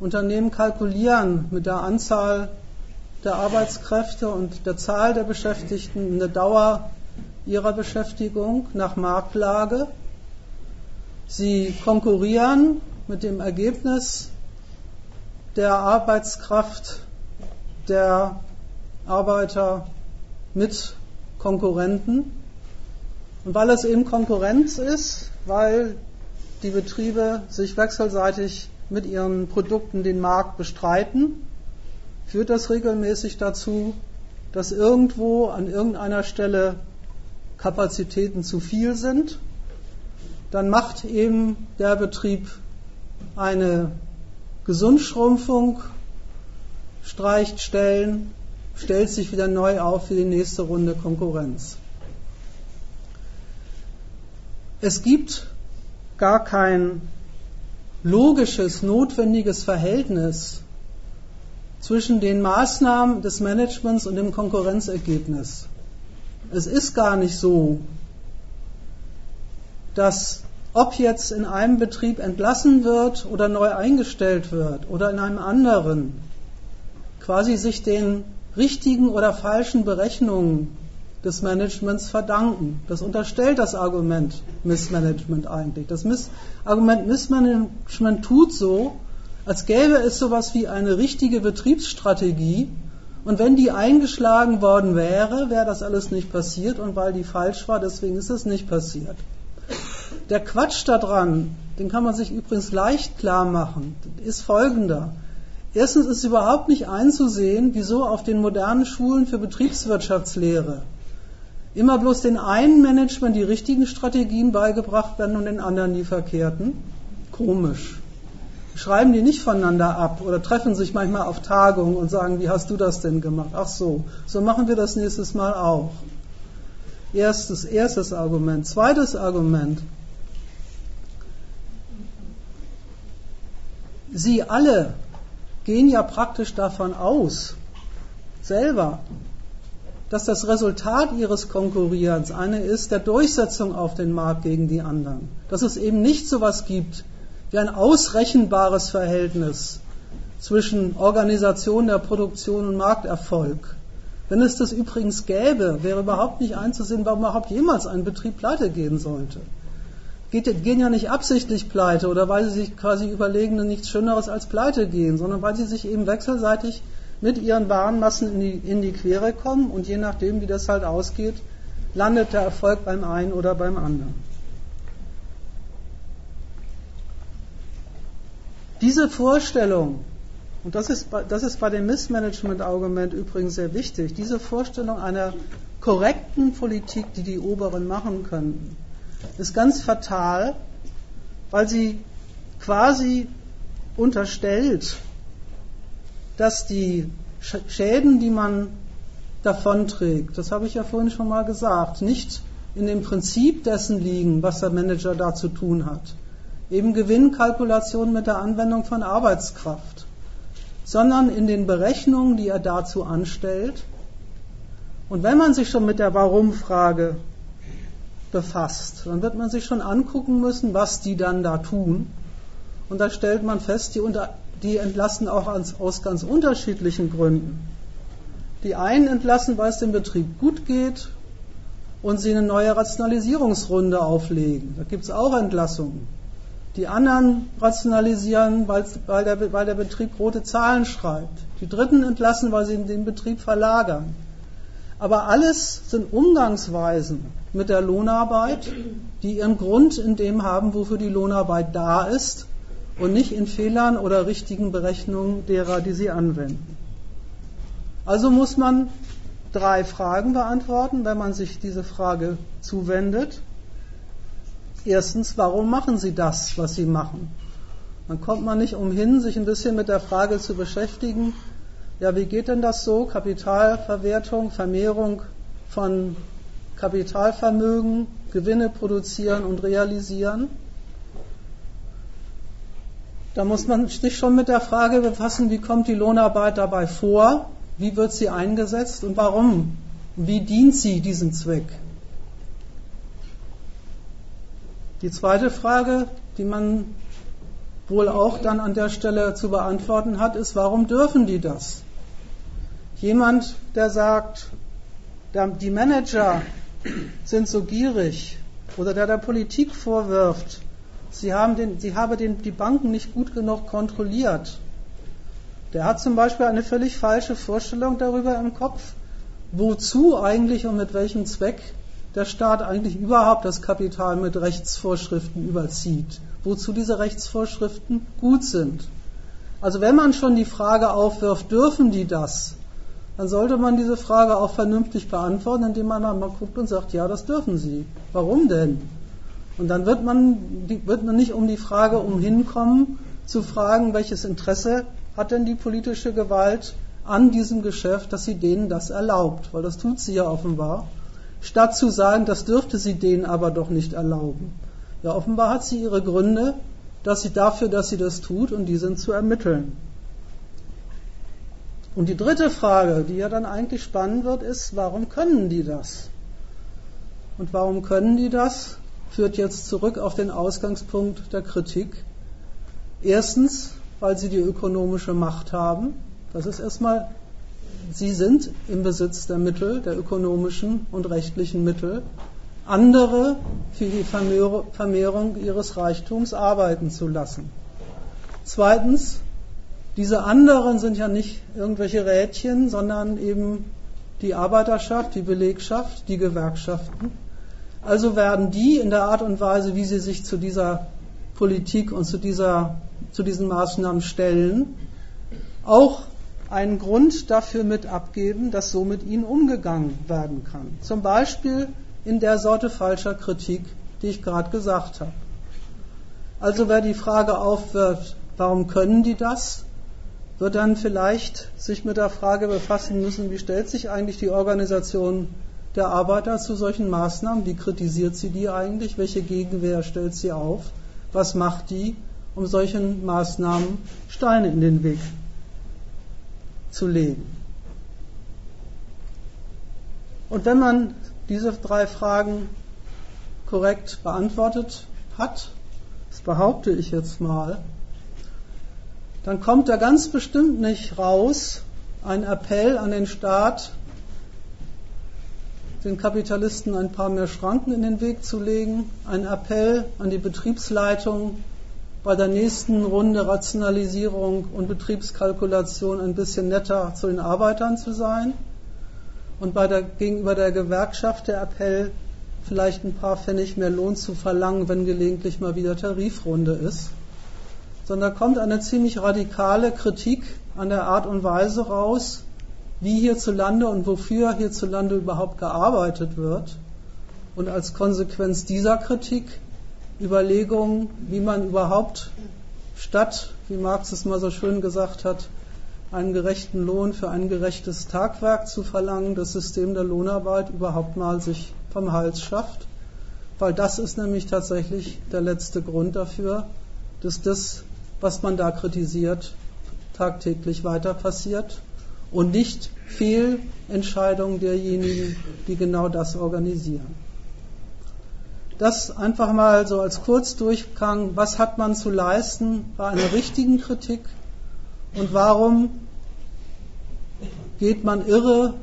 Unternehmen kalkulieren mit der Anzahl der Arbeitskräfte und der Zahl der Beschäftigten in der Dauer ihrer Beschäftigung nach Marktlage. Sie konkurrieren mit dem Ergebnis der Arbeitskraft der Arbeiter mit Konkurrenten. Und weil es eben Konkurrenz ist, weil die Betriebe sich wechselseitig mit ihren Produkten den Markt bestreiten, führt das regelmäßig dazu, dass irgendwo an irgendeiner Stelle Kapazitäten zu viel sind. Dann macht eben der Betrieb eine Gesundschrumpfung, streicht Stellen, stellt sich wieder neu auf für die nächste Runde Konkurrenz. Es gibt gar kein logisches, notwendiges Verhältnis zwischen den Maßnahmen des Managements und dem Konkurrenzergebnis. Es ist gar nicht so, dass ob jetzt in einem Betrieb entlassen wird oder neu eingestellt wird oder in einem anderen, quasi sich den richtigen oder falschen Berechnungen des Managements verdanken. Das unterstellt das Argument Missmanagement eigentlich. Das Miss Argument Missmanagement tut so, als gäbe es sowas wie eine richtige Betriebsstrategie und wenn die eingeschlagen worden wäre, wäre das alles nicht passiert und weil die falsch war, deswegen ist es nicht passiert. Der Quatsch daran, den kann man sich übrigens leicht klar machen, ist folgender. Erstens ist überhaupt nicht einzusehen, wieso auf den modernen Schulen für Betriebswirtschaftslehre immer bloß den einen Management die richtigen Strategien beigebracht werden und den anderen die verkehrten. Komisch. Schreiben die nicht voneinander ab oder treffen sich manchmal auf Tagungen und sagen, wie hast du das denn gemacht? Ach so, so machen wir das nächstes Mal auch. Erstes, erstes Argument. Zweites Argument. Sie alle gehen ja praktisch davon aus, selber, dass das Resultat ihres Konkurrierens eine ist der Durchsetzung auf den Markt gegen die anderen. Dass es eben nicht so etwas gibt wie ein ausrechenbares Verhältnis zwischen Organisation der Produktion und Markterfolg. Wenn es das übrigens gäbe, wäre überhaupt nicht einzusehen, warum überhaupt jemals ein Betrieb pleite gehen sollte. Geht, gehen ja nicht absichtlich pleite oder weil sie sich quasi überlegen, nichts Schöneres als pleite gehen, sondern weil sie sich eben wechselseitig mit ihren Warenmassen in die, in die Quere kommen und je nachdem, wie das halt ausgeht, landet der Erfolg beim einen oder beim anderen. Diese Vorstellung, und das ist, das ist bei dem Missmanagement-Argument übrigens sehr wichtig, diese Vorstellung einer korrekten Politik, die die Oberen machen können, ist ganz fatal, weil sie quasi unterstellt, dass die Schäden, die man davonträgt, das habe ich ja vorhin schon mal gesagt, nicht in dem Prinzip dessen liegen, was der Manager da zu tun hat. Eben Gewinnkalkulation mit der Anwendung von Arbeitskraft, sondern in den Berechnungen, die er dazu anstellt. Und wenn man sich schon mit der Warum-Frage befasst, dann wird man sich schon angucken müssen, was die dann da tun. Und da stellt man fest, die unter die entlassen auch aus ganz unterschiedlichen Gründen. Die einen entlassen, weil es dem Betrieb gut geht und sie eine neue Rationalisierungsrunde auflegen. Da gibt es auch Entlassungen. Die anderen rationalisieren, weil, der, weil der Betrieb rote Zahlen schreibt. Die dritten entlassen, weil sie den Betrieb verlagern. Aber alles sind Umgangsweisen mit der Lohnarbeit, die ihren Grund in dem haben, wofür die Lohnarbeit da ist und nicht in Fehlern oder richtigen Berechnungen derer, die sie anwenden. Also muss man drei Fragen beantworten, wenn man sich diese Frage zuwendet. Erstens, warum machen Sie das, was Sie machen? Dann kommt man nicht umhin, sich ein bisschen mit der Frage zu beschäftigen, ja, wie geht denn das so? Kapitalverwertung, Vermehrung von Kapitalvermögen, Gewinne produzieren und realisieren. Da muss man sich schon mit der Frage befassen, wie kommt die Lohnarbeit dabei vor, wie wird sie eingesetzt und warum, wie dient sie diesem Zweck. Die zweite Frage, die man wohl auch dann an der Stelle zu beantworten hat, ist, warum dürfen die das? Jemand, der sagt, die Manager sind so gierig oder der der Politik vorwirft, sie, haben den, sie habe den, die Banken nicht gut genug kontrolliert, der hat zum Beispiel eine völlig falsche Vorstellung darüber im Kopf, wozu eigentlich und mit welchem Zweck der Staat eigentlich überhaupt das Kapital mit Rechtsvorschriften überzieht, wozu diese Rechtsvorschriften gut sind. Also wenn man schon die Frage aufwirft, dürfen die das, dann sollte man diese Frage auch vernünftig beantworten, indem man mal guckt und sagt, ja, das dürfen sie. Warum denn? Und dann wird man, wird man nicht um die Frage umhinkommen, zu fragen, welches Interesse hat denn die politische Gewalt an diesem Geschäft, dass sie denen das erlaubt, weil das tut sie ja offenbar, statt zu sagen, das dürfte sie denen aber doch nicht erlauben. Ja, offenbar hat sie ihre Gründe, dass sie dafür, dass sie das tut, und die sind zu ermitteln. Und die dritte Frage, die ja dann eigentlich spannend wird, ist, warum können die das? Und warum können die das? Führt jetzt zurück auf den Ausgangspunkt der Kritik. Erstens, weil sie die ökonomische Macht haben. Das ist erstmal, sie sind im Besitz der Mittel, der ökonomischen und rechtlichen Mittel, andere für die Vermehrung ihres Reichtums arbeiten zu lassen. Zweitens, diese anderen sind ja nicht irgendwelche Rädchen, sondern eben die Arbeiterschaft, die Belegschaft, die Gewerkschaften. Also werden die in der Art und Weise, wie sie sich zu dieser Politik und zu, dieser, zu diesen Maßnahmen stellen, auch einen Grund dafür mit abgeben, dass so mit ihnen umgegangen werden kann. Zum Beispiel in der Sorte falscher Kritik, die ich gerade gesagt habe. Also wer die Frage aufwirft, warum können die das, wird dann vielleicht sich mit der Frage befassen müssen, wie stellt sich eigentlich die Organisation der Arbeiter zu solchen Maßnahmen? Wie kritisiert sie die eigentlich? Welche Gegenwehr stellt sie auf? Was macht die, um solchen Maßnahmen Steine in den Weg zu legen? Und wenn man diese drei Fragen korrekt beantwortet hat, das behaupte ich jetzt mal, dann kommt da ganz bestimmt nicht raus ein Appell an den Staat, den Kapitalisten ein paar mehr Schranken in den Weg zu legen, ein Appell an die Betriebsleitung, bei der nächsten Runde Rationalisierung und Betriebskalkulation ein bisschen netter zu den Arbeitern zu sein und bei der, gegenüber der Gewerkschaft der Appell, vielleicht ein paar Pfennig mehr Lohn zu verlangen, wenn gelegentlich mal wieder Tarifrunde ist sondern da kommt eine ziemlich radikale Kritik an der Art und Weise raus, wie hierzulande und wofür hierzulande überhaupt gearbeitet wird. Und als Konsequenz dieser Kritik Überlegungen, wie man überhaupt statt, wie Marx es mal so schön gesagt hat, einen gerechten Lohn für ein gerechtes Tagwerk zu verlangen, das System der Lohnarbeit überhaupt mal sich vom Hals schafft. Weil das ist nämlich tatsächlich der letzte Grund dafür, dass das was man da kritisiert, tagtäglich weiter passiert und nicht Fehlentscheidungen derjenigen, die genau das organisieren. Das einfach mal so als Kurzdurchgang, was hat man zu leisten? Bei einer richtigen Kritik? Und warum geht man irre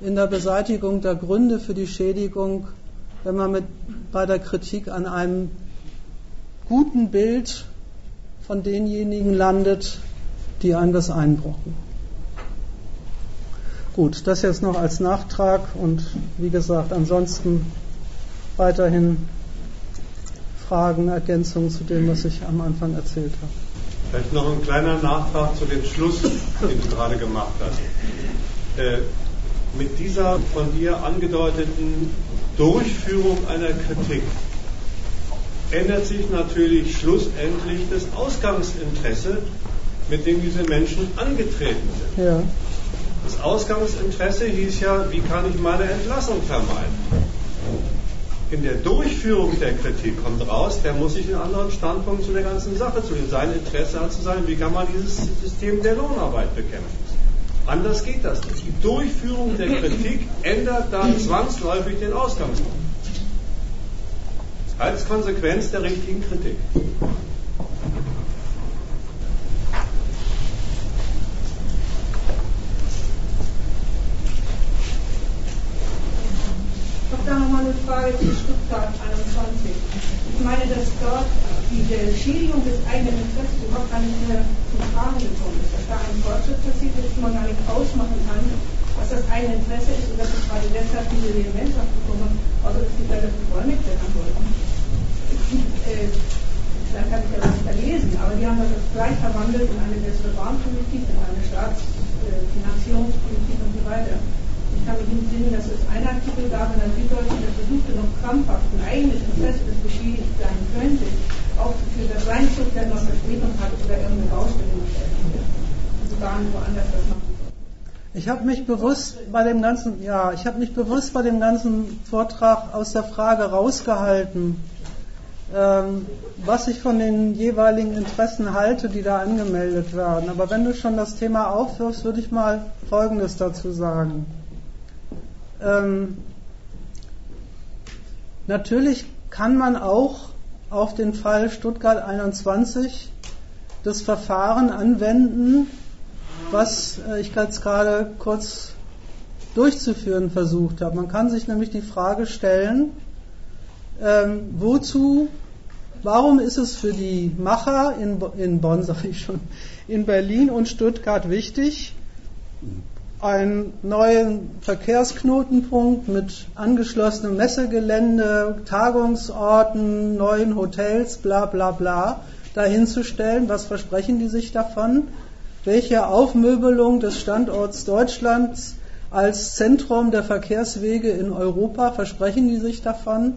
in der Beseitigung der Gründe für die Schädigung, wenn man mit, bei der Kritik an einem guten Bild von denjenigen landet, die einem das einbrocken. Gut, das jetzt noch als Nachtrag und wie gesagt, ansonsten weiterhin Fragen, Ergänzungen zu dem, was ich am Anfang erzählt habe. Vielleicht noch ein kleiner Nachtrag zu dem Schluss, den du gerade gemacht hast. Äh, mit dieser von dir angedeuteten Durchführung einer Kritik ändert sich natürlich schlussendlich das Ausgangsinteresse, mit dem diese Menschen angetreten sind. Ja. Das Ausgangsinteresse hieß ja, wie kann ich meine Entlassung vermeiden? In der Durchführung der Kritik kommt raus, der muss sich einen anderen Standpunkt zu der ganzen Sache zu nehmen. Sein Interesse hat zu sein, wie kann man dieses System der Lohnarbeit bekämpfen? Anders geht das nicht. Die Durchführung der Kritik ändert dann zwangsläufig den Ausgangspunkt als Konsequenz der richtigen Kritik. Frage zu Stuttgart 21. Ich meine, dass dort die Schädigung des eigenen Interesses überhaupt gar nicht mehr zum Tragen gekommen ist, dass da ein Fortschritt passiert ist, dass man gar nicht ausmachen kann, was das eigene Interesse ist und dass es gerade deshalb diese Elementschaft bekommen haben, außer dass die Leute Bäume klettern wollten. Äh, vielleicht habe ich das nicht verlesen, aber die haben das gleich verwandelt in eine bessere Bahnpolitik, in eine Staatsfinanzierungspolitik und so weiter. Ich kann mich entsinnen, dass es einen Artikel gab in der Süddeutschen, der versuchte noch krampfhaft ein eigenes Interesse, das beschädigt sein könnte, aufzuführen, dass sein Zug dann noch Verspätung hat oder irgendeine Baustelle Also gar nicht woanders das machen ich habe mich bewusst bei dem ganzen, ja, ich habe mich bewusst bei dem ganzen Vortrag aus der Frage rausgehalten, ähm, was ich von den jeweiligen Interessen halte, die da angemeldet werden. Aber wenn du schon das Thema aufwirfst, würde ich mal Folgendes dazu sagen. Ähm, natürlich kann man auch auf den Fall Stuttgart 21 das Verfahren anwenden, was äh, ich jetzt gerade kurz durchzuführen versucht habe. Man kann sich nämlich die Frage stellen, ähm, wozu, warum ist es für die Macher in, in Bonn, sage ich schon, in Berlin und Stuttgart wichtig, einen neuen Verkehrsknotenpunkt mit angeschlossenem Messegelände, Tagungsorten, neuen Hotels, bla bla bla, dahinzustellen. Was versprechen die sich davon? welche Aufmöbelung des Standorts Deutschlands als Zentrum der Verkehrswege in Europa versprechen die sich davon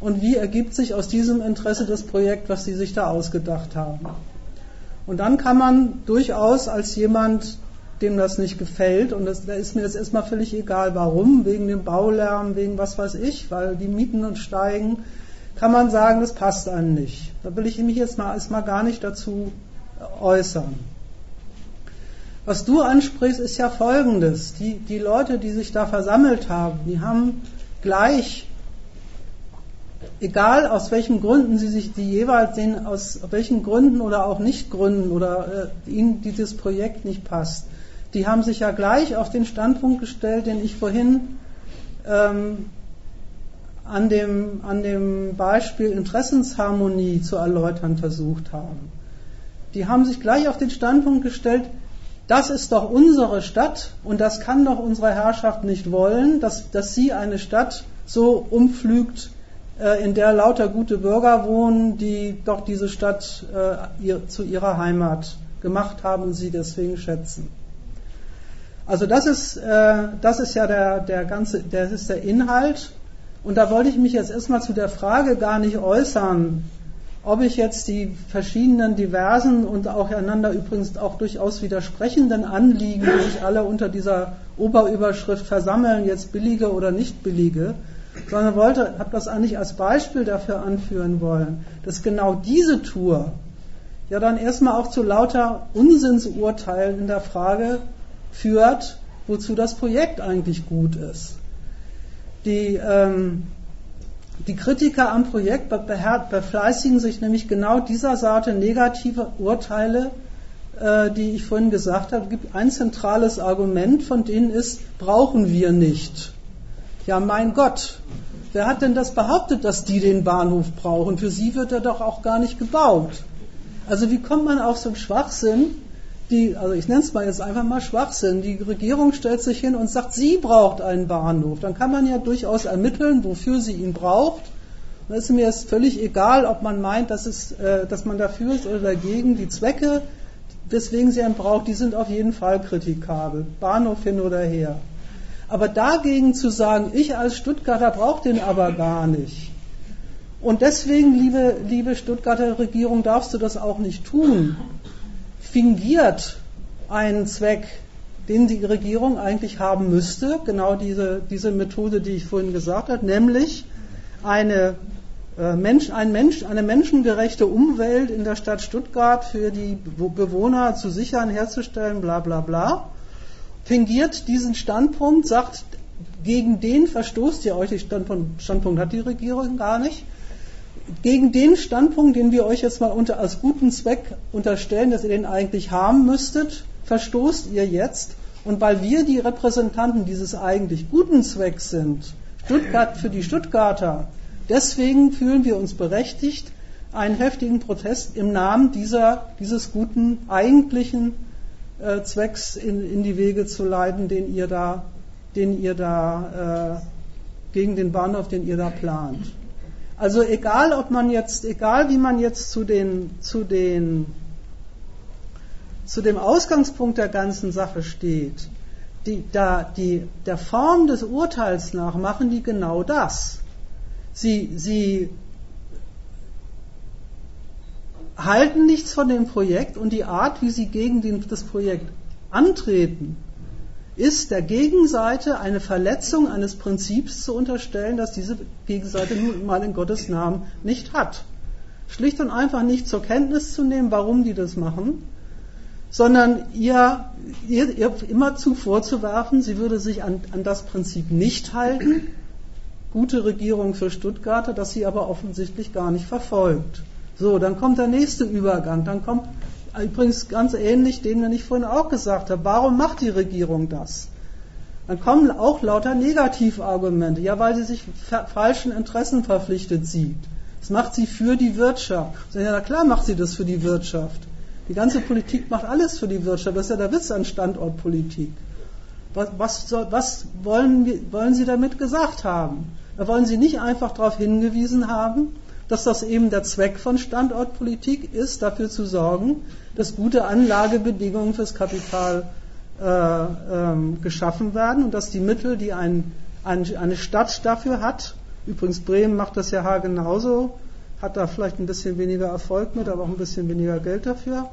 und wie ergibt sich aus diesem Interesse das Projekt, was sie sich da ausgedacht haben. Und dann kann man durchaus als jemand, dem das nicht gefällt, und das, da ist mir jetzt erstmal völlig egal, warum, wegen dem Baulärm, wegen was weiß ich, weil die Mieten und steigen, kann man sagen, das passt einem nicht. Da will ich mich jetzt mal erstmal gar nicht dazu äußern. Was du ansprichst, ist ja folgendes. Die, die Leute, die sich da versammelt haben, die haben gleich, egal aus welchen Gründen sie sich die jeweils sehen, aus welchen Gründen oder auch nicht Gründen oder äh, ihnen dieses Projekt nicht passt, die haben sich ja gleich auf den Standpunkt gestellt, den ich vorhin ähm, an, dem, an dem Beispiel Interessensharmonie zu erläutern versucht habe. Die haben sich gleich auf den Standpunkt gestellt, das ist doch unsere Stadt und das kann doch unsere Herrschaft nicht wollen, dass, dass sie eine Stadt so umflügt, äh, in der lauter gute Bürger wohnen, die doch diese Stadt äh, ihr, zu ihrer Heimat gemacht haben und sie deswegen schätzen. Also das ist, äh, das ist ja der, der ganze, das ist der Inhalt. Und da wollte ich mich jetzt erstmal zu der Frage gar nicht äußern, ob ich jetzt die verschiedenen diversen und auch einander übrigens auch durchaus widersprechenden Anliegen, die sich alle unter dieser Oberüberschrift versammeln, jetzt billige oder nicht billige, sondern wollte, habe das eigentlich als Beispiel dafür anführen wollen, dass genau diese Tour ja dann erstmal auch zu lauter Unsinnsurteilen in der Frage führt, wozu das Projekt eigentlich gut ist. Die ähm, die Kritiker am Projekt befleißigen sich nämlich genau dieser Sorte negativer Urteile, äh, die ich vorhin gesagt habe. Es gibt ein zentrales Argument von denen ist, brauchen wir nicht. Ja, mein Gott, wer hat denn das behauptet, dass die den Bahnhof brauchen? Für sie wird er doch auch gar nicht gebaut. Also wie kommt man auf so einen Schwachsinn, die, also ich nenne es mal jetzt einfach mal Schwachsinn. Die Regierung stellt sich hin und sagt, sie braucht einen Bahnhof. Dann kann man ja durchaus ermitteln, wofür sie ihn braucht. Da ist mir jetzt völlig egal, ob man meint, dass, es, äh, dass man dafür ist oder dagegen. Die Zwecke, weswegen sie einen braucht, die sind auf jeden Fall kritikabel. Bahnhof hin oder her. Aber dagegen zu sagen, ich als Stuttgarter brauche den aber gar nicht. Und deswegen, liebe, liebe Stuttgarter Regierung, darfst du das auch nicht tun fingiert einen Zweck, den die Regierung eigentlich haben müsste, genau diese, diese Methode, die ich vorhin gesagt habe, nämlich eine, äh, Mensch, ein Mensch, eine menschengerechte Umwelt in der Stadt Stuttgart für die Bewohner zu sichern, herzustellen, bla bla bla, fingiert diesen Standpunkt, sagt, gegen den verstoßt ihr euch, den Standpunkt, Standpunkt hat die Regierung gar nicht, gegen den Standpunkt, den wir euch jetzt mal unter, als guten Zweck unterstellen, dass ihr den eigentlich haben müsstet, verstoßt ihr jetzt. Und weil wir die Repräsentanten dieses eigentlich guten Zwecks sind, Stuttgart für die Stuttgarter. Deswegen fühlen wir uns berechtigt, einen heftigen Protest im Namen dieser, dieses guten eigentlichen äh, Zwecks in, in, die Wege zu leiten, den ihr da, den ihr da äh, gegen den Bahnhof, den ihr da plant. Also egal, ob man jetzt, egal wie man jetzt zu den, zu den, zu dem Ausgangspunkt der ganzen Sache steht, die, da, die, der Form des Urteils nach machen die genau das. Sie, sie halten nichts von dem Projekt und die Art, wie sie gegen den, das Projekt antreten, ist der Gegenseite eine Verletzung eines Prinzips zu unterstellen, das diese Gegenseite nun mal in Gottes Namen nicht hat. Schlicht und einfach nicht zur Kenntnis zu nehmen, warum die das machen, sondern ihr, ihr, ihr immerzu vorzuwerfen, sie würde sich an, an das Prinzip nicht halten, gute Regierung für Stuttgarter, das sie aber offensichtlich gar nicht verfolgt. So, dann kommt der nächste Übergang. Dann kommt übrigens ganz ähnlich, den, den ich vorhin auch gesagt habe. Warum macht die Regierung das? Dann kommen auch lauter Negativargumente. Ja, weil sie sich falschen Interessen verpflichtet sieht. Das macht sie für die Wirtschaft. Ja, na klar macht sie das für die Wirtschaft. Die ganze Politik macht alles für die Wirtschaft. Das ist ja der Witz an Standortpolitik. Was, was, soll, was wollen, wollen Sie damit gesagt haben? Da wollen Sie nicht einfach darauf hingewiesen haben, dass das eben der Zweck von Standortpolitik ist, dafür zu sorgen, dass gute Anlagebedingungen fürs Kapital äh, ähm, geschaffen werden und dass die Mittel, die ein, ein, eine Stadt dafür hat, übrigens Bremen macht das ja genauso, hat da vielleicht ein bisschen weniger Erfolg mit, aber auch ein bisschen weniger Geld dafür,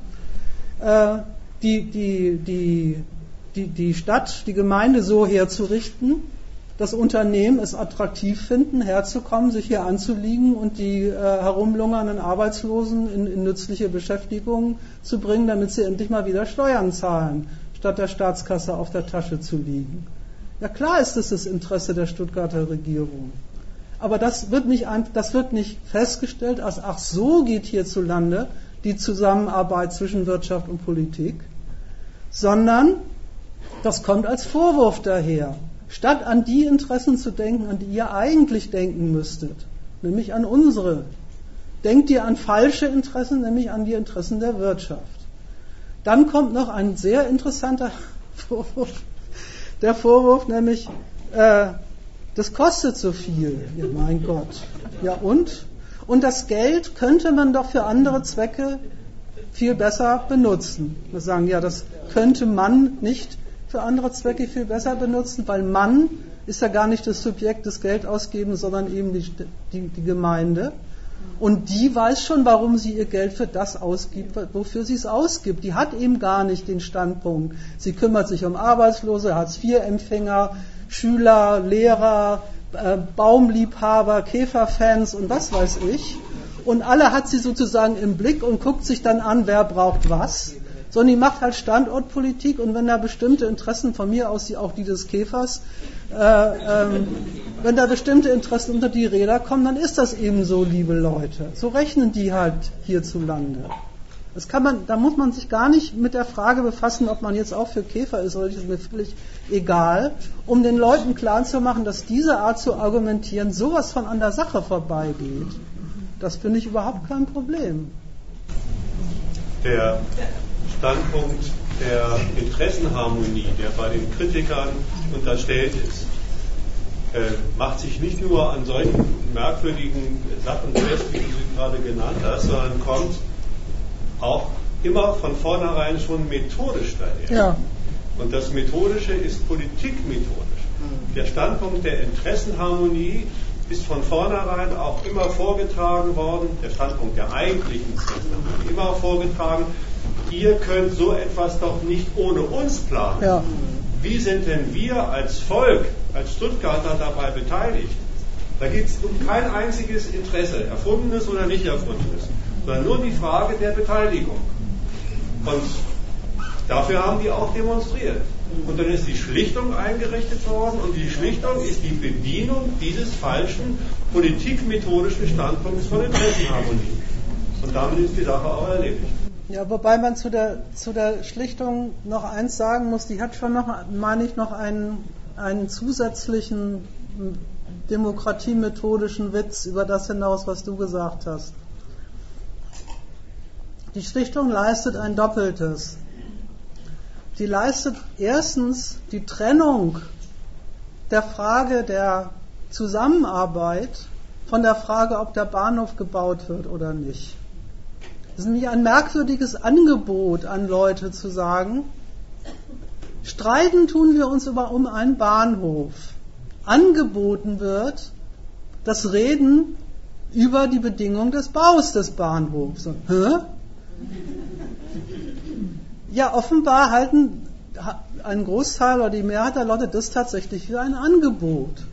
äh, die, die, die, die, die Stadt, die Gemeinde so herzurichten, das Unternehmen es attraktiv finden, herzukommen, sich hier anzuliegen und die äh, herumlungernden Arbeitslosen in, in nützliche Beschäftigung zu bringen, damit sie endlich mal wieder Steuern zahlen, statt der Staatskasse auf der Tasche zu liegen. Ja klar ist es das Interesse der Stuttgarter Regierung. Aber das wird nicht, das wird nicht festgestellt als, ach so geht hierzulande die Zusammenarbeit zwischen Wirtschaft und Politik, sondern das kommt als Vorwurf daher statt an die Interessen zu denken, an die ihr eigentlich denken müsstet, nämlich an unsere. Denkt ihr an falsche Interessen, nämlich an die Interessen der Wirtschaft. Dann kommt noch ein sehr interessanter Vorwurf, der Vorwurf nämlich, äh, das kostet so viel. Ja, mein Gott. Ja und? Und das Geld könnte man doch für andere Zwecke viel besser benutzen. Wir sagen, ja, das könnte man nicht für andere Zwecke viel besser benutzen, weil Mann ist ja gar nicht das Subjekt des Geldausgebens, sondern eben die, die, die Gemeinde. Und die weiß schon, warum sie ihr Geld für das ausgibt, wofür sie es ausgibt. Die hat eben gar nicht den Standpunkt. Sie kümmert sich um Arbeitslose, Hartz-IV-Empfänger, Schüler, Lehrer, äh, Baumliebhaber, Käferfans und was weiß ich. Und alle hat sie sozusagen im Blick und guckt sich dann an, wer braucht was sondern die macht halt Standortpolitik und wenn da bestimmte Interessen von mir aus, die, auch die des Käfers, äh, ähm, wenn da bestimmte Interessen unter die Räder kommen, dann ist das eben so, liebe Leute. So rechnen die halt hierzulande. Das kann man, da muss man sich gar nicht mit der Frage befassen, ob man jetzt auch für Käfer ist oder nicht, ist mir völlig egal, um den Leuten klarzumachen, dass diese Art zu argumentieren sowas von an der Sache vorbeigeht. Das finde ich überhaupt kein Problem. Der Standpunkt der Interessenharmonie, der bei den Kritikern unterstellt ist, äh, macht sich nicht nur an solchen merkwürdigen Sachen fest, wie du sie gerade genannt hast, sondern kommt auch immer von vornherein schon methodisch daher. Ja. Und das Methodische ist politikmethodisch. Mhm. Der Standpunkt der Interessenharmonie ist von vornherein auch immer vorgetragen worden, der Standpunkt der eigentlichen Interessenharmonie, immer vorgetragen ihr könnt so etwas doch nicht ohne uns planen. Ja. Wie sind denn wir als Volk, als Stuttgarter dabei beteiligt? Da geht es um kein einziges Interesse, erfundenes oder nicht erfundenes, sondern nur die Frage der Beteiligung. Und dafür haben die auch demonstriert. Und dann ist die Schlichtung eingerichtet worden und die Schlichtung ist die Bedienung dieses falschen politikmethodischen Standpunkts von Interessenharmonie. Und damit ist die Sache auch erledigt. Ja, wobei man zu der, zu der Schlichtung noch eins sagen muss, die hat schon noch, meine ich, noch einen, einen zusätzlichen demokratiemethodischen Witz über das hinaus, was du gesagt hast. Die Stiftung leistet ein Doppeltes. Sie leistet erstens die Trennung der Frage der Zusammenarbeit von der Frage, ob der Bahnhof gebaut wird oder nicht. Es ist nämlich ein merkwürdiges Angebot an Leute zu sagen, streiten tun wir uns über um einen Bahnhof. Angeboten wird das Reden über die Bedingung des Baus des Bahnhofs. Hä? Ja, offenbar halten ein Großteil oder die Mehrheit der Leute das tatsächlich für ein Angebot.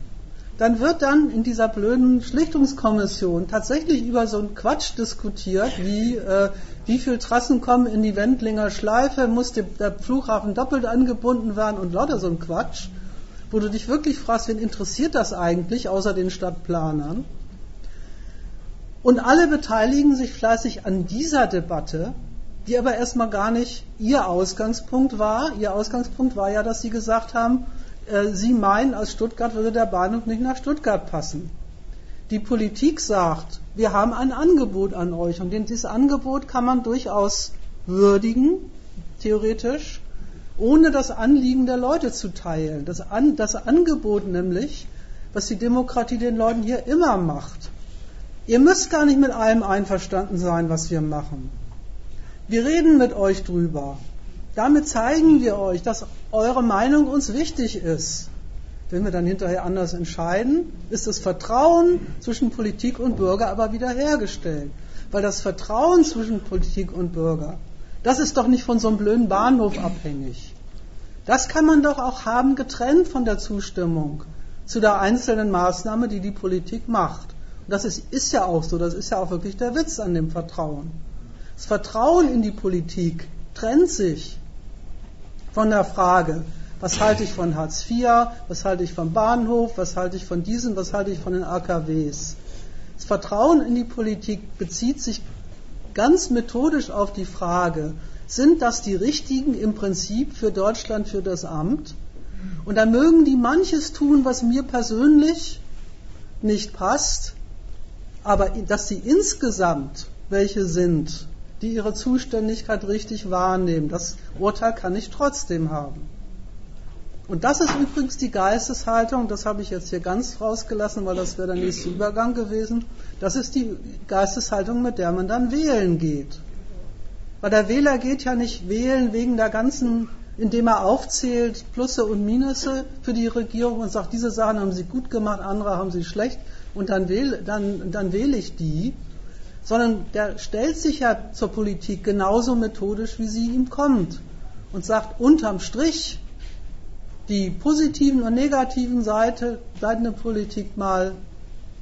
Dann wird dann in dieser blöden Schlichtungskommission tatsächlich über so einen Quatsch diskutiert, wie äh, wie viele Trassen kommen in die Wendlinger Schleife, muss der Flughafen doppelt angebunden werden und lauter so ein Quatsch, wo du dich wirklich fragst, wen interessiert das eigentlich, außer den Stadtplanern? Und alle beteiligen sich fleißig an dieser Debatte, die aber erstmal gar nicht ihr Ausgangspunkt war. Ihr Ausgangspunkt war ja, dass sie gesagt haben, sie meinen, aus Stuttgart würde der Bahnhof nicht nach Stuttgart passen. Die Politik sagt, wir haben ein Angebot an euch und dieses Angebot kann man durchaus würdigen, theoretisch, ohne das Anliegen der Leute zu teilen. Das, An das Angebot nämlich, was die Demokratie den Leuten hier immer macht. Ihr müsst gar nicht mit allem einverstanden sein, was wir machen. Wir reden mit euch drüber. Damit zeigen wir euch, dass eure Meinung uns wichtig ist. Wenn wir dann hinterher anders entscheiden, ist das Vertrauen zwischen Politik und Bürger aber wiederhergestellt. Weil das Vertrauen zwischen Politik und Bürger, das ist doch nicht von so einem blöden Bahnhof abhängig. Das kann man doch auch haben getrennt von der Zustimmung zu der einzelnen Maßnahme, die die Politik macht. Und das ist, ist ja auch so, das ist ja auch wirklich der Witz an dem Vertrauen. Das Vertrauen in die Politik trennt sich von der Frage, was halte ich von Hartz IV, was halte ich vom Bahnhof, was halte ich von diesen, was halte ich von den AKWs. Das Vertrauen in die Politik bezieht sich ganz methodisch auf die Frage, sind das die richtigen im Prinzip für Deutschland, für das Amt? Und da mögen die manches tun, was mir persönlich nicht passt, aber dass sie insgesamt welche sind, die ihre Zuständigkeit richtig wahrnehmen. Das Urteil kann ich trotzdem haben. Und das ist übrigens die Geisteshaltung, das habe ich jetzt hier ganz rausgelassen, weil das wäre der nächste Übergang gewesen. Das ist die Geisteshaltung, mit der man dann wählen geht. Weil der Wähler geht ja nicht wählen wegen der ganzen, indem er aufzählt Plusse und Minusse für die Regierung und sagt, diese Sachen haben sie gut gemacht, andere haben sie schlecht und dann wähle, dann, dann wähle ich die, sondern der stellt sich ja zur Politik genauso methodisch, wie sie ihm kommt und sagt, unterm Strich, die positiven und negativen Seite, Seiten der Politik mal,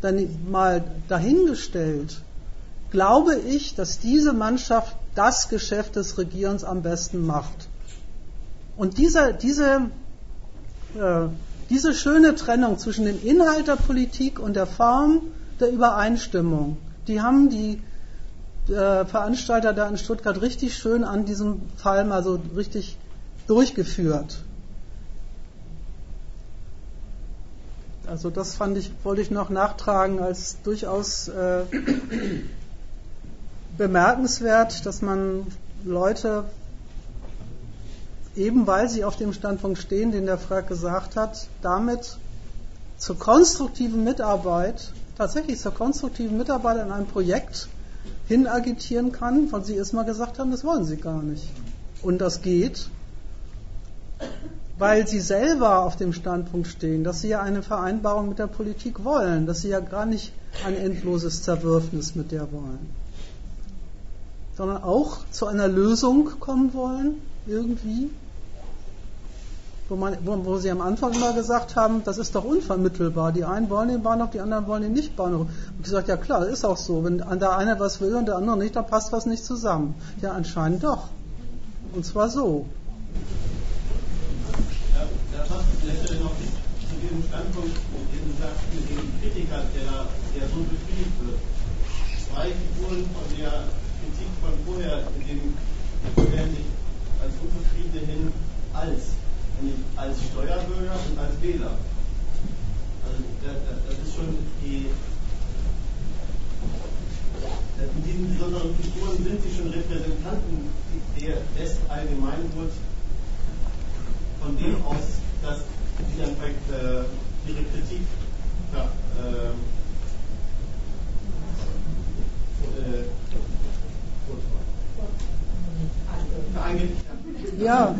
dann mal dahingestellt, glaube ich, dass diese Mannschaft das Geschäft des Regierens am besten macht. Und diese, diese, äh, diese schöne Trennung zwischen dem Inhalt der Politik und der Form der Übereinstimmung, die haben die äh, Veranstalter da in Stuttgart richtig schön an diesem Fall mal so richtig durchgeführt. Also das fand ich, wollte ich noch nachtragen als durchaus äh, bemerkenswert, dass man Leute, eben weil sie auf dem Standpunkt stehen, den der Frag gesagt hat, damit zur konstruktiven Mitarbeit tatsächlich zur konstruktiven Mitarbeit an einem Projekt hin agitieren kann, weil sie erstmal gesagt haben, das wollen sie gar nicht. Und das geht, weil sie selber auf dem Standpunkt stehen, dass sie ja eine Vereinbarung mit der Politik wollen, dass sie ja gar nicht ein endloses Zerwürfnis mit der wollen, sondern auch zu einer Lösung kommen wollen, irgendwie, wo, man, wo, wo, sie am Anfang immer gesagt haben, das ist doch unvermittelbar. Die einen wollen den Bahnhof, die anderen wollen den nicht Bahnhof. Und ich sagte, ja klar, ist auch so. Wenn der eine was will und der andere nicht, dann passt was nicht zusammen. Ja, anscheinend doch. Und zwar so. Ja, da passt letztendlich noch zu diesem Standpunkt, den du sagst, mit dem Kritiker, der, der so befriedigt wird. Zwei Figuren von der Kritik von vorher, in dem stellen sich als Unzufriedene hin Steuerbürger und als Wähler. Also das ist schon die in diesen besonderen Figuren sind sie schon Repräsentanten der Westallgemeingut, von dem aus, dass sie dann vielleicht äh, ihre Kritik ja, äh, äh, ja.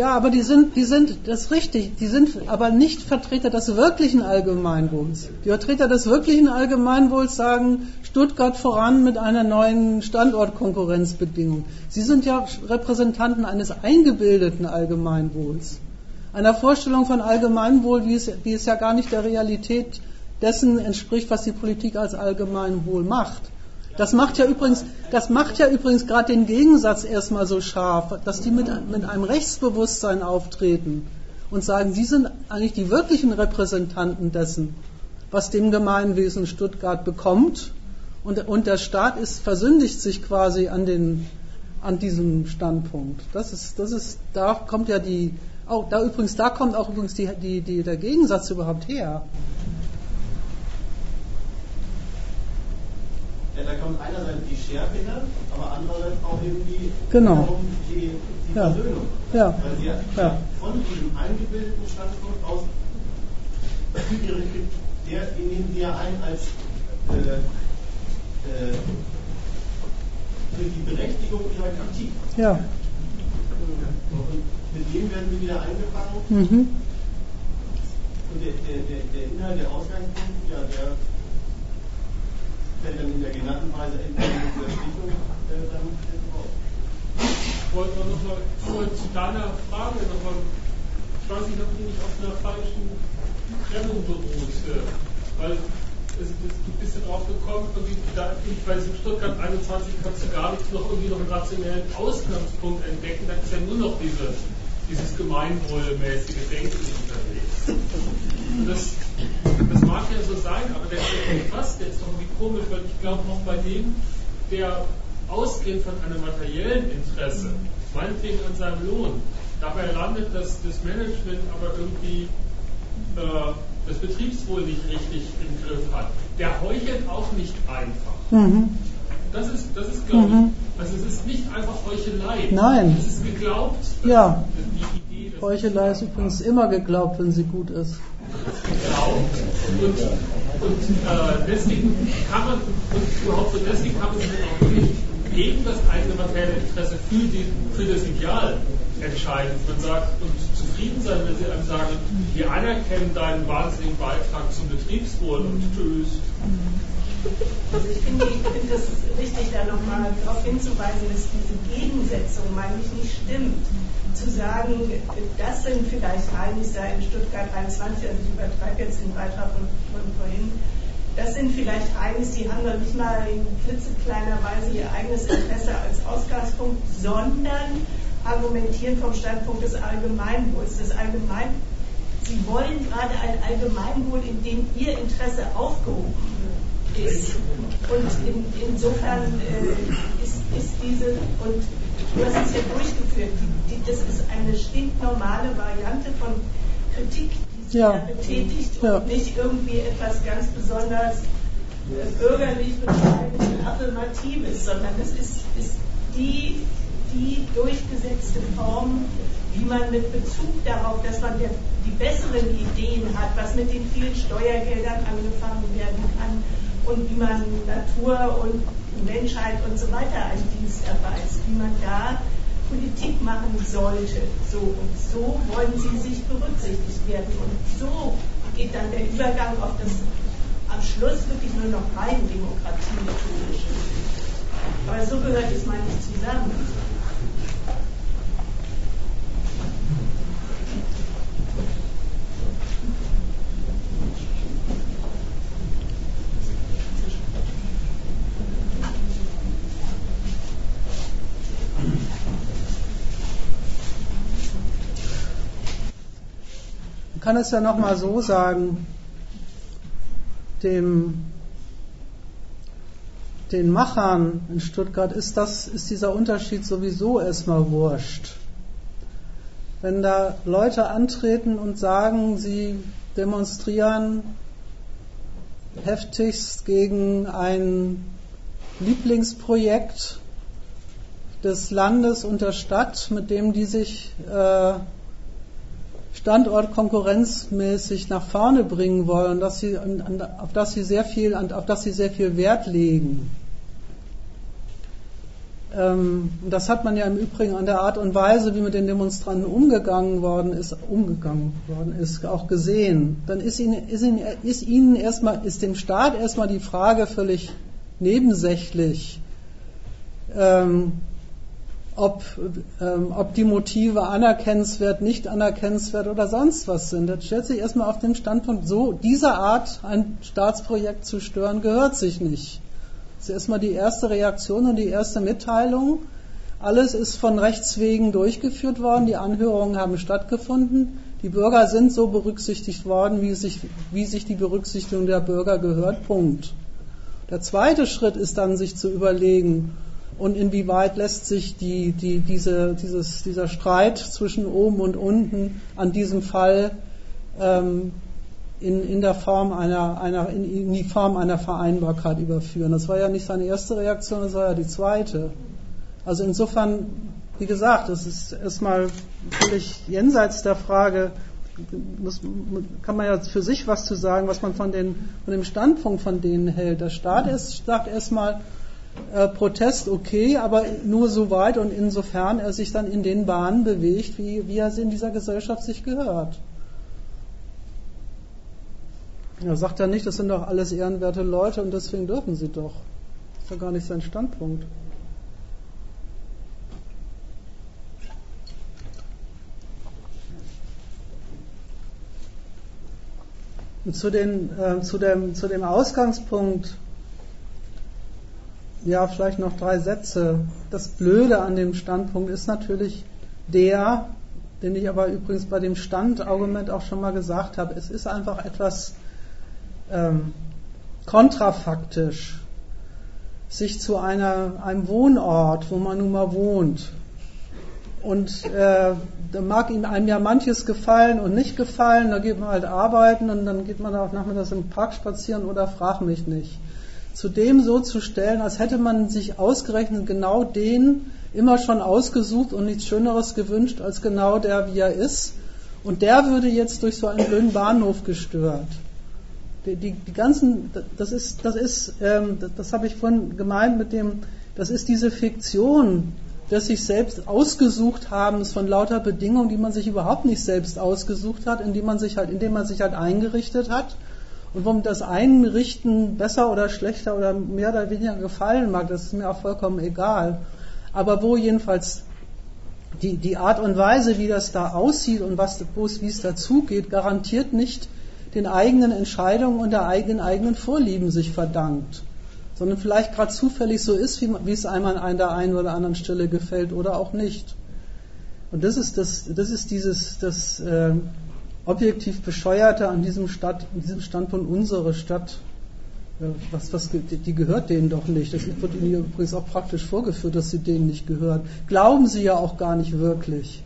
Ja, aber die sind, die sind, das ist richtig, die sind aber nicht Vertreter des wirklichen Allgemeinwohls. Die Vertreter des wirklichen Allgemeinwohls sagen, Stuttgart voran mit einer neuen Standortkonkurrenzbedingung. Sie sind ja Repräsentanten eines eingebildeten Allgemeinwohls. Einer Vorstellung von Allgemeinwohl, wie es, wie es ja gar nicht der Realität dessen entspricht, was die Politik als Allgemeinwohl macht. Das macht ja übrigens, das macht ja übrigens gerade den Gegensatz erstmal so scharf, dass die mit, mit einem Rechtsbewusstsein auftreten und sagen, sie sind eigentlich die wirklichen Repräsentanten dessen, was dem Gemeinwesen Stuttgart bekommt. Und, und der Staat ist, versündigt sich quasi an, den, an diesem Standpunkt. Das ist, das ist, da kommt ja die, auch, da übrigens, da kommt auch übrigens die, die, die, der Gegensatz überhaupt her. Ja, da kommt einerseits die Schärfe her, aber andererseits auch eben die, genau. die, die ja. Versöhnung. Ja. Weil sie ja. von diesem eingebildeten Standpunkt aus der, nehmen sie ja ein als äh, äh, für die Berechtigung ihrer Kritik. Ja. Und mit dem werden sie wieder eingefangen. Mhm. Und der, der, der, der Inhalt, der Ausgangspunkt, ja, der fällt dann in der genannten Weise entweder in der Stichung äh, dann raus. Ich wollte noch mal zu deiner Frage nochmal, ich weiß nicht, ob die nicht auf einer falschen Trennung beruht, weil es, es, du bist ja drauf gekommen, da, bei diesem Stuttgart 21 kannst du gar nicht noch irgendwie noch einen rationellen Ausgangspunkt entdecken, da ist ja nur noch diese, dieses gemeinwohlmäßige Denken unterwegs. Das, das mag ja so sein, aber der ist doch irgendwie komisch, weil ich glaube auch bei dem, der ausgehend von einem materiellen Interesse, meinetwegen an seinem Lohn, dabei landet, dass das Management aber irgendwie äh, das Betriebswohl nicht richtig im Griff hat. Der heuchelt auch nicht einfach. Mhm. Das ist, das ist glaube ich, Mhm. also es ist nicht einfach Heuchelei. Nein. Es ist geglaubt. Ja. Die Idee, Heuchelei ist übrigens immer geglaubt, wenn sie gut ist. Geglaubt. Und, und äh, deswegen kann man, und überhaupt so deswegen kann man sich auch wirklich gegen das eigene materielle Interesse für, die, für das Ideal entscheiden. Man sagt, und zufrieden sein, wenn sie einem sagen, wir anerkennen deinen wahnsinnigen Beitrag zum Betriebswohl und tschüss. Also ich finde ich finde das wichtig, da nochmal darauf hinzuweisen, dass diese Gegensetzung, meine ich, nicht stimmt. Zu sagen, das sind vielleicht Heinis da in Stuttgart 21, also ich übertreibe jetzt den Beitrag von, von vorhin, das sind vielleicht Heinis, die haben noch nicht mal in klitzekleiner Weise ihr eigenes Interesse als Ausgangspunkt, sondern argumentieren vom Standpunkt des Allgemeinwohls. Das Allgemein, sie wollen gerade ein Allgemeinwohl, in dem ihr Interesse aufgehoben ist. Und in, insofern äh, ist, ist diese, und du hast es ja durchgeführt, das ist eine stinknormale Variante von Kritik, die sie Ja. da betätigt Ja. und nicht irgendwie etwas ganz besonders äh, bürgerlich beschreibendes, affirmatives, sondern es ist, ist die, die durchgesetzte Form, wie man mit Bezug darauf, dass man der, die besseren Ideen hat, was mit den vielen Steuergeldern angefangen werden kann und wie man Natur und Menschheit und so weiter einen Dienst erweist, wie man da Politik machen sollte. So und so wollen sie sich berücksichtigt werden und so geht dann der Übergang auf das am Schluss wirklich nur noch rein Demokratie methodisch. Aber so gehört es nicht zusammen. Kann es ja nochmal so sagen, dem, den Machern in Stuttgart ist, das, ist dieser Unterschied sowieso erstmal wurscht. Wenn da Leute antreten und sagen, sie demonstrieren heftigst gegen ein Lieblingsprojekt des Landes und der Stadt, mit dem die sich äh, Standort konkurrenzmäßig nach vorne bringen wollen, dass sie, auf, das sie sehr viel, auf das sie sehr viel Wert legen. Ähm, das hat man ja im Übrigen an der Art und Weise, wie mit den Demonstranten umgegangen worden ist, umgegangen worden ist, auch gesehen. Dann ist ihnen, ist ihnen, ist ihnen erstmal, ist dem Staat erstmal die Frage völlig nebensächlich, ähm, ob, ähm, ob die Motive anerkennenswert, nicht anerkennenswert oder sonst was sind. Das stellt sich erstmal auf den Standpunkt, so dieser Art ein Staatsprojekt zu stören, gehört sich nicht. Das ist erstmal die erste Reaktion und die erste Mitteilung. Alles ist von Rechts wegen durchgeführt worden, die Anhörungen haben stattgefunden, die Bürger sind so berücksichtigt worden, wie sich, wie sich die Berücksichtigung der Bürger gehört. Punkt. Der zweite Schritt ist dann, sich zu überlegen, und inwieweit lässt sich die, die, diese, dieses, dieser Streit zwischen oben und unten an diesem Fall ähm, in, in der Form einer, einer in, die Form einer Vereinbarkeit überführen. Das war ja nicht seine erste Reaktion, das war ja die zweite. Also insofern, wie gesagt, das ist erstmal völlig jenseits der Frage, muss, kann man ja für sich was zu sagen, was man von, den, von dem Standpunkt von denen hält. Der Staat ist, sagt erstmal, äh, Protest okay, aber nur so weit und insofern er sich dann in den Bahnen bewegt, wie, wie er in dieser Gesellschaft sich gehört. Er sagt ja nicht, das sind doch alles ehrenwerte Leute und deswegen dürfen sie doch. Das ist ja gar nicht sein Standpunkt. Und zu, den, äh, zu, dem, zu dem Ausgangspunkt ja, vielleicht noch drei Sätze. Das Blöde an dem Standpunkt ist natürlich der, den ich aber übrigens bei dem Standargument auch schon mal gesagt habe. Es ist einfach etwas ähm, kontrafaktisch, sich zu einer, einem Wohnort, wo man nun mal wohnt, und äh, da mag ihm einem ja manches gefallen und nicht gefallen, da geht man halt arbeiten und dann geht man auch nachmittags im Park spazieren oder frag mich nicht zu dem so zu stellen, als hätte man sich ausgerechnet genau den immer schon ausgesucht und nichts Schöneres gewünscht als genau der, wie er ist. Und der würde jetzt durch so einen blöden Bahnhof gestört. Die, die, die ganzen, das ist, das ist, ähm, das, das habe ich vorhin gemeint mit dem, das ist diese Fiktion des sich selbst ausgesucht habens von lauter Bedingungen, die man sich überhaupt nicht selbst ausgesucht hat, in die man sich halt, indem man sich halt eingerichtet hat und warum das Einrichten besser oder schlechter oder mehr oder weniger gefallen mag, das ist mir auch vollkommen egal. Aber wo jedenfalls die, die Art und Weise, wie das da aussieht und was, wie es dazugeht, garantiert nicht den eigenen Entscheidungen und der eigenen, eigenen Vorlieben sich verdankt, sondern vielleicht gerade zufällig so ist, wie, wie es einmal an der einen oder anderen Stelle gefällt oder auch nicht. Und das ist das, das ist dieses, das, äh, objektiv Bescheuerte an diesem, Stadt, an diesem Standpunkt unsere Stadt. Was, was, die gehört denen doch nicht. Das wird ihnen übrigens auch praktisch vorgeführt, dass sie denen nicht gehören. Glauben sie ja auch gar nicht wirklich.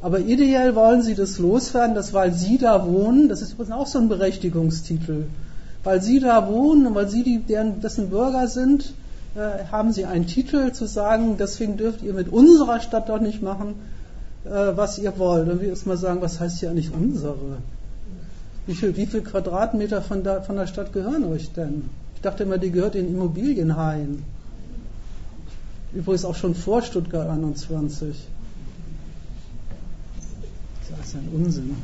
Aber ideell wollen sie das loswerden, dass weil sie da wohnen, das ist übrigens auch so ein Berechtigungstitel, weil sie da wohnen und weil sie die, deren, dessen Bürger sind, äh, haben sie einen Titel zu sagen, deswegen dürft ihr mit unserer Stadt doch nicht machen, äh, was ihr wollt. Will ich erstmal sagen, was heißt hier eigentlich unsere? Wie viel, wie viel Quadratmeter von der, von der Stadt gehören euch denn? Ich dachte immer, die gehört den Immobilienhain. Übrigens auch schon vor Stuttgart 21. Das ist ein Unsinn.